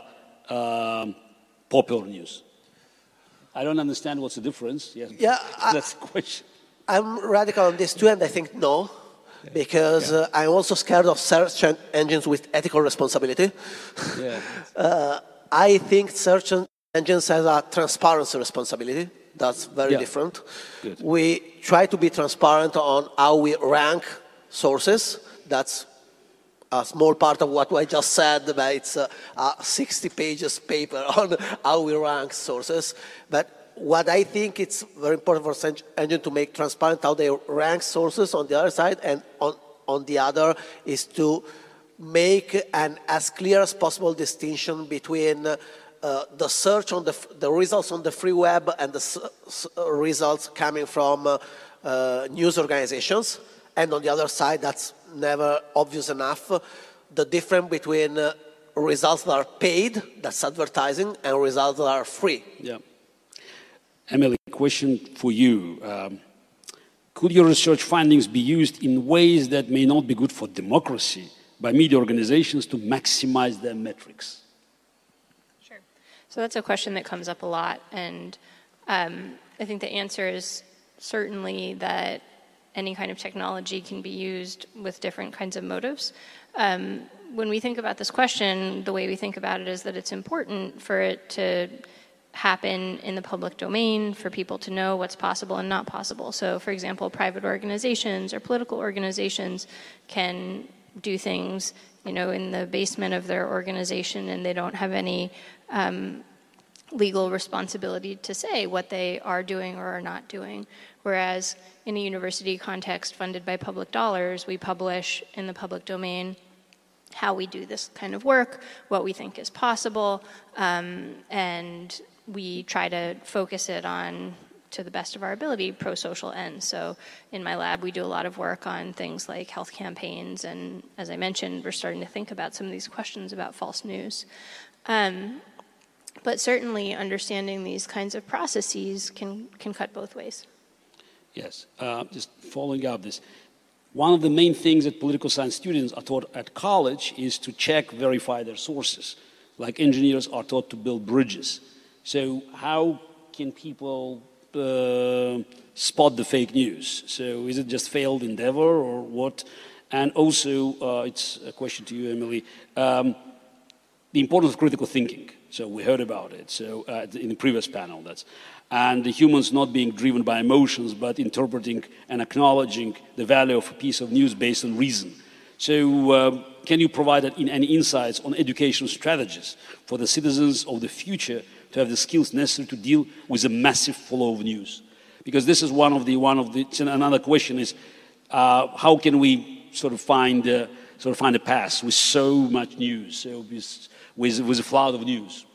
Speaker 15: um, popular news? I don't understand what's the difference. Yes,
Speaker 18: Yeah, I-
Speaker 15: that's the question.
Speaker 18: I'm radical on this too, and I think no, because uh, I'm also scared of search en- engines with ethical responsibility.
Speaker 15: Yeah.
Speaker 18: Uh, I think search en- engines have a transparency responsibility. That's very
Speaker 15: Yeah.
Speaker 18: different.
Speaker 15: Good.
Speaker 18: We try to be transparent on how we rank sources. That's a small part of what I just said, but it's a, a 60 pages paper on how we rank sources. But what I think it's very important for search engine to make transparent how they rank sources on the other side, and on, on the other is to make an as clear as possible distinction between uh, the search on the, the results on the free web and the results coming from uh, uh, news organizations. And on the other side, that's never obvious enough, the difference between uh, results that are paid, that's advertising, and results that are free.
Speaker 15: Yeah. Emily, question for you. Um, could your research findings be used in ways that may not be good for democracy by media organizations to maximize their metrics? Sure.
Speaker 16: So that's a question that comes up a lot, and um, I think the answer is certainly that any kind of technology can be used with different kinds of motives. Um, when we think about this question, the way we think about it is that it's important for it to happen in the public domain for people to know what's possible and not possible. So, for example, private organizations or political organizations can do things, you know, in the basement of their organization, and they don't have any um, legal responsibility to say what they are doing or are not doing. Whereas in a university context funded by public dollars, we publish in the public domain how we do this kind of work, what we think is possible, um, and we try to focus it on, to the best of our ability, pro social ends. So in my lab, we do a lot of work on things like health campaigns, and as I mentioned, we're starting to think about some of these questions about false news. Um, but certainly, understanding these kinds of processes can, can cut both ways.
Speaker 15: Yes, uh, just following up this. One of the main things that political science students are taught at college is to check, verify their sources. Like engineers are taught to build bridges. So, how can people uh, spot the fake news? So, is it just failed endeavor or what? And also, uh, it's a question to you, Emily. Um, the importance of critical thinking. So we heard about it. So uh, in the previous panel, that's and the humans not being driven by emotions, but interpreting and acknowledging the value of a piece of news based on reason. So uh, can you provide in any insights on educational strategies for the citizens of the future to have the skills necessary to deal with a massive flow of news? Because this is one of the one of the another question is uh, how can we sort of find uh, sort of find a path with so much news, so with, with a flood of news.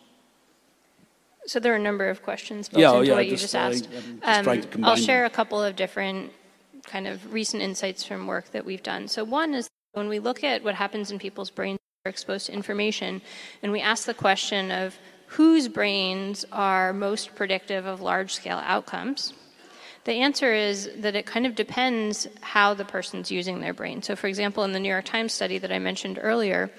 Speaker 16: So there are a number of questions built
Speaker 15: Yeah,
Speaker 16: into
Speaker 15: yeah,
Speaker 16: what you
Speaker 15: just, uh,
Speaker 16: asked.
Speaker 15: I'm just
Speaker 16: Um, I'll share
Speaker 15: them.
Speaker 16: a couple of different kind of recent insights from work that we've done. So one is when we look at what happens in people's brains when they're exposed to information, and we ask the question of whose brains are most predictive of large-scale outcomes. The answer is that it kind of depends how the person's using their brain. So, for example, in the New York Times study that I mentioned earlier,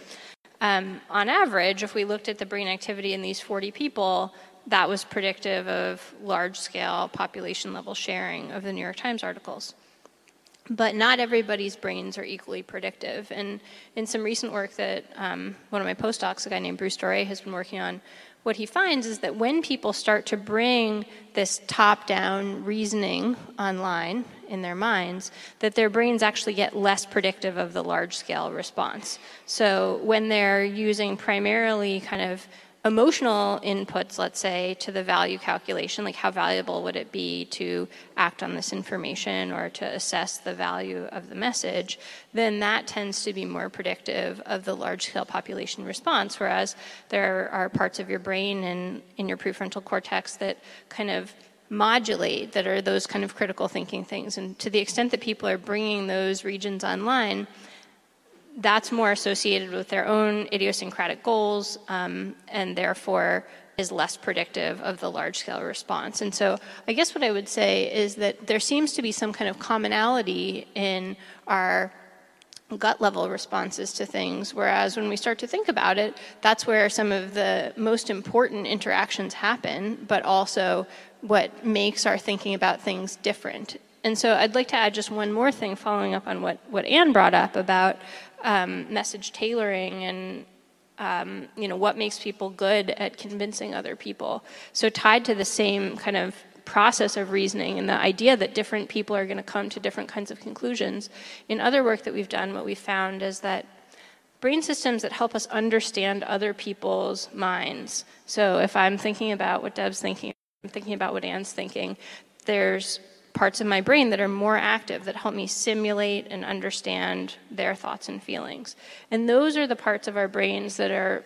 Speaker 16: um, on average, if we looked at the brain activity in these 40 people, that was predictive of large scale population level sharing of the New York Times articles. But not everybody's brains are equally predictive. And in some recent work that um, one of my postdocs, a guy named Bruce Doré, has been working on, what he finds is that when people start to bring this top down reasoning online in their minds, that their brains actually get less predictive of the large scale response. So when they're using primarily kind of emotional inputs, let's say, to the value calculation, like how valuable would it be to act on this information or to assess the value of the message, then that tends to be more predictive of the large scale population response. Whereas there are parts of your brain and in your prefrontal cortex that kind of modulate, that are those kind of critical thinking things. And to the extent that people are bringing those regions online, that's more associated with their own idiosyncratic goals um, and therefore is less predictive of the large scale response. And so I guess what I would say is that there seems to be some kind of commonality in our gut level responses to things, whereas when we start to think about it, that's where some of the most important interactions happen, but also what makes our thinking about things different. And so I'd like to add just one more thing following up on what, what Anne brought up about um, message tailoring and um, you know what makes people good at convincing other people. So tied to the same kind of process of reasoning and the idea that different people are going to come to different kinds of conclusions. In other work that we've done, what we found is that brain systems that help us understand other people's minds. So if I'm thinking about what Deb's thinking, I'm thinking about what Anne's thinking, there's parts of my brain that are more active that help me simulate and understand their thoughts and feelings. And those are the parts of our brains that are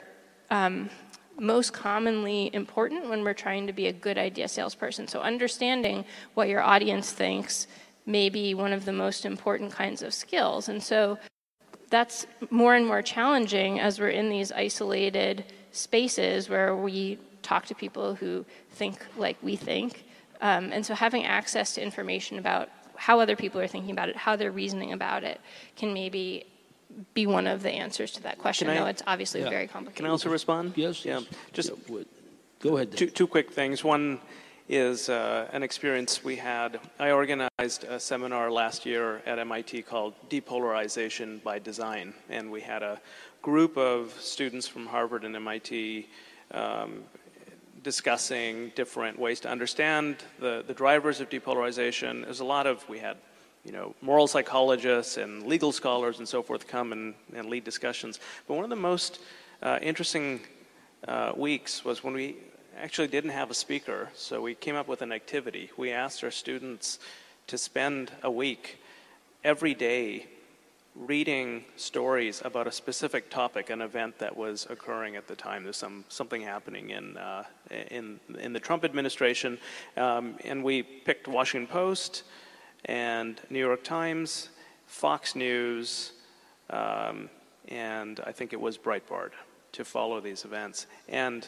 Speaker 16: um, most commonly important when we're trying to be a good idea salesperson. So, understanding what your audience thinks may be one of the most important kinds of skills. And so, that's more and more challenging as we're in these isolated spaces where we talk to people who think like we think um, and so having access to information about how other people are thinking about it, how they're reasoning about it, can maybe be one of the answers to that question. I, know it's obviously yeah. very complicated.
Speaker 14: Can I also respond?
Speaker 15: Yes.
Speaker 14: Yeah. Just
Speaker 15: yeah, go ahead.
Speaker 14: Two, two quick things. One is uh, an experience we had. I organized a seminar last year at MIT called Depolarization by Design, and we had a group of students from Harvard and MIT um, discussing different ways to understand the, the drivers of depolarization. There's a lot of, we had, you know, moral psychologists and legal scholars and so forth come and, and lead discussions. But one of the most uh, interesting uh, weeks was when we actually didn't have a speaker, so we came up with an activity. We asked our students to spend a week every day reading stories about a specific topic, an event that was occurring at the time. There's some something happening in uh, in in the Trump administration, um, and we picked Washington Post and New York Times, Fox News, um, and I think it was Breitbart to follow these events. And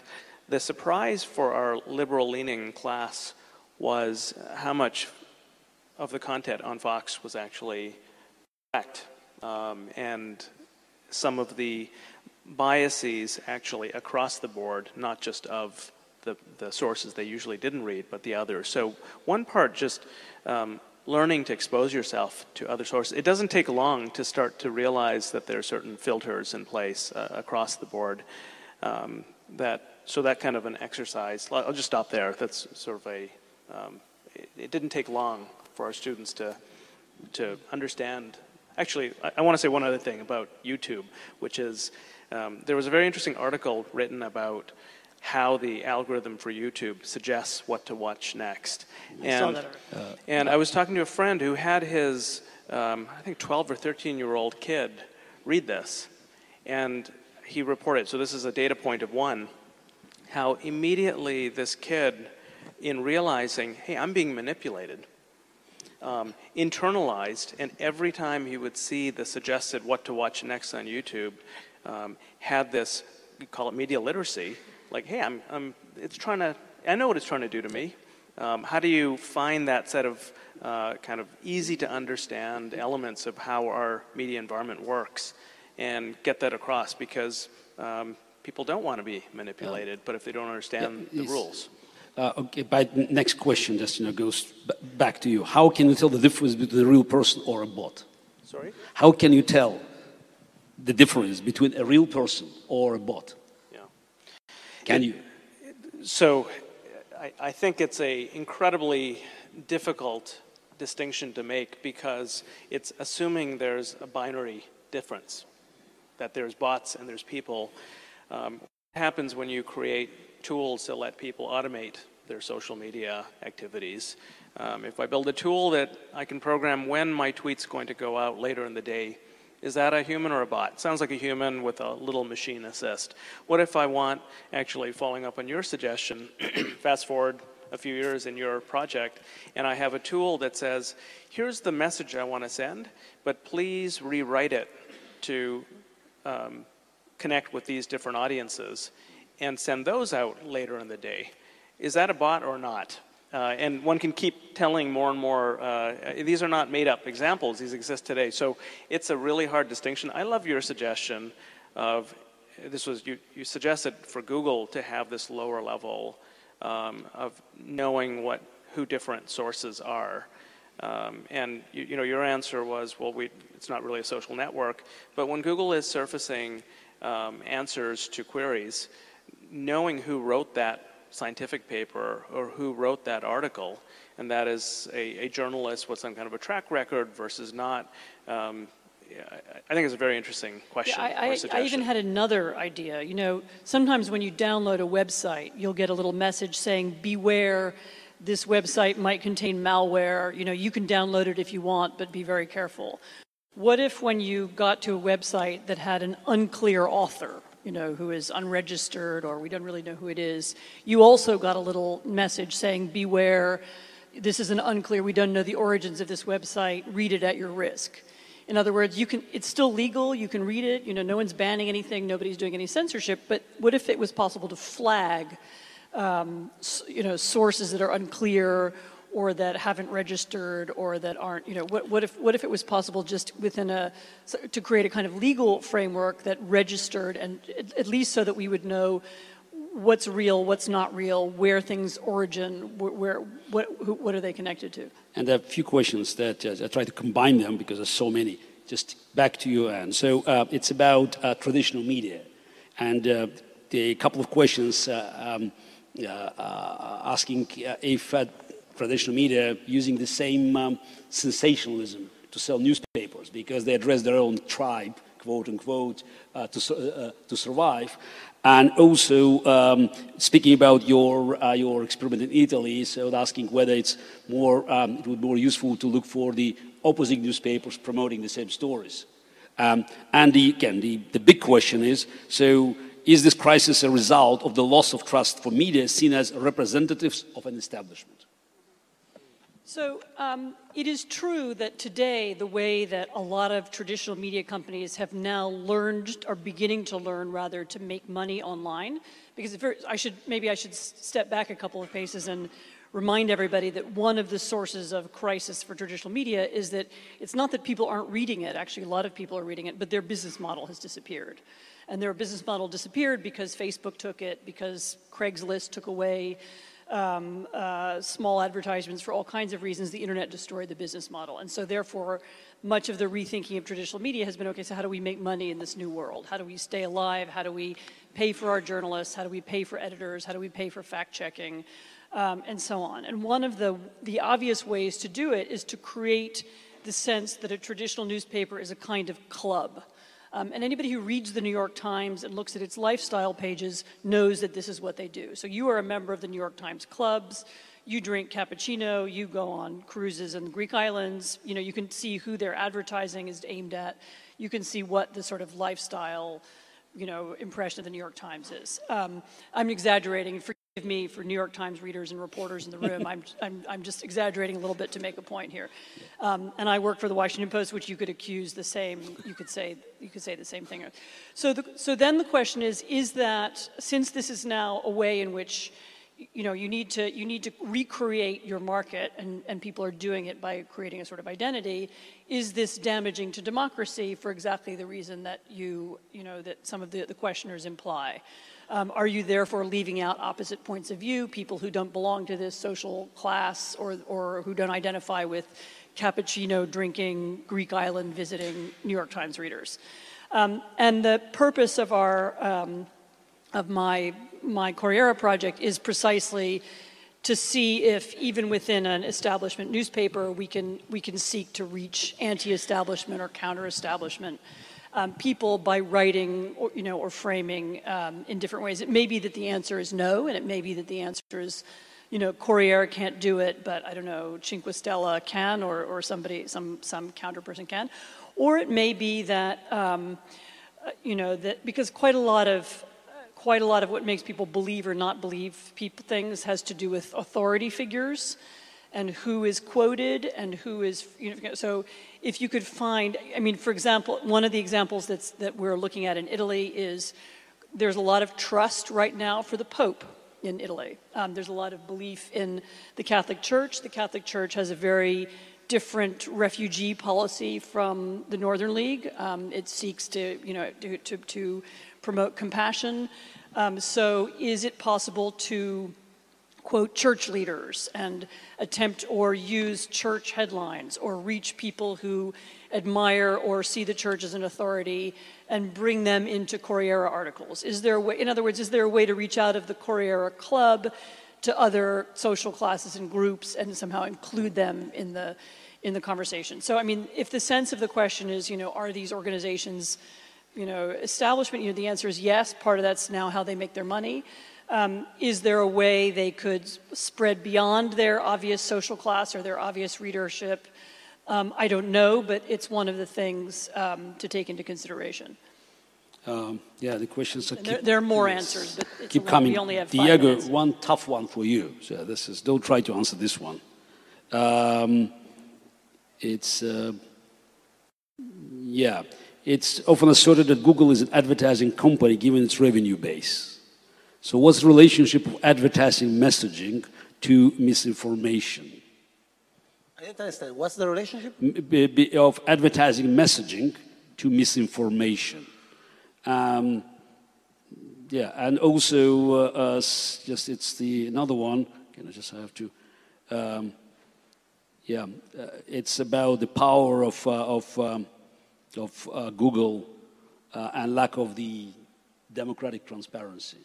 Speaker 14: the surprise for our liberal-leaning class was how much of the content on Fox was actually correct um, and some of the biases actually across the board, not just of the, the sources they usually didn't read, but the others. So, one part just um, learning to expose yourself to other sources. It doesn't take long to start to realize that there are certain filters in place uh, across the board. Um, that so that kind of an exercise. I'll just stop there. That's sort of a. Um, it, it, didn't take long for our students to to understand Actually, I, I want to say one other thing about YouTube, which is um, there was a very interesting article written about how the algorithm for YouTube suggests what to watch next.
Speaker 17: I and, uh,
Speaker 14: and I was talking to a friend who had his, um, I think, 12 or 13 year old kid read this. And he reported, so this is a data point of one, how immediately this kid, in realizing, hey, I'm being manipulated, um, internalized, and every time he would see the suggested what to watch next on YouTube, um, had this, call it media literacy, like, hey, I'm, I'm, it's trying to, I know what it's trying to do to me. Um, how do you find that set of uh, kind of easy to understand elements of how our media environment works and get that across? Because um, people don't want to be manipulated, but if they don't understand yeah, the rules.
Speaker 15: Uh, okay, by next question just you know goes back to you. How can you tell the difference between a real person or a bot?
Speaker 14: Sorry.
Speaker 15: How can you tell the difference between a real person or a bot?
Speaker 14: Yeah.
Speaker 15: Can it, you?
Speaker 14: So, I, I think it's a incredibly difficult distinction to make because it's assuming there's a binary difference, that there's bots and there's people. Um, what happens when you create tools to let people automate their social media activities. Um, if I build a tool that I can program when my tweet's going to go out later in the day, is that a human or a bot? sounds like a human with a little machine assist. What if I want, actually following up on your suggestion, fast forward a few years in your project, and I have a tool that says, here's the message I want to send, but please rewrite it to um, connect with these different audiences and send those out later in the day. Is that a bot or not? Uh, and one can keep telling more and more. Uh, these are not made up examples, these exist today. So it's a really hard distinction. I love your suggestion of this was you, you suggested for Google to have this lower level um, of knowing what who different sources are. Um, and you, you, know your answer was, well, we, it's not really a social network. But when Google is surfacing um, answers to queries, knowing who wrote that scientific paper or who wrote that article, and that is a, a journalist with some kind of a track record versus not. Um, I think it's a very interesting question.
Speaker 17: Yeah, I, I, I, even had another idea. You know, sometimes when you download a website, you'll get a little message saying, beware, this website might contain malware. You know, you can download it if you want, but be very careful. What if when you got to a website that had an unclear author, you know, who is unregistered or we don't really know who it is, you also got a little message saying, beware, this is an unclear, we don't know the origins of this website, read it at your risk. In other words, you can, it's still legal, you can read it, you know, no one's banning anything, nobody's doing any censorship, but what if it was possible to flag, um, you know, sources that are unclear or that haven't registered or that aren't, you know, what, what, if, what if it was possible just within a, to create a kind of legal framework that registered and at least so that we would know what's real, what's not real, where things origin, where, what, who, what are they connected to?
Speaker 15: And there are a few questions that uh, I try to combine them because there's so many. Just back to you, Anne. So uh, it's about uh, traditional media. And uh, the couple of questions uh, um, uh, asking if traditional media using the same um, sensationalism to sell newspapers because they address their own tribe, quote unquote, uh, to, uh, to survive. And also um, speaking about your, uh, your experiment in Italy, so asking whether it's more, um, it would be more useful to look for the opposing newspapers promoting the same stories. Um, and the, again, the, the big question is, so is this crisis a result of the loss of trust for media seen as representatives of an establishment?
Speaker 17: So um, it is true that today the way that a lot of traditional media companies have now learned, or beginning to learn rather, to make money online, because I should maybe I should step back a couple of paces and remind everybody that one of the sources of crisis for traditional media is that it's not that people aren't reading it. Actually, a lot of people are reading it, but their business model has disappeared. And their business model disappeared because Facebook took it, because Craigslist took away um, uh, small advertisements for all kinds of reasons, the internet destroyed the business model. And so therefore, much of the rethinking of traditional media has been, okay, so how do we make money in this new world? How do we stay alive? How do we pay for our journalists? How do we pay for editors? How do we pay for fact checking? Um, and so on. And one of the, the obvious ways to do it is to create the sense that a traditional newspaper is a kind of club um, and anybody who reads the New York Times and looks at its lifestyle pages knows that this is what they do. So you are a member of the New York Times clubs, you drink cappuccino, you go on cruises in the Greek islands, you know, you can see who their advertising is aimed at. You can see what the sort of lifestyle, you know, impression of the New York Times is. Um, I'm exaggerating. Forgive me for New York Times readers and reporters in the room. I'm, I'm, I'm just exaggerating a little bit to make a point here. Um, and I work for the Washington Post, which you could accuse the same, you could say, you could say the same thing. So, the, so then the question is, is that, since this is now a way in which you know, you need to, you need to recreate your market, and, and people are doing it by creating a sort of identity. Is this damaging to democracy for exactly the reason that you, you know, that some of the, the questioners imply? Um, are you therefore leaving out opposite points of view, people who don't belong to this social class or, or who don't identify with cappuccino drinking, Greek island visiting New York Times readers? Um, and the purpose of our um, of my my Corriere project is precisely to see if even within an establishment newspaper we can we can seek to reach anti-establishment or counter-establishment um, people by writing or, you know, or framing um, in different ways. It may be that the answer is no, and it may be that the answer is, you know, Corriere can't do it, but I don't know, Cinque Stelle can, or, or somebody, some, some counter person can. Or it may be that, um, uh, you know, that because quite a lot of quite a lot of what makes people believe or not believe people, things has to do with authority figures and who is quoted and who is, you know, so if you could find, I mean, for example, one of the examples that's, that we're looking at in Italy is there's a lot of trust right now for the Pope in Italy. Um, there's a lot of belief in the Catholic Church. The Catholic Church has a very different refugee policy from the Northern League. Um, it seeks to, you know, to, to, to promote compassion. Um, so is it possible to quote church leaders and attempt or use church headlines or reach people who admire or see the church as an authority and bring them into Corriere articles? Is there a way, in other words, is there a way to reach out of the Corriere club to other social classes and groups and somehow include them in the in the conversation? So I mean, if the sense of the question is, you know, are these organizations, you know, establishment, you know, the answer is yes, part of that's now how they make their money. Um, is there a way they could spread beyond their obvious social class or their obvious readership? Um, I don't know, but it's one of the things um, to take into consideration.
Speaker 15: Um, yeah, the questions are
Speaker 17: keep, there, there, are more answers, but
Speaker 15: keep coming. We only have Diego, one tough one for you. So this is don't try to answer this one. Um, it's uh, yeah, it's often asserted that Google is an advertising company given its revenue base. So, what's the relationship of advertising messaging to misinformation?
Speaker 18: I didn't understand. What's the relationship?
Speaker 15: Of advertising messaging to misinformation. Um, yeah, and also, uh, uh, just it's the another one. Can I just have to? Um, yeah, uh, it's about the power of uh, of um, of uh, Google uh, and lack of the democratic transparency.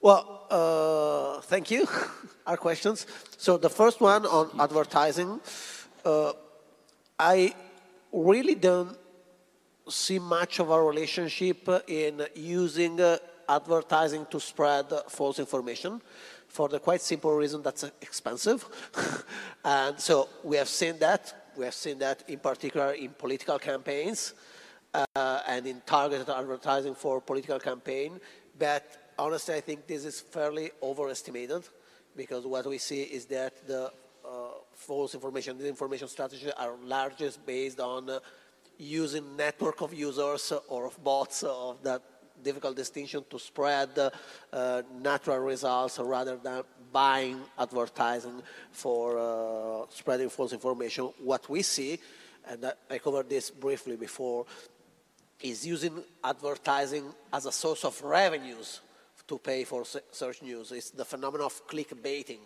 Speaker 18: Well, uh, thank you. Our questions. So the first one on advertising, uh, I really don't see much of a relationship in using uh, advertising to spread false information for the quite simple reason that's expensive. and so we have seen that. We have seen that in particular in political campaigns uh, and in targeted advertising for political campaign. But honestly, I think this is fairly overestimated because what we see is that the uh, false information, disinformation strategies are largely based on uh, using network of users or of bots of that difficult distinction to spread uh, natural results rather than buying advertising for uh, spreading false information. What we see, and I covered this briefly before, is using advertising as a source of revenues to pay for search news. It's the phenomenon of clickbaiting.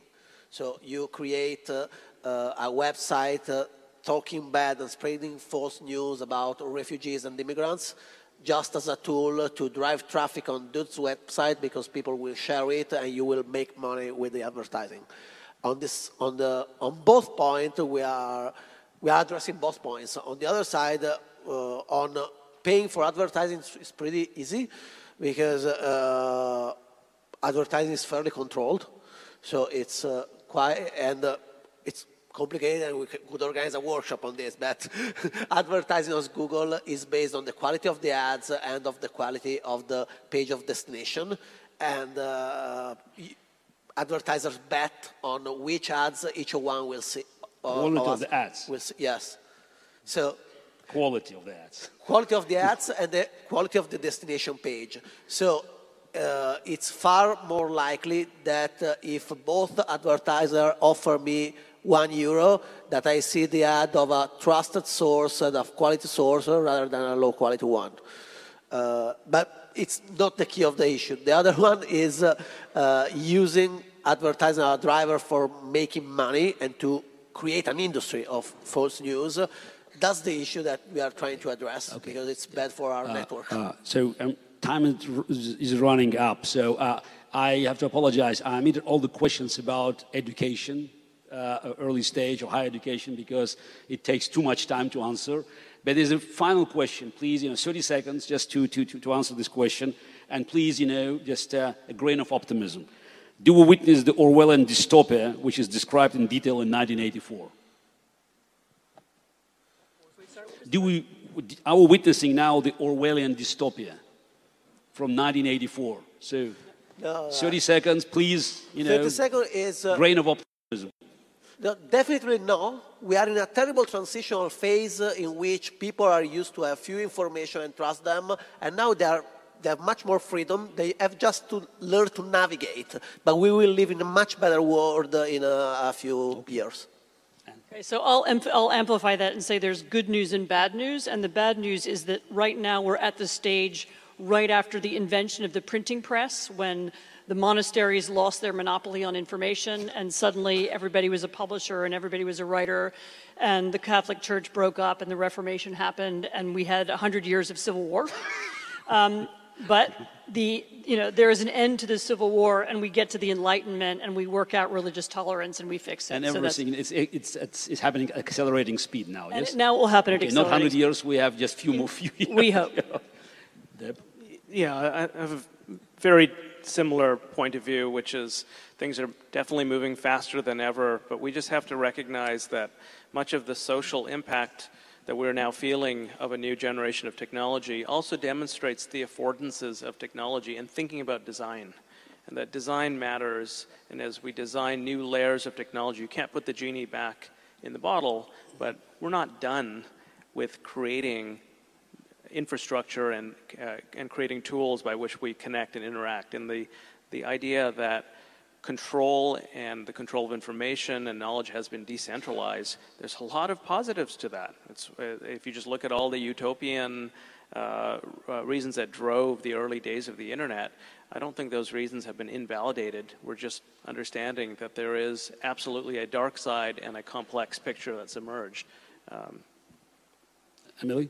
Speaker 18: So you create uh, uh, a website uh, talking bad and spreading false news about refugees and immigrants just as a tool to drive traffic on Dude's website because people will share it and you will make money with the advertising. On, this, on, the, on both points, we are, we are addressing both points. On the other side, uh, on paying for advertising is pretty easy because uh, advertising is fairly controlled. So it's uh, quite, and uh, it's complicated and we could organize a workshop on this, but advertising on Google is based on the quality of the ads and of the quality of the page of destination. And uh, advertisers bet on which ads each one will see.
Speaker 15: Uh, quality of the ads.
Speaker 18: Will see, yes. So
Speaker 15: quality of the ads.
Speaker 18: Quality of the ads and the quality of the destination page. So uh, it's far more likely that uh, if both advertiser offer me one euro, that I see the ad of a trusted source and of quality source rather than a low quality one. Uh, but it's not the key of the issue. The other one is uh, uh, using advertising as a driver for making money and to create an industry of false news that's the issue that we are trying to address okay. because it's bad for our uh, network.
Speaker 15: Uh, so um, time is, is, running up. So uh, I have to apologize. I omitted all the questions about education, uh, early stage or higher education, because it takes too much time to answer. But there's a final question, please, you know, 30 seconds just to, to, to, answer this question. And please, you know, just uh, a grain of optimism. Do we witness the Orwellian dystopia, which is described in detail in 1984? do we, are we witnessing now the Orwellian dystopia from 1984? So, no, 30 uh, seconds, please, you know. 30
Speaker 18: seconds is. Uh,
Speaker 15: grain of optimism.
Speaker 18: Definitely no. We are in a terrible transitional phase in which people are used to have few information and trust them, and now they are they have much more freedom. They have just to learn to navigate. But we will live in a much better world in a, a few years.
Speaker 17: Okay, so I'll, I'll amplify that and say there's good news and bad news. And the bad news is that right now we're at the stage right after the invention of the printing press when the monasteries lost their monopoly on information and suddenly everybody was a publisher and everybody was a writer and the Catholic Church broke up and the Reformation happened and we had 100 years of civil war. um, but the, you know, there is an end to the Civil War, and we get to the Enlightenment, and we work out religious tolerance, and we fix it.
Speaker 15: And
Speaker 17: So
Speaker 15: everything, it's, it's, it's, it's happening at accelerating speed now,
Speaker 17: And
Speaker 15: yes?
Speaker 17: now it will happen at
Speaker 15: okay, Not 100
Speaker 17: accelerating
Speaker 15: years, we have just a few more few years.
Speaker 17: We hope.
Speaker 15: Deb?
Speaker 14: Yeah, I I have a very similar point of view, which is things are definitely moving faster than ever, but we just have to recognize that much of the social impact that we're now feeling of a new generation of technology also demonstrates the affordances of technology and thinking about design. And that design matters, and as we design new layers of technology, you can't put the genie back in the bottle, but we're not done with creating infrastructure and, uh, and creating tools by which we connect and interact. And the, the idea that control and the control of information and knowledge has been decentralized, there's a lot of positives to that. It's, uh, if you just look at all the utopian uh, uh, reasons that drove the early days of the internet, I don't think those reasons have been invalidated. We're just understanding that there is absolutely a dark side and a complex picture that's emerged. Um,
Speaker 15: Emily?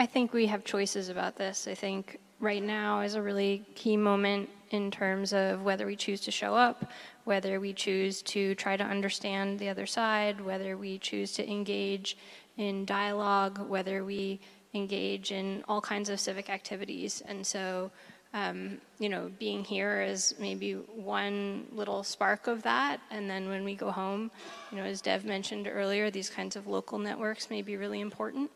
Speaker 16: I think we have choices about this. I think right now is a really key moment in terms of whether we choose to show up, whether we choose to try to understand the other side, whether we choose to engage in dialogue, whether we engage in all kinds of civic activities. And so, um, you know, being here is maybe one little spark of that. And then when we go home, you know, as Deb mentioned earlier, these kinds of local networks may be really important.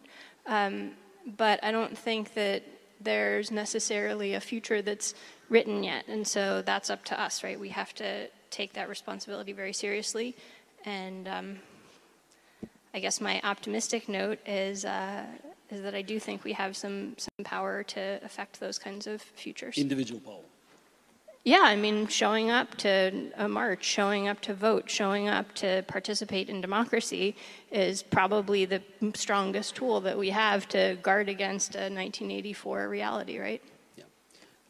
Speaker 16: Um, but I don't think that there's necessarily a future that's written yet. And so that's up to us, right? We have to take that responsibility very seriously. And um, I guess my optimistic note is, uh, is that I do think we have some, some power to affect those kinds of futures.
Speaker 15: Individual power.
Speaker 16: Yeah, I mean, showing up to a march, showing up to vote, showing up to participate in democracy is probably the strongest tool that we have to guard against a 1984 reality, right? Yeah.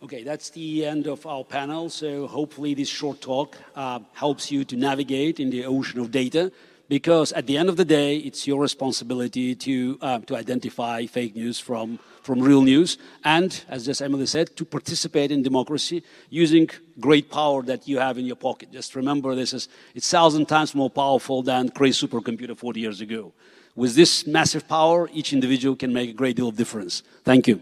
Speaker 15: Okay, that's the end of our panel. So hopefully this short talk uh, helps you to navigate in the ocean of data because at the end of the day, it's your responsibility to, uh, to identify fake news from, from real news and, as just Emily said, to participate in democracy using great power that you have in your pocket. Just remember this is it's thousand times more powerful than crazy supercomputer 40 years ago. With this massive power, each individual can make a great deal of difference. Thank you.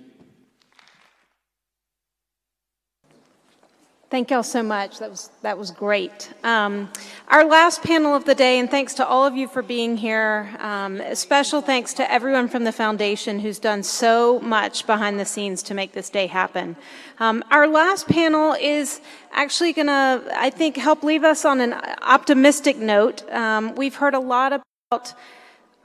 Speaker 1: Thank y'all so much. That was that was great. Um, our last panel of the day, and thanks to all of you for being here. Um, special thanks to everyone from the foundation who's done so much behind the scenes to make this day happen. Um, our last panel is actually going to, I think, help leave us on an optimistic note. Um, we've heard a lot about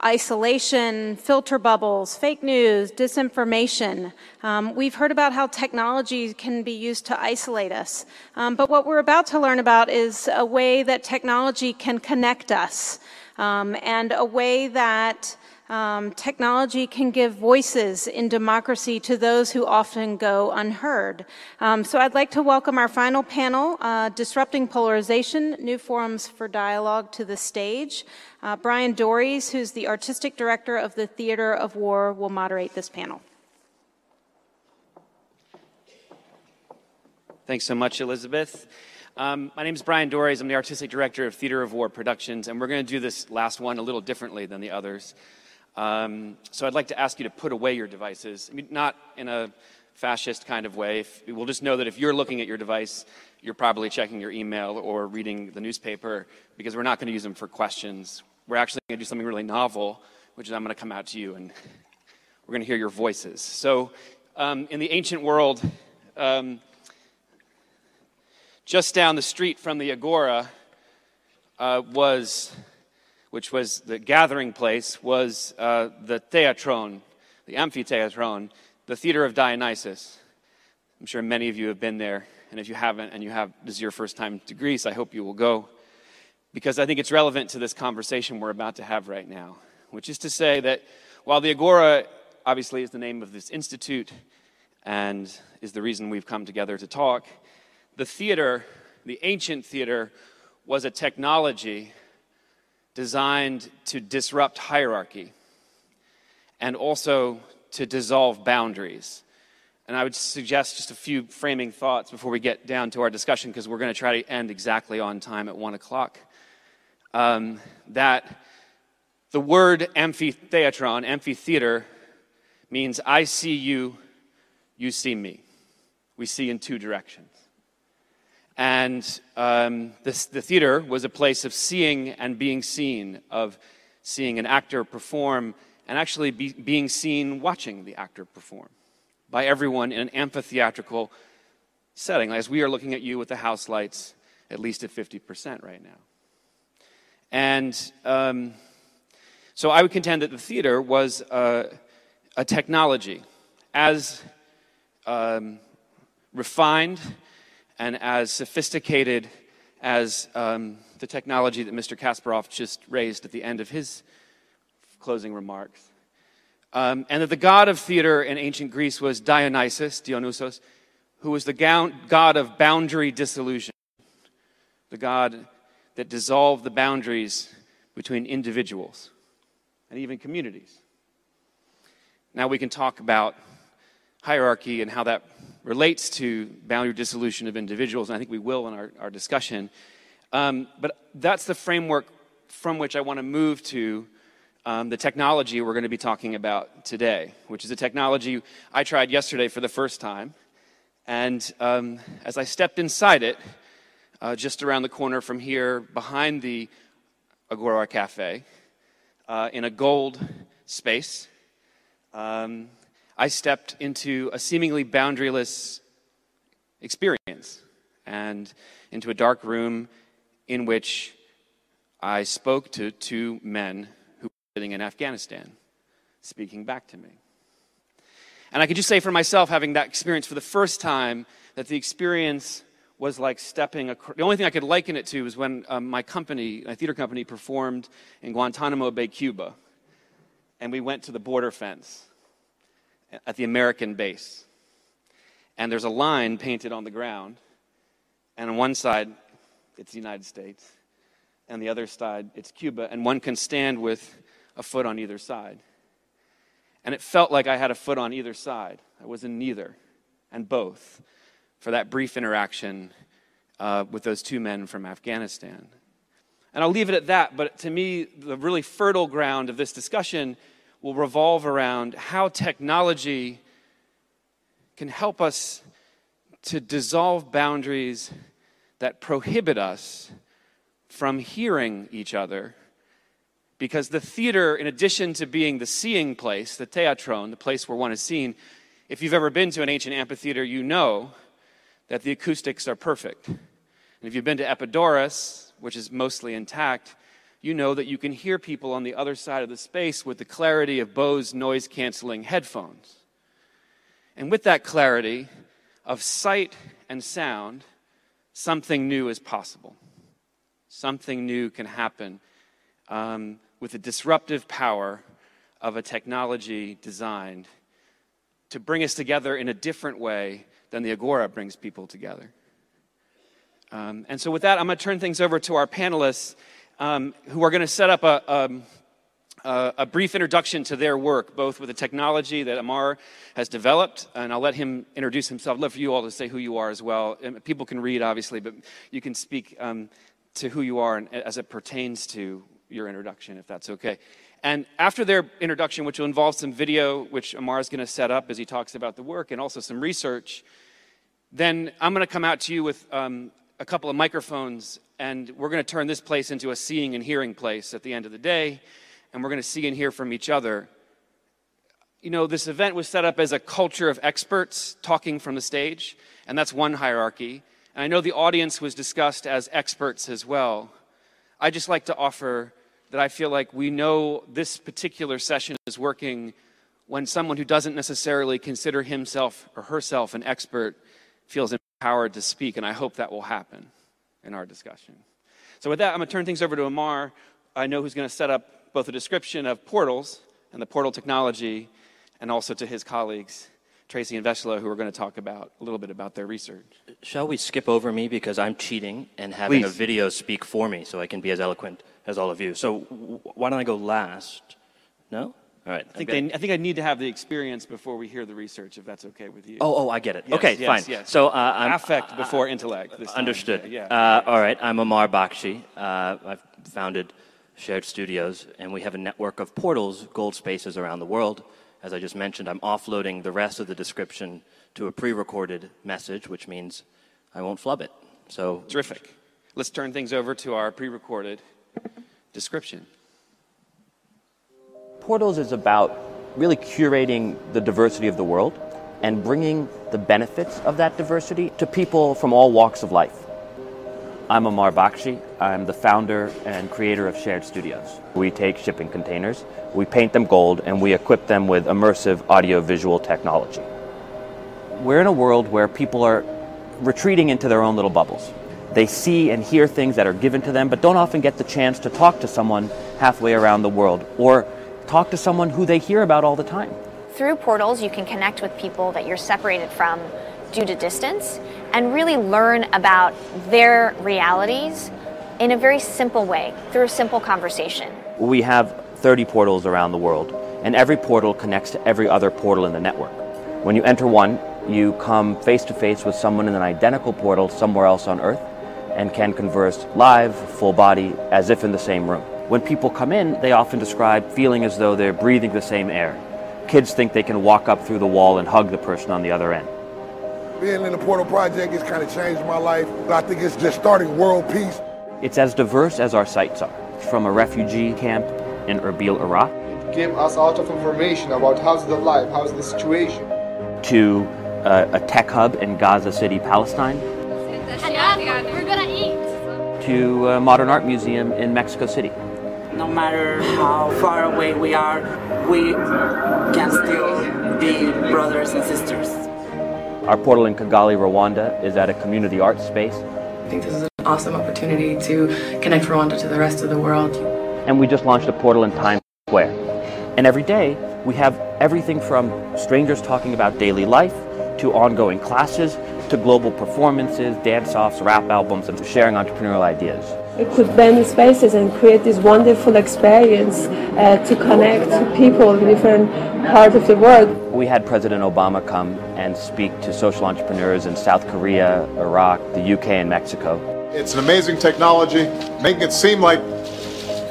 Speaker 1: isolation, filter bubbles, fake news, disinformation. Um, we've heard about how technology can be used to isolate us. Um, but what we're about to learn about is a way that technology can connect us um, and a way that um, technology can give voices in democracy to those who often go unheard. Um, so I'd like to welcome our final panel, uh, Disrupting Polarization, New Forums for Dialogue, to the stage. Uh, Bryan Doerries, who's the artistic director of the Theater of War, will moderate this panel.
Speaker 19: Thanks so much, Elizabeth. Um, my name is Bryan Doerries. I'm the artistic director of Theater of War Productions, and we're going to do this last one a little differently than the others. Um, so I'd like to ask you to put away your devices. I mean, not in a fascist kind of way. If, we'll just know that if you're looking at your device, you're probably checking your email or reading the newspaper because we're not going to use them for questions. We're actually going to do something really novel, which is I'm going to come out to you and we're going to hear your voices. So, um, in the ancient world, um, just down the street from the Agora, uh, was, which was the gathering place, was uh, the theatron, the amphitheatron, the theater of Dionysus. I'm sure many of you have been there, and if you haven't, and you have this is your first time to Greece, I hope you will go, because I think it's relevant to this conversation we're about to have right now, which is to say that while the Agora obviously is the name of this institute and is the reason we've come together to talk, the theater, the ancient theater, was a technology designed to disrupt hierarchy and also to dissolve boundaries. And I would suggest just a few framing thoughts before we get down to our discussion, because we're going to try to end exactly on time at one o'clock. Um, that the word amphitheatron, amphitheater, means I see you, you see me. We see in two directions. And um, the theater was a place of seeing and being seen, of seeing an actor perform and actually be, being seen watching the actor perform by everyone in an amphitheatrical setting, as we are looking at you with the house lights at least at 50% right now. And um, so I would contend that the theater was a technology as um, refined and as sophisticated as um, the technology that Mr. Kasparov just raised at the end of his closing remarks. Um, and that the god of theater in ancient Greece was Dionysus, Dionysos, who was the god of boundary dissolution, the god that dissolved the boundaries between individuals and even communities. Now we can talk about hierarchy and how that relates to boundary dissolution of individuals, and I think we will in our, our discussion. Um, but that's the framework from which I want to move to um, the technology we're going to be talking about today, which is a technology I tried yesterday for the first time. And um, as I stepped inside it, uh, just around the corner from here, behind the Agora Cafe, uh, in a gold space, um, I stepped into a seemingly boundaryless experience and into a dark room in which I spoke to two men who were sitting in Afghanistan, speaking back to me. And I could just say for myself, having that experience for the first time, that the experience was like stepping across. The only thing I could liken it to was when um, my company, my theater company, performed in Guantanamo Bay, Cuba. And we went to the border fence at the American base. And there's a line painted on the ground. And on one side, it's the United States. And the other side, it's Cuba. And one can stand with a foot on either side. And it felt like I had a foot on either side. I was in neither and both for that brief interaction uh, with those two men from Afghanistan. And I'll leave it at that, but to me, the really fertile ground of this discussion will revolve around how technology can help us to dissolve boundaries that prohibit us from hearing each other. Because the theater, in addition to being the seeing place, the theatron, the place where one is seen, if you've ever been to an ancient amphitheater, you know that the acoustics are perfect. And if you've been to Epidaurus, which is mostly intact, you know that you can hear people on the other side of the space with the clarity of Bose noise canceling headphones. And with that clarity of sight and sound, something new is possible. Something new can happen um, with the disruptive power of a technology designed to bring us together in a different way than the Agora brings people together. Um, and so, with that, I'm going to turn things over to our panelists um, who are going to set up a, um, a, a, brief introduction to their work, both with the technology that Amar has developed, and I'll let him introduce himself. I'd love for you all to say who you are as well. And people can read, obviously, but you can speak um, to who you are and, as it pertains to your introduction, if that's okay. And after their introduction, which will involve some video, which Amar is going to set up as he talks about the work, and also some research, then I'm going to come out to you with um, a couple of microphones, and we're going to turn this place into a seeing and hearing place at the end of the day, and we're going to see and hear from each other. You know, this event was set up as a culture of experts talking from the stage, and that's one hierarchy. And I know the audience was discussed as experts as well. I just like to offer that I feel like we know this particular session is working when someone who doesn't necessarily consider himself or herself an expert feels empowered to speak, and I hope that will happen in our discussion. So, with that, I'm going to turn things over to Amar. I know who's going to set up both a description of portals and the portal technology, and also to his colleagues, Tracey and Vesla, who are going to talk about a little bit about their research.
Speaker 20: Shall we skip over me because I'm cheating and having
Speaker 19: Please.
Speaker 20: a video speak for me so I can be as eloquent as all of you? So, w- why don't I go last? No? All right.
Speaker 19: I think, they, I think I need to have the experience before we hear the research, if that's okay with you.
Speaker 20: Oh, oh, I get it.
Speaker 19: Yes,
Speaker 20: okay,
Speaker 19: yes,
Speaker 20: fine.
Speaker 19: yes.
Speaker 20: So uh, I'm
Speaker 19: affect before intellect. This time.
Speaker 20: understood.
Speaker 19: Yeah.
Speaker 20: Uh, all right, I'm Amar Bakshi. Uh, I've founded Shared Studios, and we have a network of portals, gold spaces around the world. As I just mentioned, I'm offloading the rest of the description to a pre-recorded message, which means I won't flub it. So
Speaker 19: terrific. Let's turn things over to our pre-recorded description.
Speaker 21: Portals is about really curating the diversity of the world and bringing the benefits of that diversity to people from all walks of life. I'm Amar Bakshi. I'm the founder and creator of Shared Studios. We take shipping containers, we paint them gold, and we equip them with immersive audio-visual technology. We're in a world where people are retreating into their own little bubbles. They see and hear things that are given to them, but don't often get the chance to talk to someone halfway around the world or talk to someone who they hear about all the time.
Speaker 22: Through portals, you can connect with people that you're separated from due to distance and really learn about their realities in a very simple way through a simple conversation.
Speaker 21: We have 30 portals around the world, and every portal connects to every other portal in the network. When you enter one, you come face to face with someone in an identical portal somewhere else on Earth and can converse live, full body, as if in the same room. When people come in, they often describe feeling as though they're breathing the same air. Kids think they can walk up through the wall and hug the person on the other end.
Speaker 23: Being in the Portal Project has kind of changed my life. I think it's just starting world peace.
Speaker 21: It's as diverse as our sites are, from a refugee camp in Erbil, Iraq,
Speaker 24: It gave us a lot of information about how's the life, how's the situation.
Speaker 21: to uh, a tech hub in Gaza City, Palestine,
Speaker 25: we're gonna eat.
Speaker 21: to a modern art museum in Mexico City.
Speaker 26: No matter how far away we are, we can still be brothers and sisters.
Speaker 21: Our portal in Kigali, Rwanda is at a community art space,
Speaker 27: I think this is an awesome opportunity to connect Rwanda to the rest of the world.
Speaker 21: and we just launched a portal in Times Square. And every day, we have everything from strangers talking about daily life to ongoing classes to global performances, dance offs, rap albums, and sharing entrepreneurial ideas.
Speaker 28: We could bend spaces and create this wonderful experience uh, to connect to people in different parts of the world.
Speaker 21: We had President Obama come and speak to social entrepreneurs in South Korea, Iraq, the UK, and Mexico.
Speaker 29: It's an amazing technology, making it seem like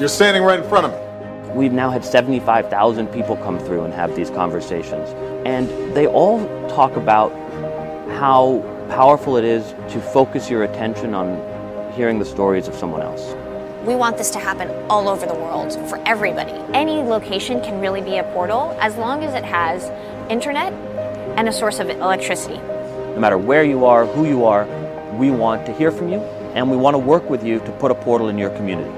Speaker 29: you're standing right in front of me.
Speaker 21: We've now had 75,000 people come through and have these conversations. And they all talk about how powerful it is to focus your attention on hearing the stories of someone else.
Speaker 22: We want this to happen all over the world for everybody. Any location can really be a portal as long as it has internet and a source of electricity.
Speaker 21: No matter where you are, who you are, we want to hear from you and we want to work with you to put a portal in your community.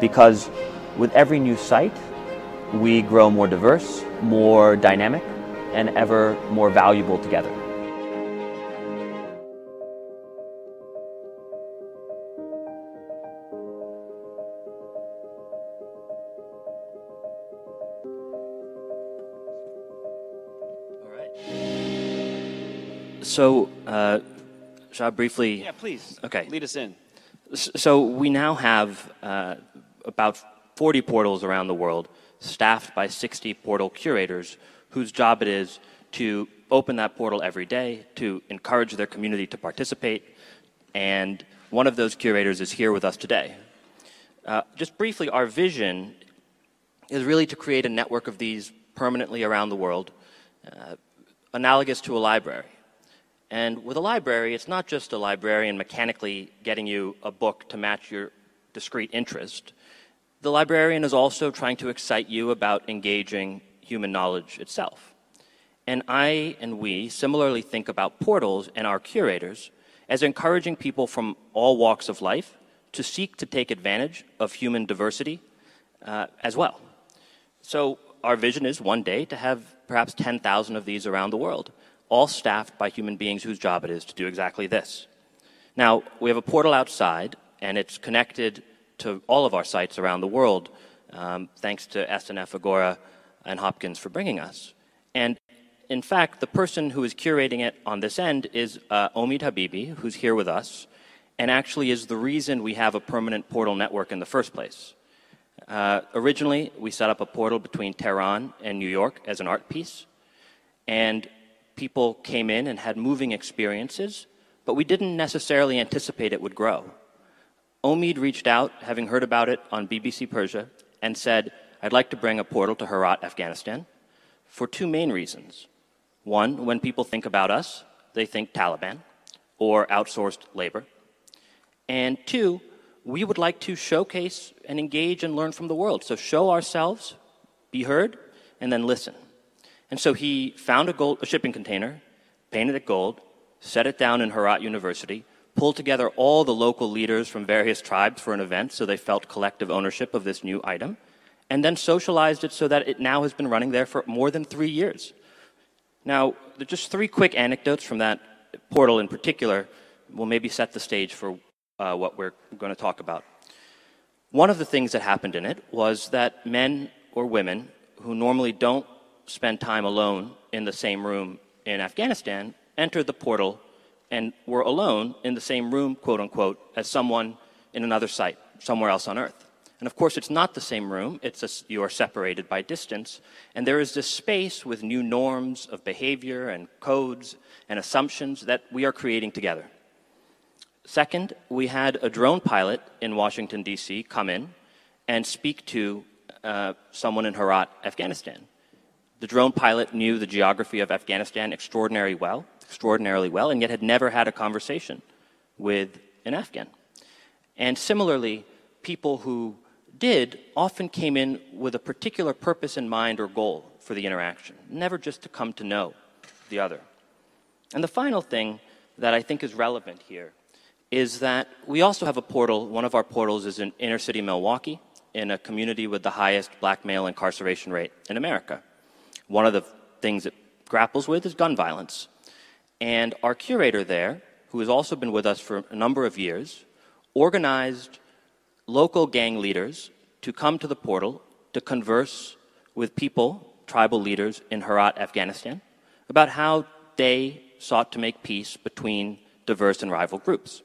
Speaker 21: Because with every new site, we grow more diverse, more dynamic, and ever more valuable together.
Speaker 20: So, uh, shall I briefly?
Speaker 19: Yeah, please.
Speaker 20: Okay.
Speaker 19: Lead us in.
Speaker 20: So we now have uh, about 40 portals around the world, staffed by 60 portal curators, whose job it is to open that portal every day, to encourage their community to participate, and one of those curators is here with us today. Uh, just briefly, our vision is really to create a network of these permanently around the world, uh, analogous to a library. And with a library, it's not just a librarian mechanically getting you a book to match your discrete interest. The librarian is also trying to excite you about engaging human knowledge itself. And I and we similarly think about portals and our curators as encouraging people from all walks of life to seek to take advantage of human diversity uh, as well. So, our vision is one day to have perhaps 10,000 of these around the world, all staffed by human beings whose job it is to do exactly this. Now, we have a portal outside, and it's connected to all of our sites around the world, um, thanks to SNF Agora and Hopkins for bringing us. And in fact, the person who is curating it on this end is uh, Omid Habibi, who's here with us, and actually is the reason we have a permanent portal network in the first place. Uh, originally, we set up a portal between Tehran and New York as an art piece, and people came in and had moving experiences, but we didn't necessarily anticipate it would grow. Omid reached out, having heard about it on BBC Persia, and said, I'd like to bring a portal to Herat, Afghanistan, for two main reasons. One, when people think about us, they think Taliban or outsourced labor. And two, we would like to showcase and engage and learn from the world. So show ourselves, be heard, and then listen. And so he found a, gold, a shipping container, painted it gold, set it down in Herat University, pulled together all the local leaders from various tribes for an event so they felt collective ownership of this new item, and then socialized it so that it now has been running there for more than three years. Now, just three quick anecdotes from that portal in particular will maybe set the stage for uh, what we're going to talk about. One of the things that happened in it was that men or women who normally don't spend time alone in the same room in Afghanistan entered the portal and were alone in the same room, quote unquote, as someone in another site, somewhere else on Earth. And of course, it's not the same room, it's a, you are separated by distance. And there is this space with new norms of behavior and codes and assumptions that we are creating together. Second, we had a drone pilot in Washington, D.C. come in and speak to uh, someone in Herat, Afghanistan. The drone pilot knew the geography of Afghanistan extraordinarily well, extraordinarily well, and yet had never had a conversation with an Afghan. And similarly, people who did often came in with a particular purpose in mind or goal for the interaction, never just to come to know the other. And the final thing that I think is relevant here is that we also have a portal. One of our portals is in inner city Milwaukee, in a community with the highest black male incarceration rate in America. One of the things it grapples with is gun violence. And our curator there, who has also been with us for a number of years, organized local gang leaders to come to the portal to converse with people, tribal leaders in Herat, Afghanistan, about how they sought to make peace between diverse and rival groups.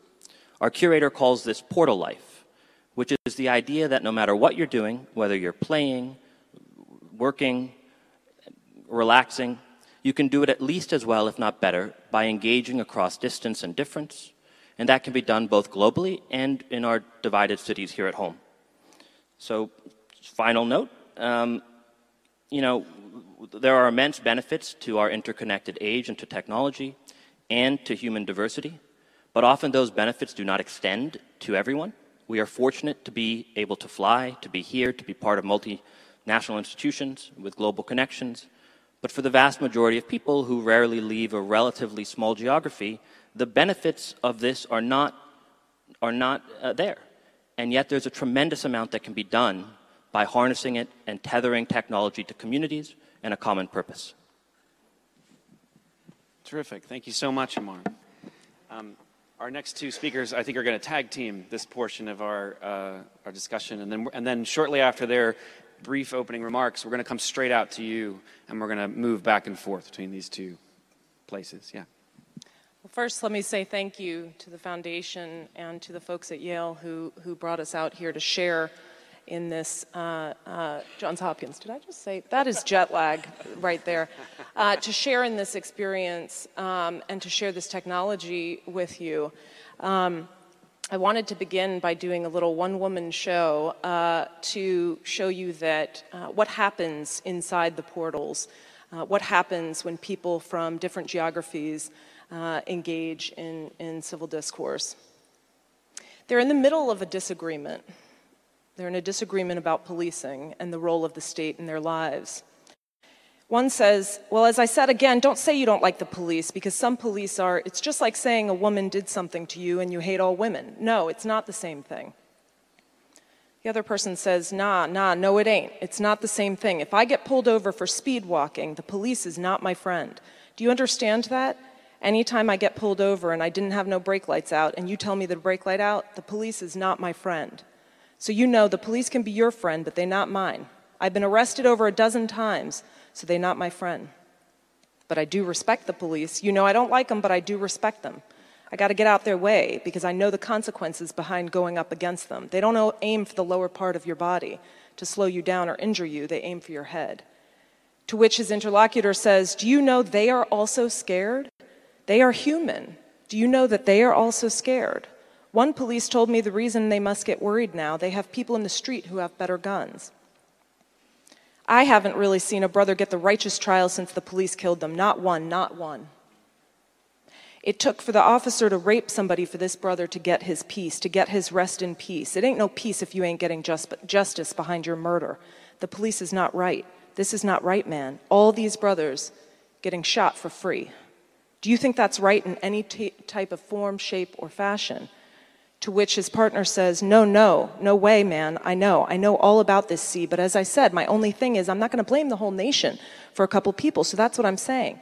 Speaker 20: Our curator calls this portal life, which is the idea that no matter what you're doing, whether you're playing, working, relaxing, you can do it at least as well, if not better, by engaging across distance and difference. And that can be done both globally and in our divided cities here at home. So, final note um, you know, there are immense benefits to our interconnected age and to technology and to human diversity. But often those benefits do not extend to everyone. We are fortunate to be able to fly, to be here, to be part of multinational institutions with global connections. But for the vast majority of people who rarely leave a relatively small geography, the benefits of this are not, are not uh, there. And yet there's a tremendous amount that can be done by harnessing it and tethering technology to communities and a common purpose.
Speaker 19: Terrific. Thank you so much, Amar. Um, our next two speakers, I think, are going to tag team this portion of our, uh, our discussion. And then, and then shortly after their brief opening remarks, we're going to come straight out to you and we're going to move back and forth between these two places. Yeah.
Speaker 12: Well, first, let me say thank you to the foundation and to the folks at Yale who, who brought us out here to share in this uh, uh, Johns Hopkins. Did I just say that is jet lag right there? Uh, to share in this experience um, and to share this technology with you. Um, I wanted to begin by doing a little one-woman show uh, to show you that uh, what happens inside the portals, uh, what happens when people from different geographies engage in, in civil discourse. They're in the middle of a disagreement. They're in a disagreement about policing and the role of the state in their lives. One says, Well, as I said again, don't say you don't like the police because some police are, it's just like saying a woman did something to you and you hate all women. No, it's not the same thing. The other person says, nah, nah, no, it ain't. It's not the same thing. If I get pulled over for speed walking, the police is not my friend. Do you understand that? Anytime I get pulled over and I didn't have no brake lights out and you tell me the brake light out, the police is not my friend. So you know the police can be your friend, but they're not mine. I've been arrested over a dozen times, so they're not my friend. But I do respect the police. You know I don't like them, but I do respect them. I got to get out their way because I know the consequences behind going up against them. They don't aim for the lower part of your body to slow you down or injure you, they aim for your head. To which his interlocutor says, Do you know they are also scared? They are human. Do you know that they are also scared? One police told me the reason they must get worried now, they have people in the street who have better guns. I haven't really seen a brother get the righteous trial since the police killed them. Not one, not one. It took for the officer to rape somebody for this brother to get his peace, to get his rest in peace. It ain't no peace if you ain't getting just, justice behind your murder. The police is not right. This is not right, man. All these brothers getting shot for free. Do you think that's right in any t- type of form, shape, or fashion? To which his partner says, No, no, no way, man. I know. I know all about this sea. But as I said, my only thing is I'm not going to blame the whole nation for a couple people. So that's what I'm saying.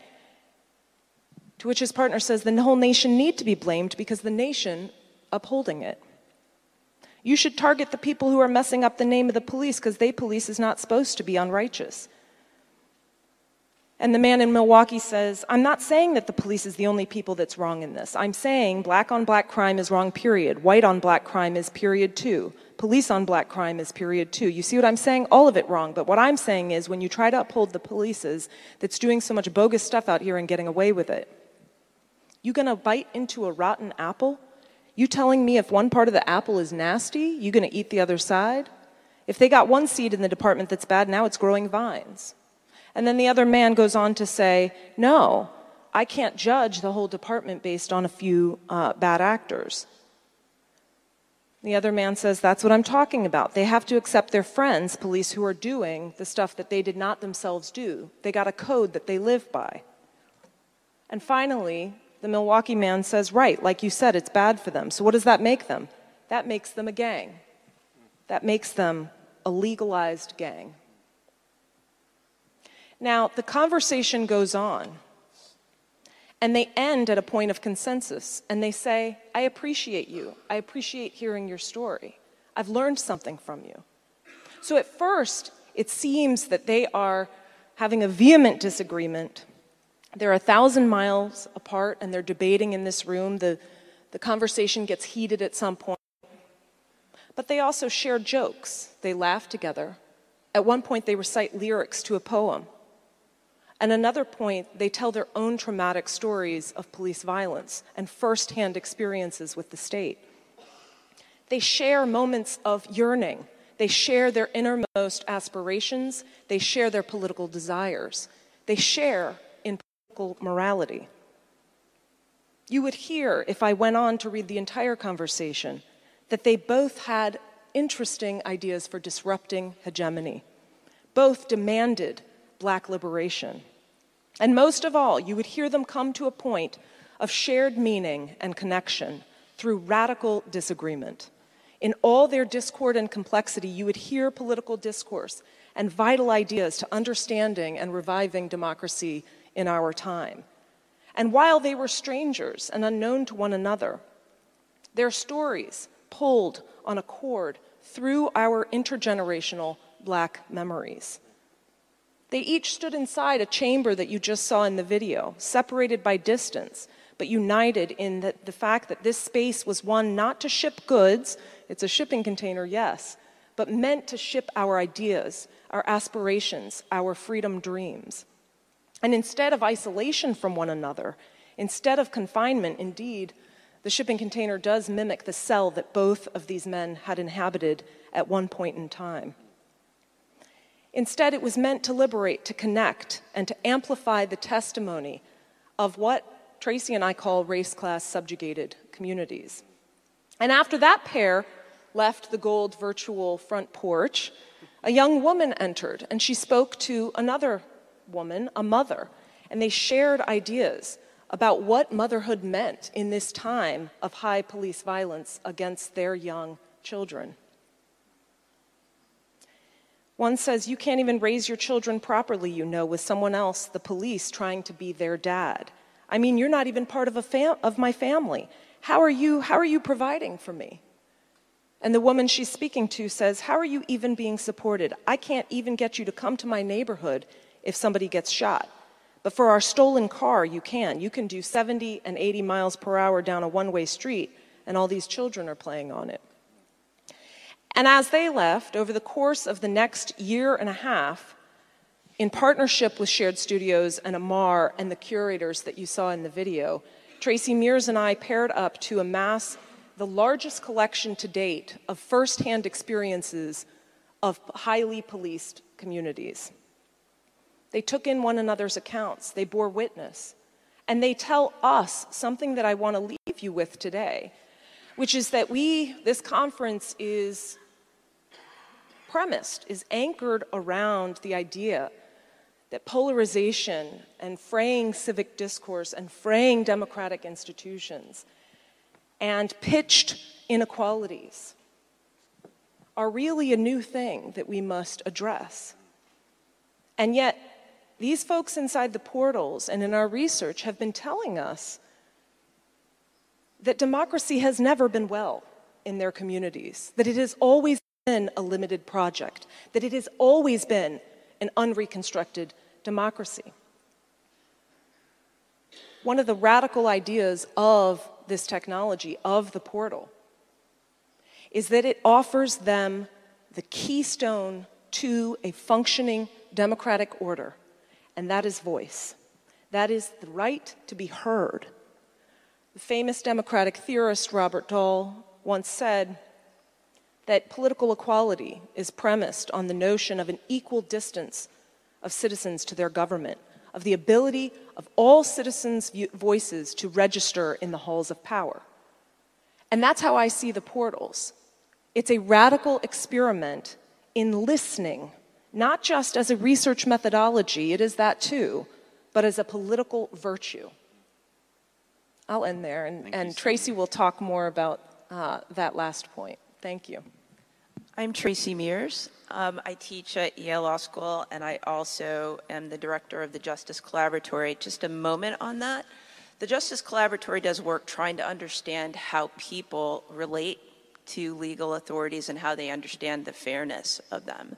Speaker 12: To which his partner says, The whole nation need to be blamed because the nation upholding it. You should target the people who are messing up the name of the police because they police is not supposed to be unrighteous. And the man in Milwaukee says, I'm not saying that the police is the only people that's wrong in this. I'm saying black on black crime is wrong, period. White on black crime is period two. Police on black crime is period two. You see what I'm saying? All of it wrong. But what I'm saying is when you try to uphold the police's that's doing so much bogus stuff out here and getting away with it, you gonna bite into a rotten apple? You telling me if one part of the apple is nasty, you gonna eat the other side? If they got one seed in the department that's bad, now it's growing vines. And then the other man goes on to say, No, I can't judge the whole department based on a few uh, bad actors. The other man says, That's what I'm talking about. They have to accept their friends, police who are doing the stuff that they did not themselves do. They got a code that they live by. And finally, the Milwaukee man says, Right, like you said, it's bad for them. So what does that make them? That makes them a gang. That makes them a legalized gang. Now, the conversation goes on, and they end at a point of consensus, and they say, I appreciate you. I appreciate hearing your story. I've learned something from you. So at first, it seems that they are having a vehement disagreement. They're a thousand miles apart, and they're debating in this room. The, the conversation gets heated at some point. But they also share jokes. They laugh together. At one point, they recite lyrics to a poem. At another point, they tell their own traumatic stories of police violence and firsthand experiences with the state. They share moments of yearning. They share their innermost aspirations. They share their political desires. They share in political morality. You would hear, if I went on to read the entire conversation, that they both had interesting ideas for disrupting hegemony. Both demanded black liberation. And most of all, you would hear them come to a point of shared meaning and connection through radical disagreement. In all their discord and complexity, you would hear political discourse and vital ideas to understanding and reviving democracy in our time. And while they were strangers and unknown to one another, their stories pulled on a cord through our intergenerational black memories. They each stood inside a chamber that you just saw in the video, separated by distance, but united in the, the, fact that this space was one not to ship goods, it's a shipping container, yes, but meant to ship our ideas, our aspirations, our freedom dreams. And instead of isolation from one another, instead of confinement, indeed, the shipping container does mimic the cell that both of these men had inhabited at one point in time. Instead, it was meant to liberate, to connect, and to amplify the testimony of what Tracey and I call race class subjugated communities. And after that pair left the gold virtual front porch, a young woman entered and she spoke to another woman, a mother, and they shared ideas about what motherhood meant in this time of high police violence against their young children. One says, You can't even raise your children properly, you know, with someone else, the police, trying to be their dad. I mean, you're not even part of, a fam- of my family. How are, you, how are you providing for me? And the woman she's speaking to says, How are you even being supported? I can't even get you to come to my neighborhood if somebody gets shot. But for our stolen car, you can. You can do 70 and 80 miles per hour down a one way street, and all these children are playing on it. And as they left, over the course of the next year and a half, in partnership with Shared Studios and Amar and the curators that you saw in the video, Tracey Meares and I paired up to amass the largest collection to date of firsthand experiences of highly policed communities. They took in one another's accounts, they bore witness, and they tell us something that I want to leave you with today, which is that we, this conference is premised, is anchored around the idea that polarization and fraying civic discourse and fraying democratic institutions and pitched inequalities are really a new thing that we must address. And yet, these folks inside the portals and in our research have been telling us that democracy has never been well in their communities, that it has always been a limited project, that it has always been an unreconstructed democracy. One of the radical ideas of this technology, of the portal, is that it offers them the keystone to a functioning democratic order, and that is voice. That is the right to be heard. The famous democratic theorist Robert Dahl once said that political equality is premised on the notion of an equal distance of citizens to their government, of the ability of all citizens' voices to register in the halls of power. And that's how I see the portals. It's a radical experiment in listening, not just as a research methodology, it is that too, but as a political virtue. I'll end there, and, and Tracey will talk more about uh, that last point. Thank you.
Speaker 30: I'm Tracey Meares. Um, I teach at Yale Law School, and I also am the director of the Justice Collaboratory. Just a moment on that. The Justice Collaboratory does work trying to understand how people relate to legal authorities and how they understand the fairness of them.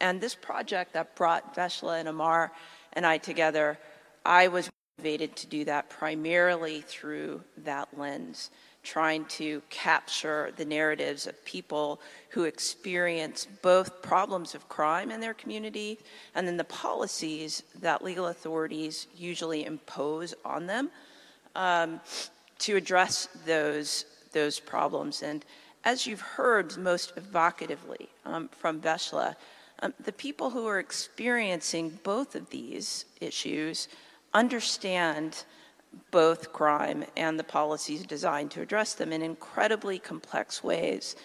Speaker 30: And this project that brought Vesla and Amar and I together, I was motivated to do that primarily through that lens trying to capture the narratives of people who experience both problems of crime in their community and then the policies that legal authorities usually impose on them um, to address those, those problems. And as you've heard most evocatively um, from Vesla, um, the people who are experiencing both of these issues understand both crime and the policies designed to address them in incredibly complex ways.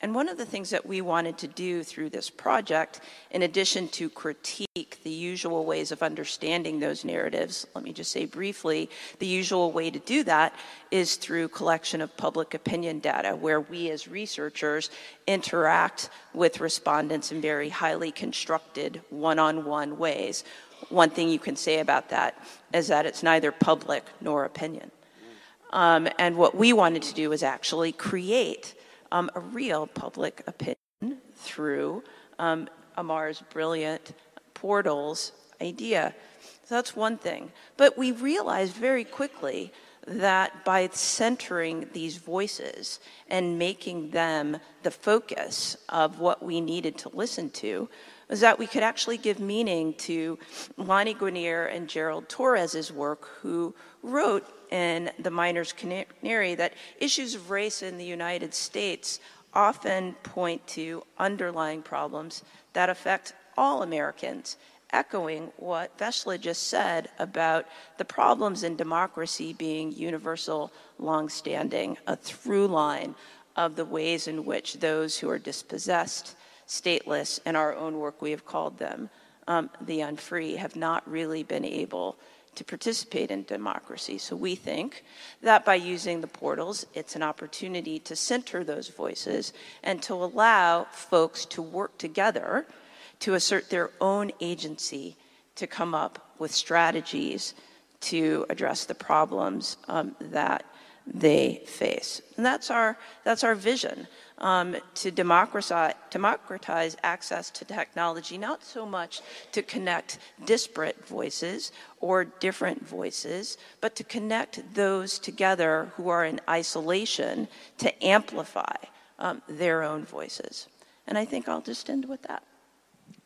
Speaker 30: And one of the things that we wanted to do through this project, in addition to critique the usual ways of understanding those narratives, let me just say briefly, the usual way to do that is through collection of public opinion data, where we as researchers interact with respondents in very highly constructed one-on-one ways one thing you can say about that is that it's neither public nor opinion. Um, and what we wanted to do was actually create um, a real public opinion through um, Amar's brilliant portals idea. So that's one thing. But we realized very quickly that by centering these voices and making them the focus of what we needed to listen to, was that we could actually give meaning to Lani Guinier and Gerald Torres's work, who wrote in The Miner's Canary that issues of race in the United States often point to underlying problems that affect all Americans, echoing what Vesla just said about the problems in democracy being universal, long-standing, a through line of the ways in which those who are dispossessed stateless, in our own work we have called them um, the unfree, have not really been able to participate in democracy. So we think that by using the portals, it's an opportunity to center those voices and to allow folks to work together to assert their own agency to come up with strategies to address the problems um, that they face. And that's our, that's our vision um, to democratize, democratize access to technology, not so much to connect disparate voices or different voices, but to connect those together who are in isolation to amplify um, their own voices. And I think I'll just end with that.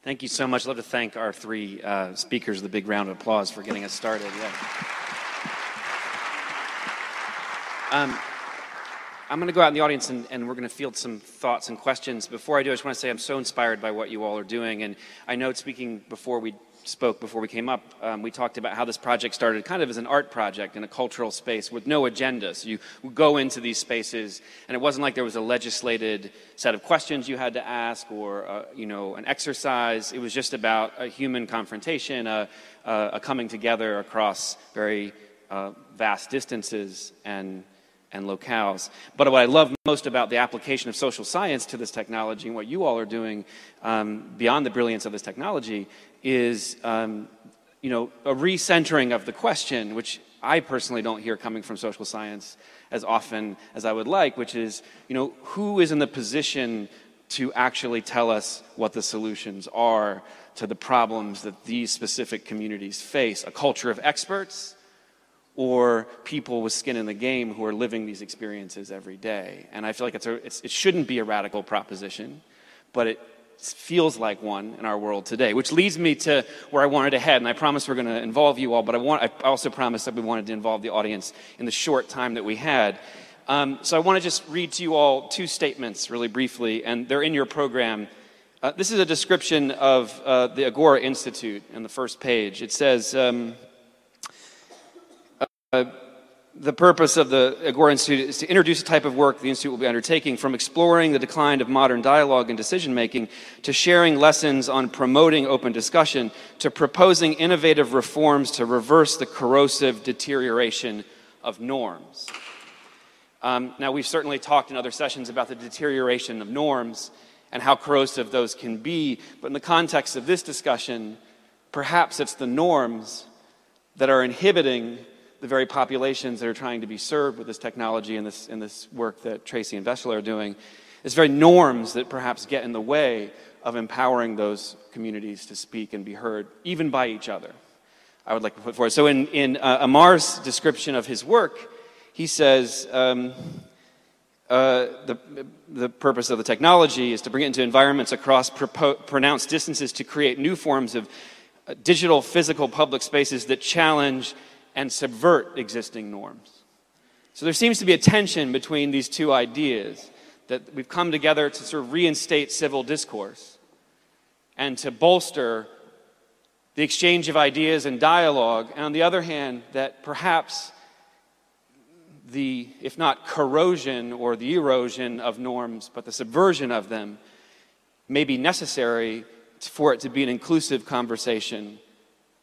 Speaker 19: Thank you so much. I'd love to thank our three uh, speakers a big round of applause for getting us started. Yeah. Um, I'm going to go out in the audience and, and we're going to field some thoughts and questions. Before I do, I just want to say I'm so inspired by what you all are doing. And I know speaking before we spoke, before we came up, um, we talked about how this project started kind of as an art project in a cultural space with no agenda. So you go into these spaces, and it wasn't like there was a legislated set of questions you had to ask or uh, you know an exercise. It was just about a human confrontation, a, a coming together across very uh, vast distances and and locales. But what I love most about the application of social science to this technology and what you all are doing um, beyond the brilliance of this technology is, um, you know, a recentering of the question, which I personally don't hear coming from social science as often as I would like, which is, you know, who is in the position to actually tell us what the solutions are to the problems that these specific communities face? A culture of experts? Or people with skin in the game who are living these experiences every day. And I feel like it's a, it's, it shouldn't be a radical proposition, but it feels like one in our world today, which leads me to where I wanted to head. And I promise we're going to involve you all, but I, want, I also promised that we wanted to involve the audience in the short time that we had. Um, so I want to just read to you all two statements really briefly, and they're in your program. Uh, this is a description of uh, the Agora Institute in the first page. It says, um, the purpose of the Agora Institute is to introduce a type of work the Institute will be undertaking from exploring the decline of modern dialogue and decision making to sharing lessons on promoting open discussion to proposing innovative reforms to reverse the corrosive deterioration of norms. Um, now, we've certainly talked in other sessions about the deterioration of norms and how corrosive those can be, but in the context of this discussion, perhaps it's the norms that are inhibiting the very populations that are trying to be served with this technology and this, and this work that Tracey and Vesla are doing, it's very norms that perhaps get in the way of empowering those communities to speak and be heard, even by each other. I would like to put forward. So, in, in uh, Amar's description of his work, he says um, uh, the, the purpose of the technology is to bring it into environments across pronounced distances to create new forms of uh, digital physical public spaces that challenge and subvert existing norms. So there seems to be a tension between these two ideas that we've come together to sort of reinstate civil discourse and to bolster the exchange of ideas and dialogue, and on the other hand, that perhaps the, if not corrosion or the erosion of norms, but the subversion of them may be necessary for it to be an inclusive conversation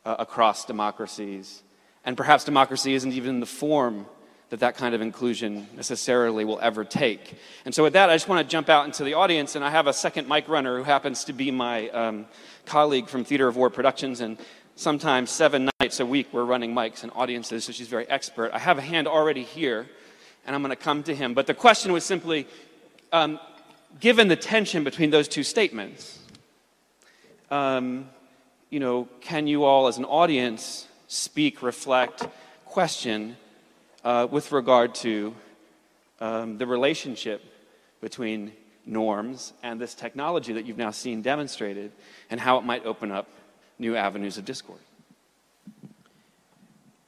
Speaker 19: uh, across democracies and perhaps democracy isn't even the form that that kind of inclusion necessarily will ever take. And so, with that, I just want to jump out into the audience, and I have a second mic runner who happens to be my um, colleague from Theater of War Productions, and sometimes seven nights a week we're running mics and audiences, so she's very expert. I have a hand already here, and I'm going to come to him. But the question was simply um, given the tension between those two statements, um, you know, can you all as an audience speak, reflect, question uh, with regard to um, the relationship between norms and this technology that you've now seen demonstrated and how it might open up new avenues of discord.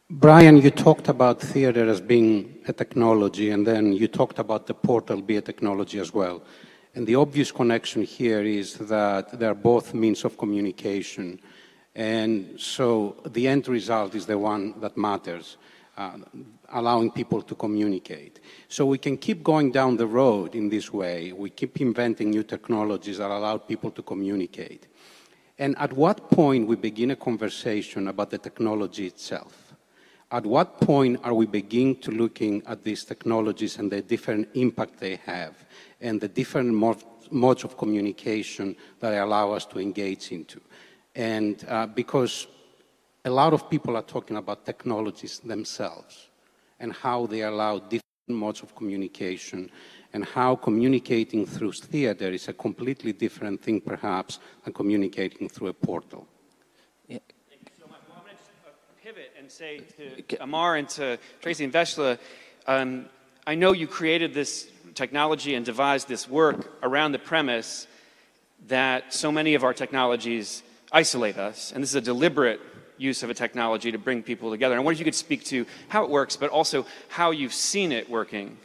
Speaker 31: Bryan, you talked about theater as being a technology, and then you talked about the portal be a technology as well. And the obvious connection here is that they're both means of communication. And so the end result is the one that matters, uh, allowing people to communicate. So we can keep going down the road in this way. We keep inventing new technologies that allow people to communicate. And at what point we begin a conversation about the technology itself?
Speaker 8: At what point are we beginning to looking at these technologies and the different impact they have and the different modes of communication that allow us to engage into? And uh, because a lot of people are talking about technologies themselves and how they allow different modes of communication and how communicating through theater is a completely different thing, perhaps, than communicating through a portal.
Speaker 19: Yeah. Thank you so much. Well, I'm going to just pivot and say to Amar and to Tracey and Vesla, um, I know you created this technology and devised this work around the premise that so many of our technologies isolate us, and this is a deliberate use of a technology to bring people together. And I wonder if you could speak to how it works, but also how you've seen it working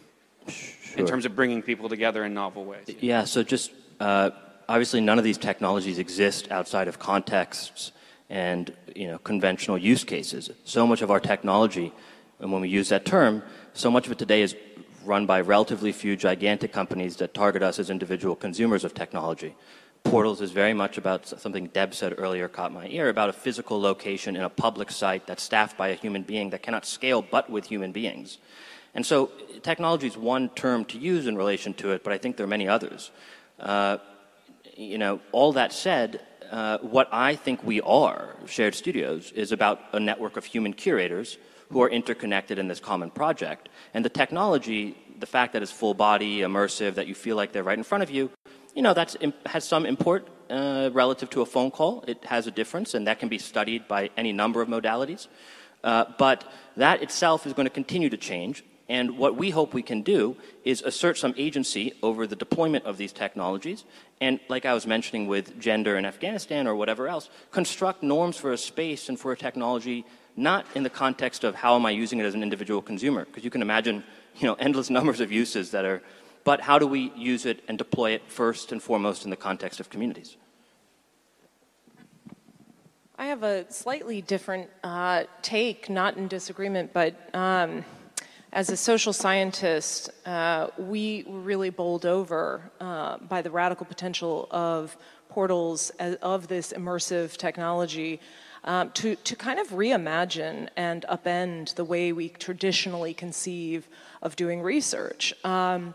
Speaker 19: sure. in terms of bringing people together in novel ways.
Speaker 20: Yeah, so just uh, obviously none of these technologies exist outside of contexts and you know conventional use cases. So much of our technology, and when we use that term, so much of it today is run by relatively few gigantic companies that target us as individual consumers of technology. Portals is very much about something Deb said earlier, caught my ear, about a physical location in a public site that's staffed by a human being that cannot scale but with human beings. And so technology is one term to use in relation to it, but I think there are many others. Uh, you know, all that said, uh, what I think we are, Shared Studios, is about a network of human curators who are interconnected in this common project. And the technology, the fact that it's full body, immersive, that you feel like they're right in front of you, you know, that has some import uh, relative to a phone call. It has a difference, and that can be studied by any number of modalities. Uh, but that itself is going to continue to change. And what we hope we can do is assert some agency over the deployment of these technologies. And like I was mentioning with gender in Afghanistan or whatever else, construct norms for a space and for a technology, not in the context of how am I using it as an individual consumer, because you can imagine, you know, endless numbers of uses that are but how do we use it and deploy it first and foremost in the context of communities?
Speaker 12: I have a slightly different uh, take, not in disagreement, but um, as a social scientist, uh, we were really bowled over uh, by the radical potential of portals uh, of this immersive technology um, to, to kind of reimagine and upend the way we traditionally conceive of doing research. Um,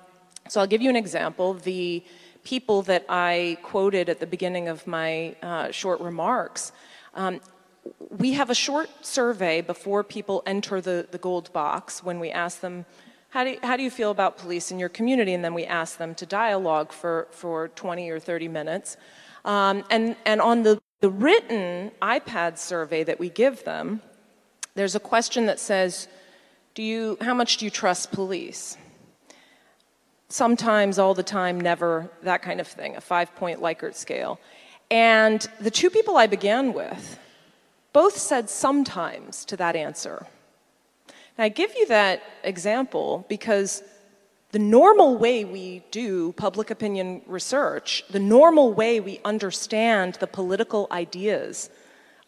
Speaker 12: so I'll give you an example. The people that I quoted at the beginning of my uh, short remarks, um, we have a short survey before people enter the, the gold box when we ask them, how do, you, how do you feel about police in your community? And then we ask them to dialogue for, for 20 or 30 minutes. Um, and, and on the, the written iPad survey that we give them, there's a question that says, do you, how much do you trust police? Sometimes, all the time, never, that kind of thing, a five point Likert scale. And the two people I began with both said sometimes to that answer. And I give you that example because the normal way we do public opinion research, the normal way we understand the political ideas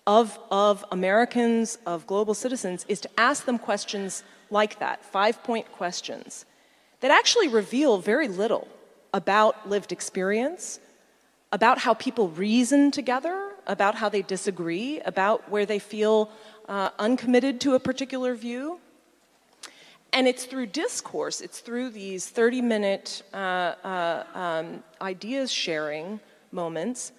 Speaker 12: of, of Americans, of global citizens, is to ask them questions like that five point questions that actually reveal very little about lived experience, about how people reason together, about how they disagree, about where they feel uh, uncommitted to a particular view. And it's through discourse, it's through these 30 minute uh, uh, um, ideas sharing moments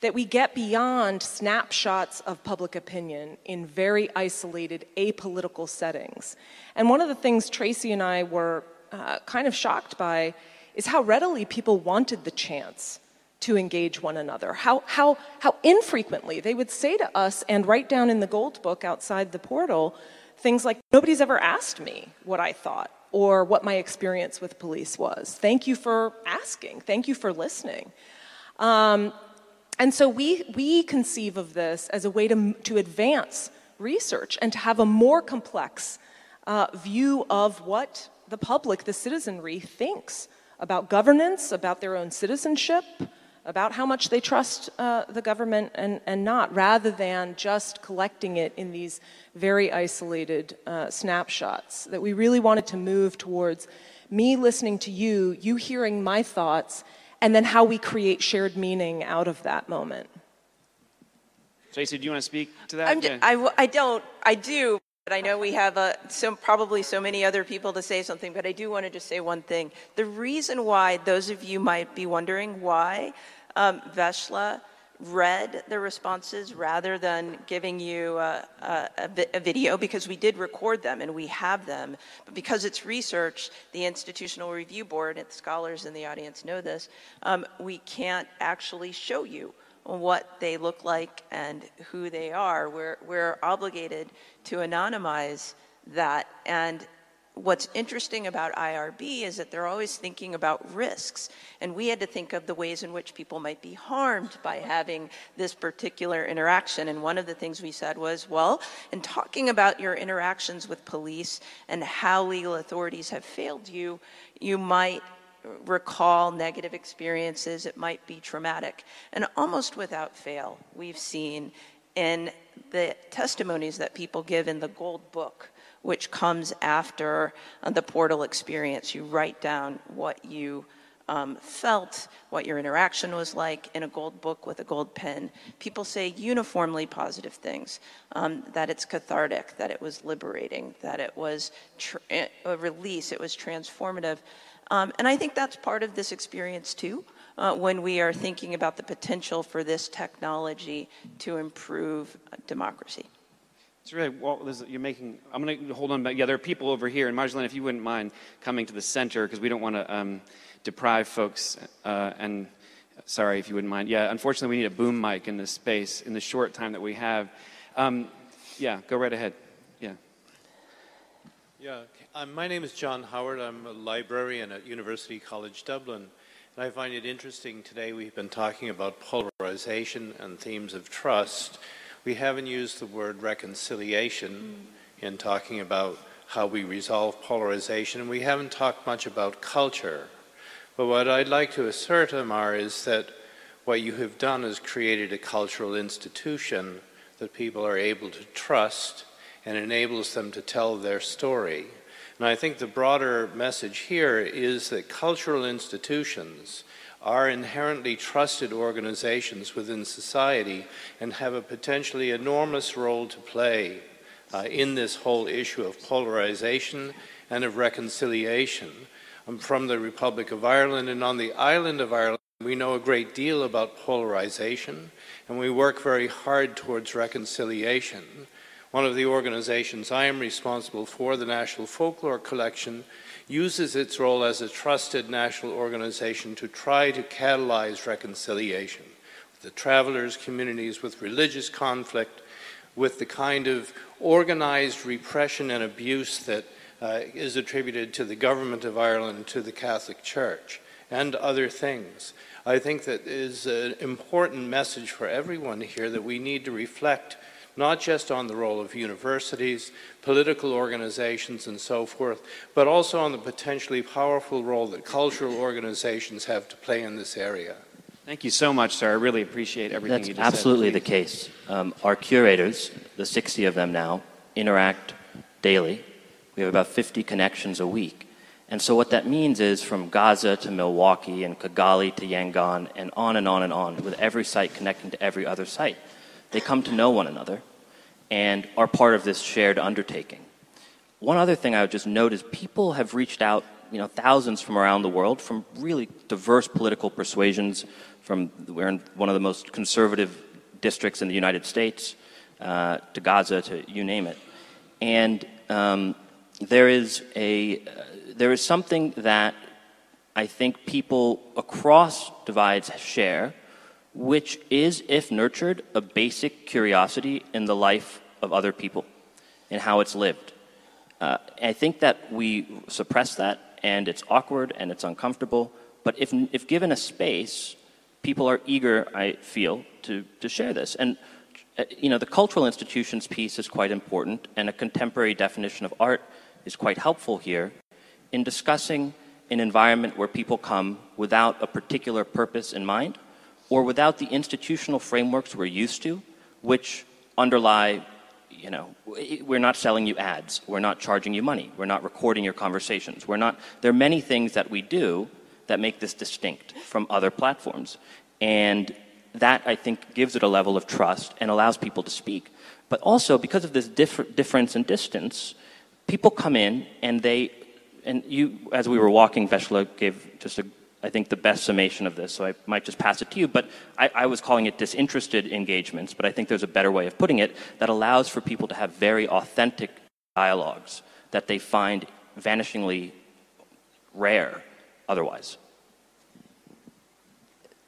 Speaker 12: that we get beyond snapshots of public opinion in very isolated, apolitical settings. And one of the things Tracey and I were uh, kind of shocked by is how readily people wanted the chance to engage one another, how, how, how infrequently they would say to us and write down in the gold book outside the portal things like, Nobody's ever asked me what I thought or what my experience with police was. Thank you for asking, thank you for listening. Um, and so we, we conceive of this as a way to, to advance research and to have a more complex uh, view of what the public, the citizenry, thinks about governance, about their own citizenship, about how much they trust uh, the government and, and not, rather than just collecting it in these very isolated uh, snapshots. That we really wanted to move towards me listening to you, you hearing my thoughts, and then how we create shared meaning out of that moment.
Speaker 19: Tracey, do you want to speak to that?
Speaker 30: I'm yeah. I, I don't. I do. I know we have uh, so, probably so many other people to say something, but I do want to just say one thing. The reason why those of you might be wondering why um, Vesla read the responses rather than giving you a, a, a, video because we did record them and we have them. But because it's research, the Institutional Review Board, and scholars in the audience know this, um, we can't actually show you what they look like and who they are. We're, we're obligated to anonymize that. And what's interesting about IRB is that they're always thinking about risks. And we had to think of the ways in which people might be harmed by having this particular interaction. And one of the things we said was, well, in talking about your interactions with police and how legal authorities have failed you, you might recall negative experiences, it might be traumatic. And almost without fail, we've seen in the testimonies that people give in the Gold Book, which comes after uh, the portal experience. You write down what you um, felt, what your interaction was like in a gold book with a gold pen. People say uniformly positive things um, that it's cathartic, that it was liberating, that it was tr- a release, it was transformative. Um, and I think that's part of this experience too. Uh, when we are thinking about the potential for this technology to improve uh, democracy.
Speaker 19: It's really well. You're making. I'm going to hold on. But yeah, there are people over here, and Marjolaine, if you wouldn't mind coming to the center, because we don't want to um, deprive folks. Uh, and sorry if you wouldn't mind. Yeah, unfortunately, we need a boom mic in this space in the short time that we have. Um, yeah, go right ahead. Yeah.
Speaker 32: Yeah, Uh, my name is John Howard. I'm a librarian at University College Dublin. And I find it interesting today we've been talking about polarization and themes of trust. We haven't used the word reconciliation in talking about how we resolve polarization, and we haven't talked much about culture. But what I'd like to assert, Amar, is that what you have done is created a cultural institution that people are able to trust and enables them to tell their story. And I think the broader message here is that cultural institutions are inherently trusted organizations within society and have a potentially enormous role to play uh, in this whole issue of polarization and of reconciliation. I'm from the Republic of Ireland, and on the island of Ireland, we know a great deal about polarization, and we work very hard towards reconciliation. One of the organizations I am responsible for, the National Folklore Collection, uses its role as a trusted national organization to try to catalyze reconciliation with the travelers, communities, with religious conflict, with the kind of organized repression and abuse that uh, is attributed to the government of Ireland, to the Catholic Church, and other things. I think that is an important message for everyone here that we need to reflect not just on the role of universities, political organizations, and so forth, but also on the potentially powerful role that cultural organizations have to play in this area.
Speaker 19: Thank you so much, sir. I really appreciate everything
Speaker 20: That's
Speaker 19: you just
Speaker 20: absolutely
Speaker 19: said.
Speaker 20: the case. Um, our curators, the 60 of them now, interact daily. We have about 50 connections a week. And so what that means is from Gaza to Milwaukee and Kigali to Yangon and on and on and on, with every site connecting to every other site. They come to know one another and are part of this shared undertaking. One other thing I would just note is people have reached out, you know, thousands from around the world, from really diverse political persuasions. From we're in one of the most conservative districts in the United States, uh, to Gaza, to you name it, and um, there is a uh, there is something that I think people across divides share, which is, if nurtured, a basic curiosity in the life of other people and how it's lived. Uh, I think that we suppress that, and it's awkward and it's uncomfortable. But if, if given a space, people are eager, I feel, to, to share this. And uh, you know, the cultural institutions piece is quite important, and a contemporary definition of art is quite helpful here in discussing an environment where people come without a particular purpose in mind or without the institutional frameworks we're used to, which underlie, you know, we're not selling you ads, we're not charging you money, we're not recording your conversations, we're not, there are many things that we do that make this distinct from other platforms. And that, I think, gives it a level of trust and allows people to speak. But also, because of this differ- difference in distance, people come in and they, and you, as we were walking, Vesla gave just a, I think, the best summation of this, so I might just pass it to you. But I, I was calling it disinterested engagements, but I think there's a better way of putting it that allows for people to have very authentic dialogues that they find vanishingly rare otherwise.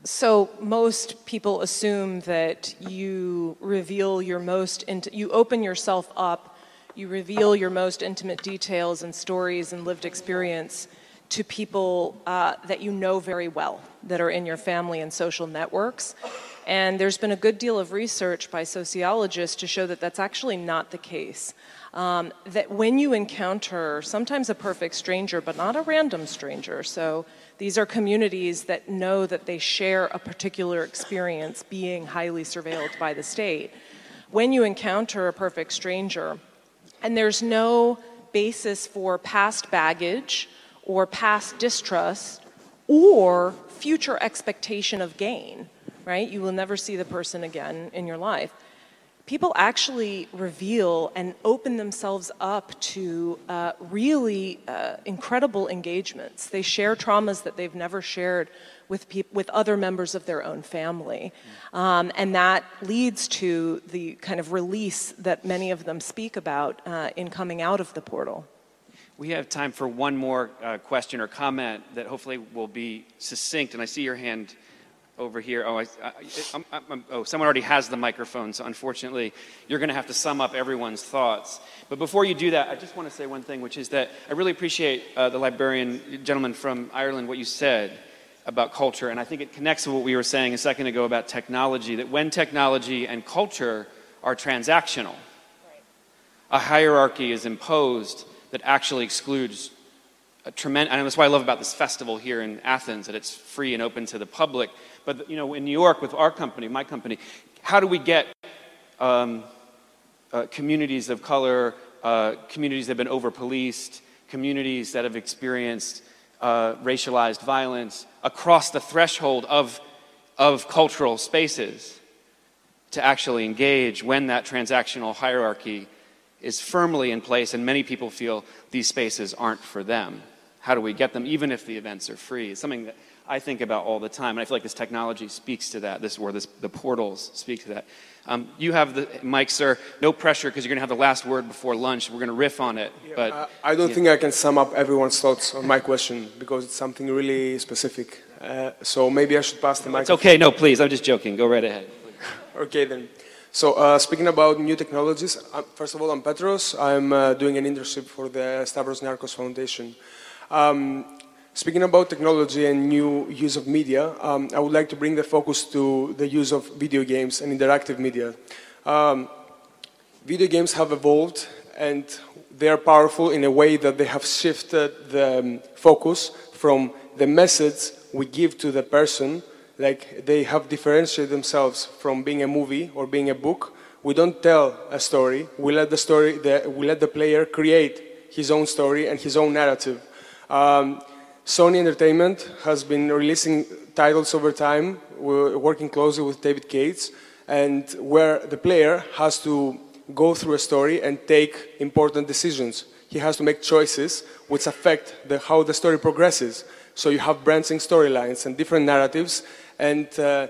Speaker 12: So most people assume that you reveal your most you open yourself up, you reveal your most intimate details and stories and lived experience to people uh, that you know very well, that are in your family and social networks. And there's been a good deal of research by sociologists to show that that's actually not the case. Um, that when you encounter sometimes a perfect stranger, but not a random stranger, so these are communities that know that they share a particular experience being highly surveilled by the state. When you encounter a perfect stranger, and there's no basis for past baggage or past distrust or future expectation of gain, right? You will never see the person again in your life people actually reveal and open themselves up to uh, really uh, incredible engagements. They share traumas that they've never shared with, peop- with other members of their own family. Um, and that leads to the kind of release that many of them speak about uh, in coming out of the portal.
Speaker 19: We have time for one more uh, question or comment that hopefully will be succinct. And I see your hand over here. Oh, I, I, I, oh, someone already has the microphone, so unfortunately, you're going to have to sum up everyone's thoughts. But before you do that, I just want to say one thing, which is that I really appreciate uh, the librarian gentleman from Ireland, what you said about culture, and I think it connects to what we were saying a second ago about technology, that when technology and culture are transactional, a hierarchy is imposed that actually excludes a tremendous, and that's why I love about this festival here in Athens, that it's free and open to the public. But, you know, in New York with our company, my company, how do we get um, uh, communities of color, uh, communities that have been over-policed, communities that have experienced uh, racialized violence across the threshold of, of cultural spaces to actually engage when that transactional hierarchy is firmly in place and many people feel these spaces aren't for them. How do we get them, even if the events are free? It's something that I think about all the time. And I feel like this technology speaks to that, this, or this, the portals speak to that. Um, you have the mic, sir. No pressure because you're going to have the last word before lunch. We're going to riff on it. Yeah, but
Speaker 33: uh, I don't yeah. think I can sum up everyone's thoughts on my question because it's something really specific. Uh, so maybe I should pass the mic.
Speaker 19: It's okay. No, please. I'm just joking. Go right ahead.
Speaker 33: okay, then. So uh, speaking about new technologies, uh, first of all, I'm Petros. I'm uh, doing an internship for the Stavros Niarchos Foundation. Um, Speaking about technology and new use of media, um, I would like to bring the focus to the use of video games and interactive media. Um, video games have evolved and they are powerful in a way that they have shifted the um, focus from the message we give to the person, like they have differentiated themselves from being a movie or being a book. We don't tell a story, we let the, story, the, we let the player create his own story and his own narrative. Um, Sony Entertainment has been releasing titles over time. We're working closely with David Cage, and where the player has to go through a story and take important decisions. He has to make choices which affect the, how the story progresses. So you have branching storylines and different narratives, and uh,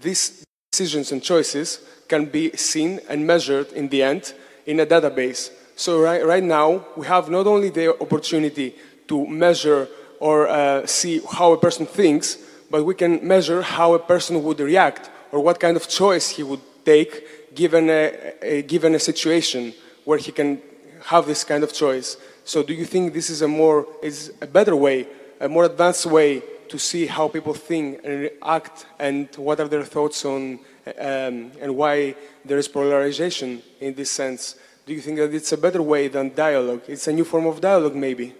Speaker 33: these decisions and choices can be seen and measured in the end in a database. So right, right now, we have not only the opportunity to measure or uh, see how a person thinks, but we can measure how a person would react or what kind of choice he would take given a, a, given a situation where he can have this kind of choice. So do you think this is a more is a better way, a more advanced way to see how people think and act and what are their thoughts on um, and why there is polarization in this sense? Do you think that it's a better way than dialogue? It's a new form of dialogue maybe?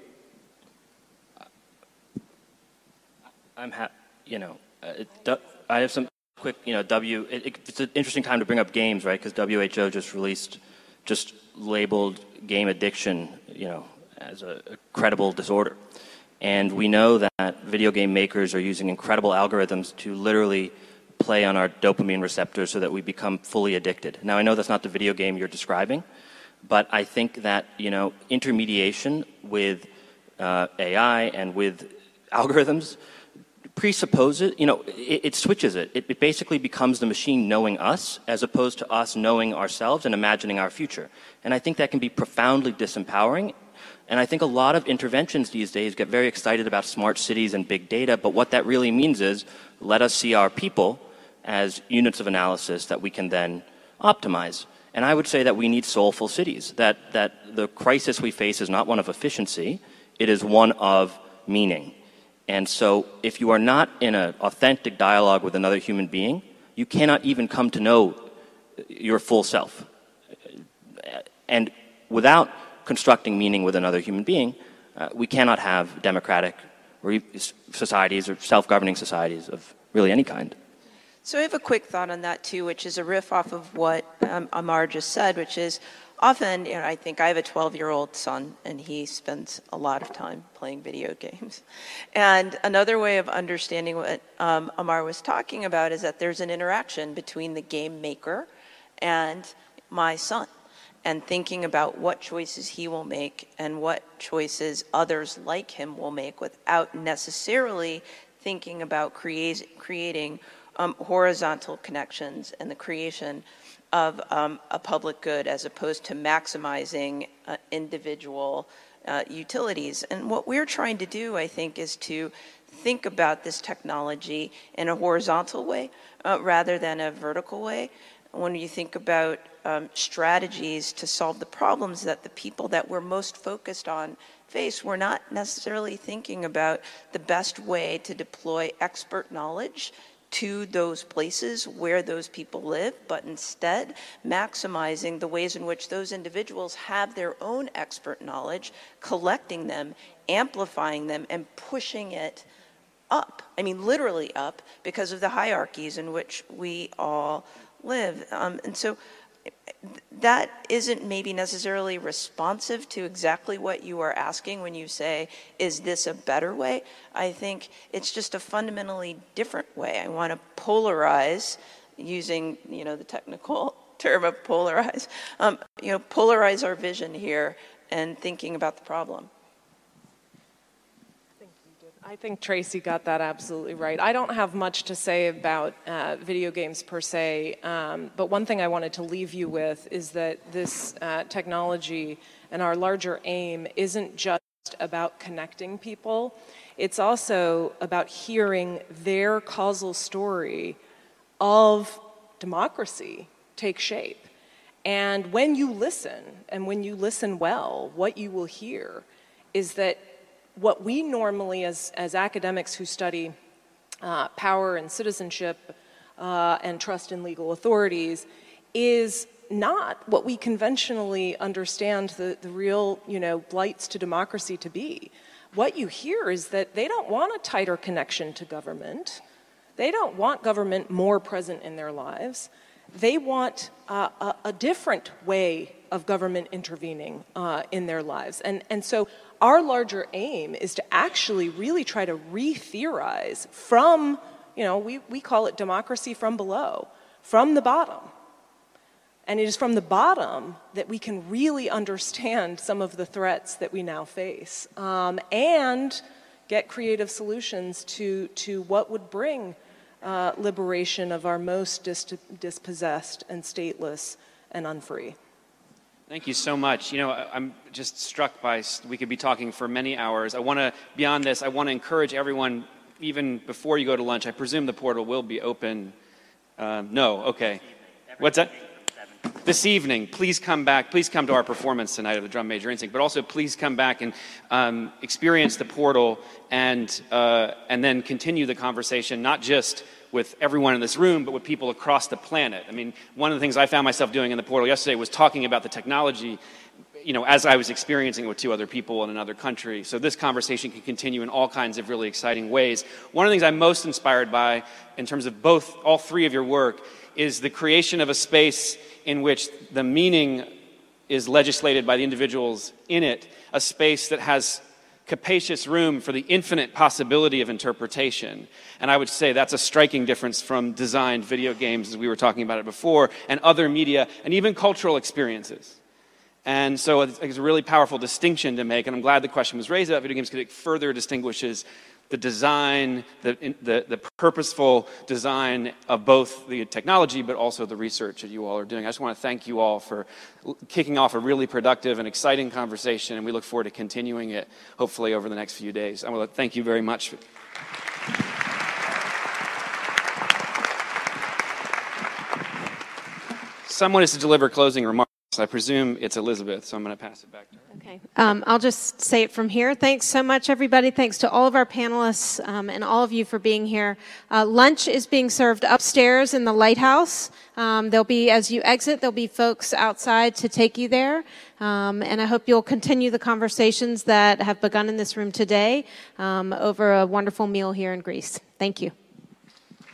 Speaker 20: I'm happy, you know, uh, I have some quick, you know, W. It, it's an interesting time to bring up games, right? Because WHO just released, just labeled game addiction, you know, as a, a credible disorder. And we know that video game makers are using incredible algorithms to literally play on our dopamine receptors so that we become fully addicted. Now, I know that's not the video game you're describing, but I think that, you know, intermediation with uh, AI and with algorithms presupposes, you know, it, it switches it. it. It basically becomes the machine knowing us as opposed to us knowing ourselves and imagining our future. And I think that can be profoundly disempowering and I think a lot of interventions these days get very excited about smart cities and big data, but what that really means is let us see our people as units of analysis that we can then optimize. And I would say that we need soulful cities, that, that the crisis we face is not one of efficiency, it is one of meaning. And so if you are not in an authentic dialogue with another human being, you cannot even come to know your full self. And without constructing meaning with another human being, uh, we cannot have democratic societies or self governing societies of really any kind.
Speaker 30: So I have a quick thought on that too, which is a riff off of what um, Amar just said, which is often, you know, I think I have a 12 year old son and he spends a lot of time playing video games. And another way of understanding what um, Amar was talking about is that there's an interaction between the game maker and my son and thinking about what choices he will make and what choices others like him will make without necessarily thinking about creating um, horizontal connections and the creation of um, a public good as opposed to maximizing uh, individual uh, utilities. And what we're trying to do, I think, is to think about this technology in a horizontal way uh, rather than a vertical way. When you think about um, strategies to solve the problems that the people that we're most focused on face. We're not necessarily thinking about the best way to deploy expert knowledge to those places where those people live, but instead maximizing the ways in which those individuals have their own expert knowledge, collecting them, amplifying them, and pushing it up. I mean, literally up because of the hierarchies in which we all live. Um, and so that isn't maybe necessarily responsive to exactly what you are asking when you say, is this a better way? I think it's just a fundamentally different way. I want to polarize using, you know, the technical term of polarize, um, you know, polarize our vision here and thinking about the problem.
Speaker 12: I think Tracey got that absolutely right. I don't have much to say about uh, video games per se, um, but one thing I wanted to leave you with is that this uh, technology and our larger aim isn't just about connecting people, it's also about hearing their causal story of democracy take shape. And when you listen, and when you listen well, what you will hear is that what we normally, as, as academics who study uh, power and citizenship uh, and trust in legal authorities, is not what we conventionally understand the, the real, you know, blights to democracy to be. What you hear is that they don't want a tighter connection to government. They don't want government more present in their lives. They want uh, a, a, different way of government intervening uh, in their lives. And, and so our larger aim is to actually really try to re-theorize from, you know, we, we call it democracy from below, from the bottom. And it is from the bottom that we can really understand some of the threats that we now face um, and get creative solutions to, to what would bring uh, liberation of our most dis- dispossessed and stateless and unfree.
Speaker 19: Thank you so much. You know, I'm just struck by, we could be talking for many hours. I want to, beyond this, I want to encourage everyone, even before you go to lunch, I presume the portal will be open. Uh, no, okay. What's that? This evening, please come back. Please come to our performance tonight of the Drum Major Instinct, but also please come back and um, experience the portal and, uh, and then continue the conversation, not just with everyone in this room, but with people across the planet. I mean, one of the things I found myself doing in the portal yesterday was talking about the technology, you know, as I was experiencing it with two other people in another country. So this conversation can continue in all kinds of really exciting ways. One of the things I'm most inspired by, in terms of both, all three of your work, is the creation of a space in which the meaning is legislated by the individuals in it, a space that has capacious room for the infinite possibility of interpretation. And I would say that's a striking difference from designed video games, as we were talking about it before, and other media, and even cultural experiences. And so it's a really powerful distinction to make, and I'm glad the question was raised about video games because it further distinguishes the design, the, the, the, purposeful design of both the technology but also the research that you all are doing. I just want to thank you all for kicking off a really productive and exciting conversation, and we look forward to continuing it hopefully over the next few days. I want to thank you very much. Someone is to deliver closing remarks. I presume it's Elizabeth, so I'm going to pass it back to her.
Speaker 1: Okay. Um, I'll just say it from here. Thanks so much, everybody. Thanks to all of our panelists um, and all of you for being here. Uh, lunch is being served upstairs in the lighthouse. Um, there'll be, as you exit, there'll be folks outside to take you there. Um, and I hope you'll continue the conversations that have begun in this room today um, over a wonderful meal here in Greece. Thank you.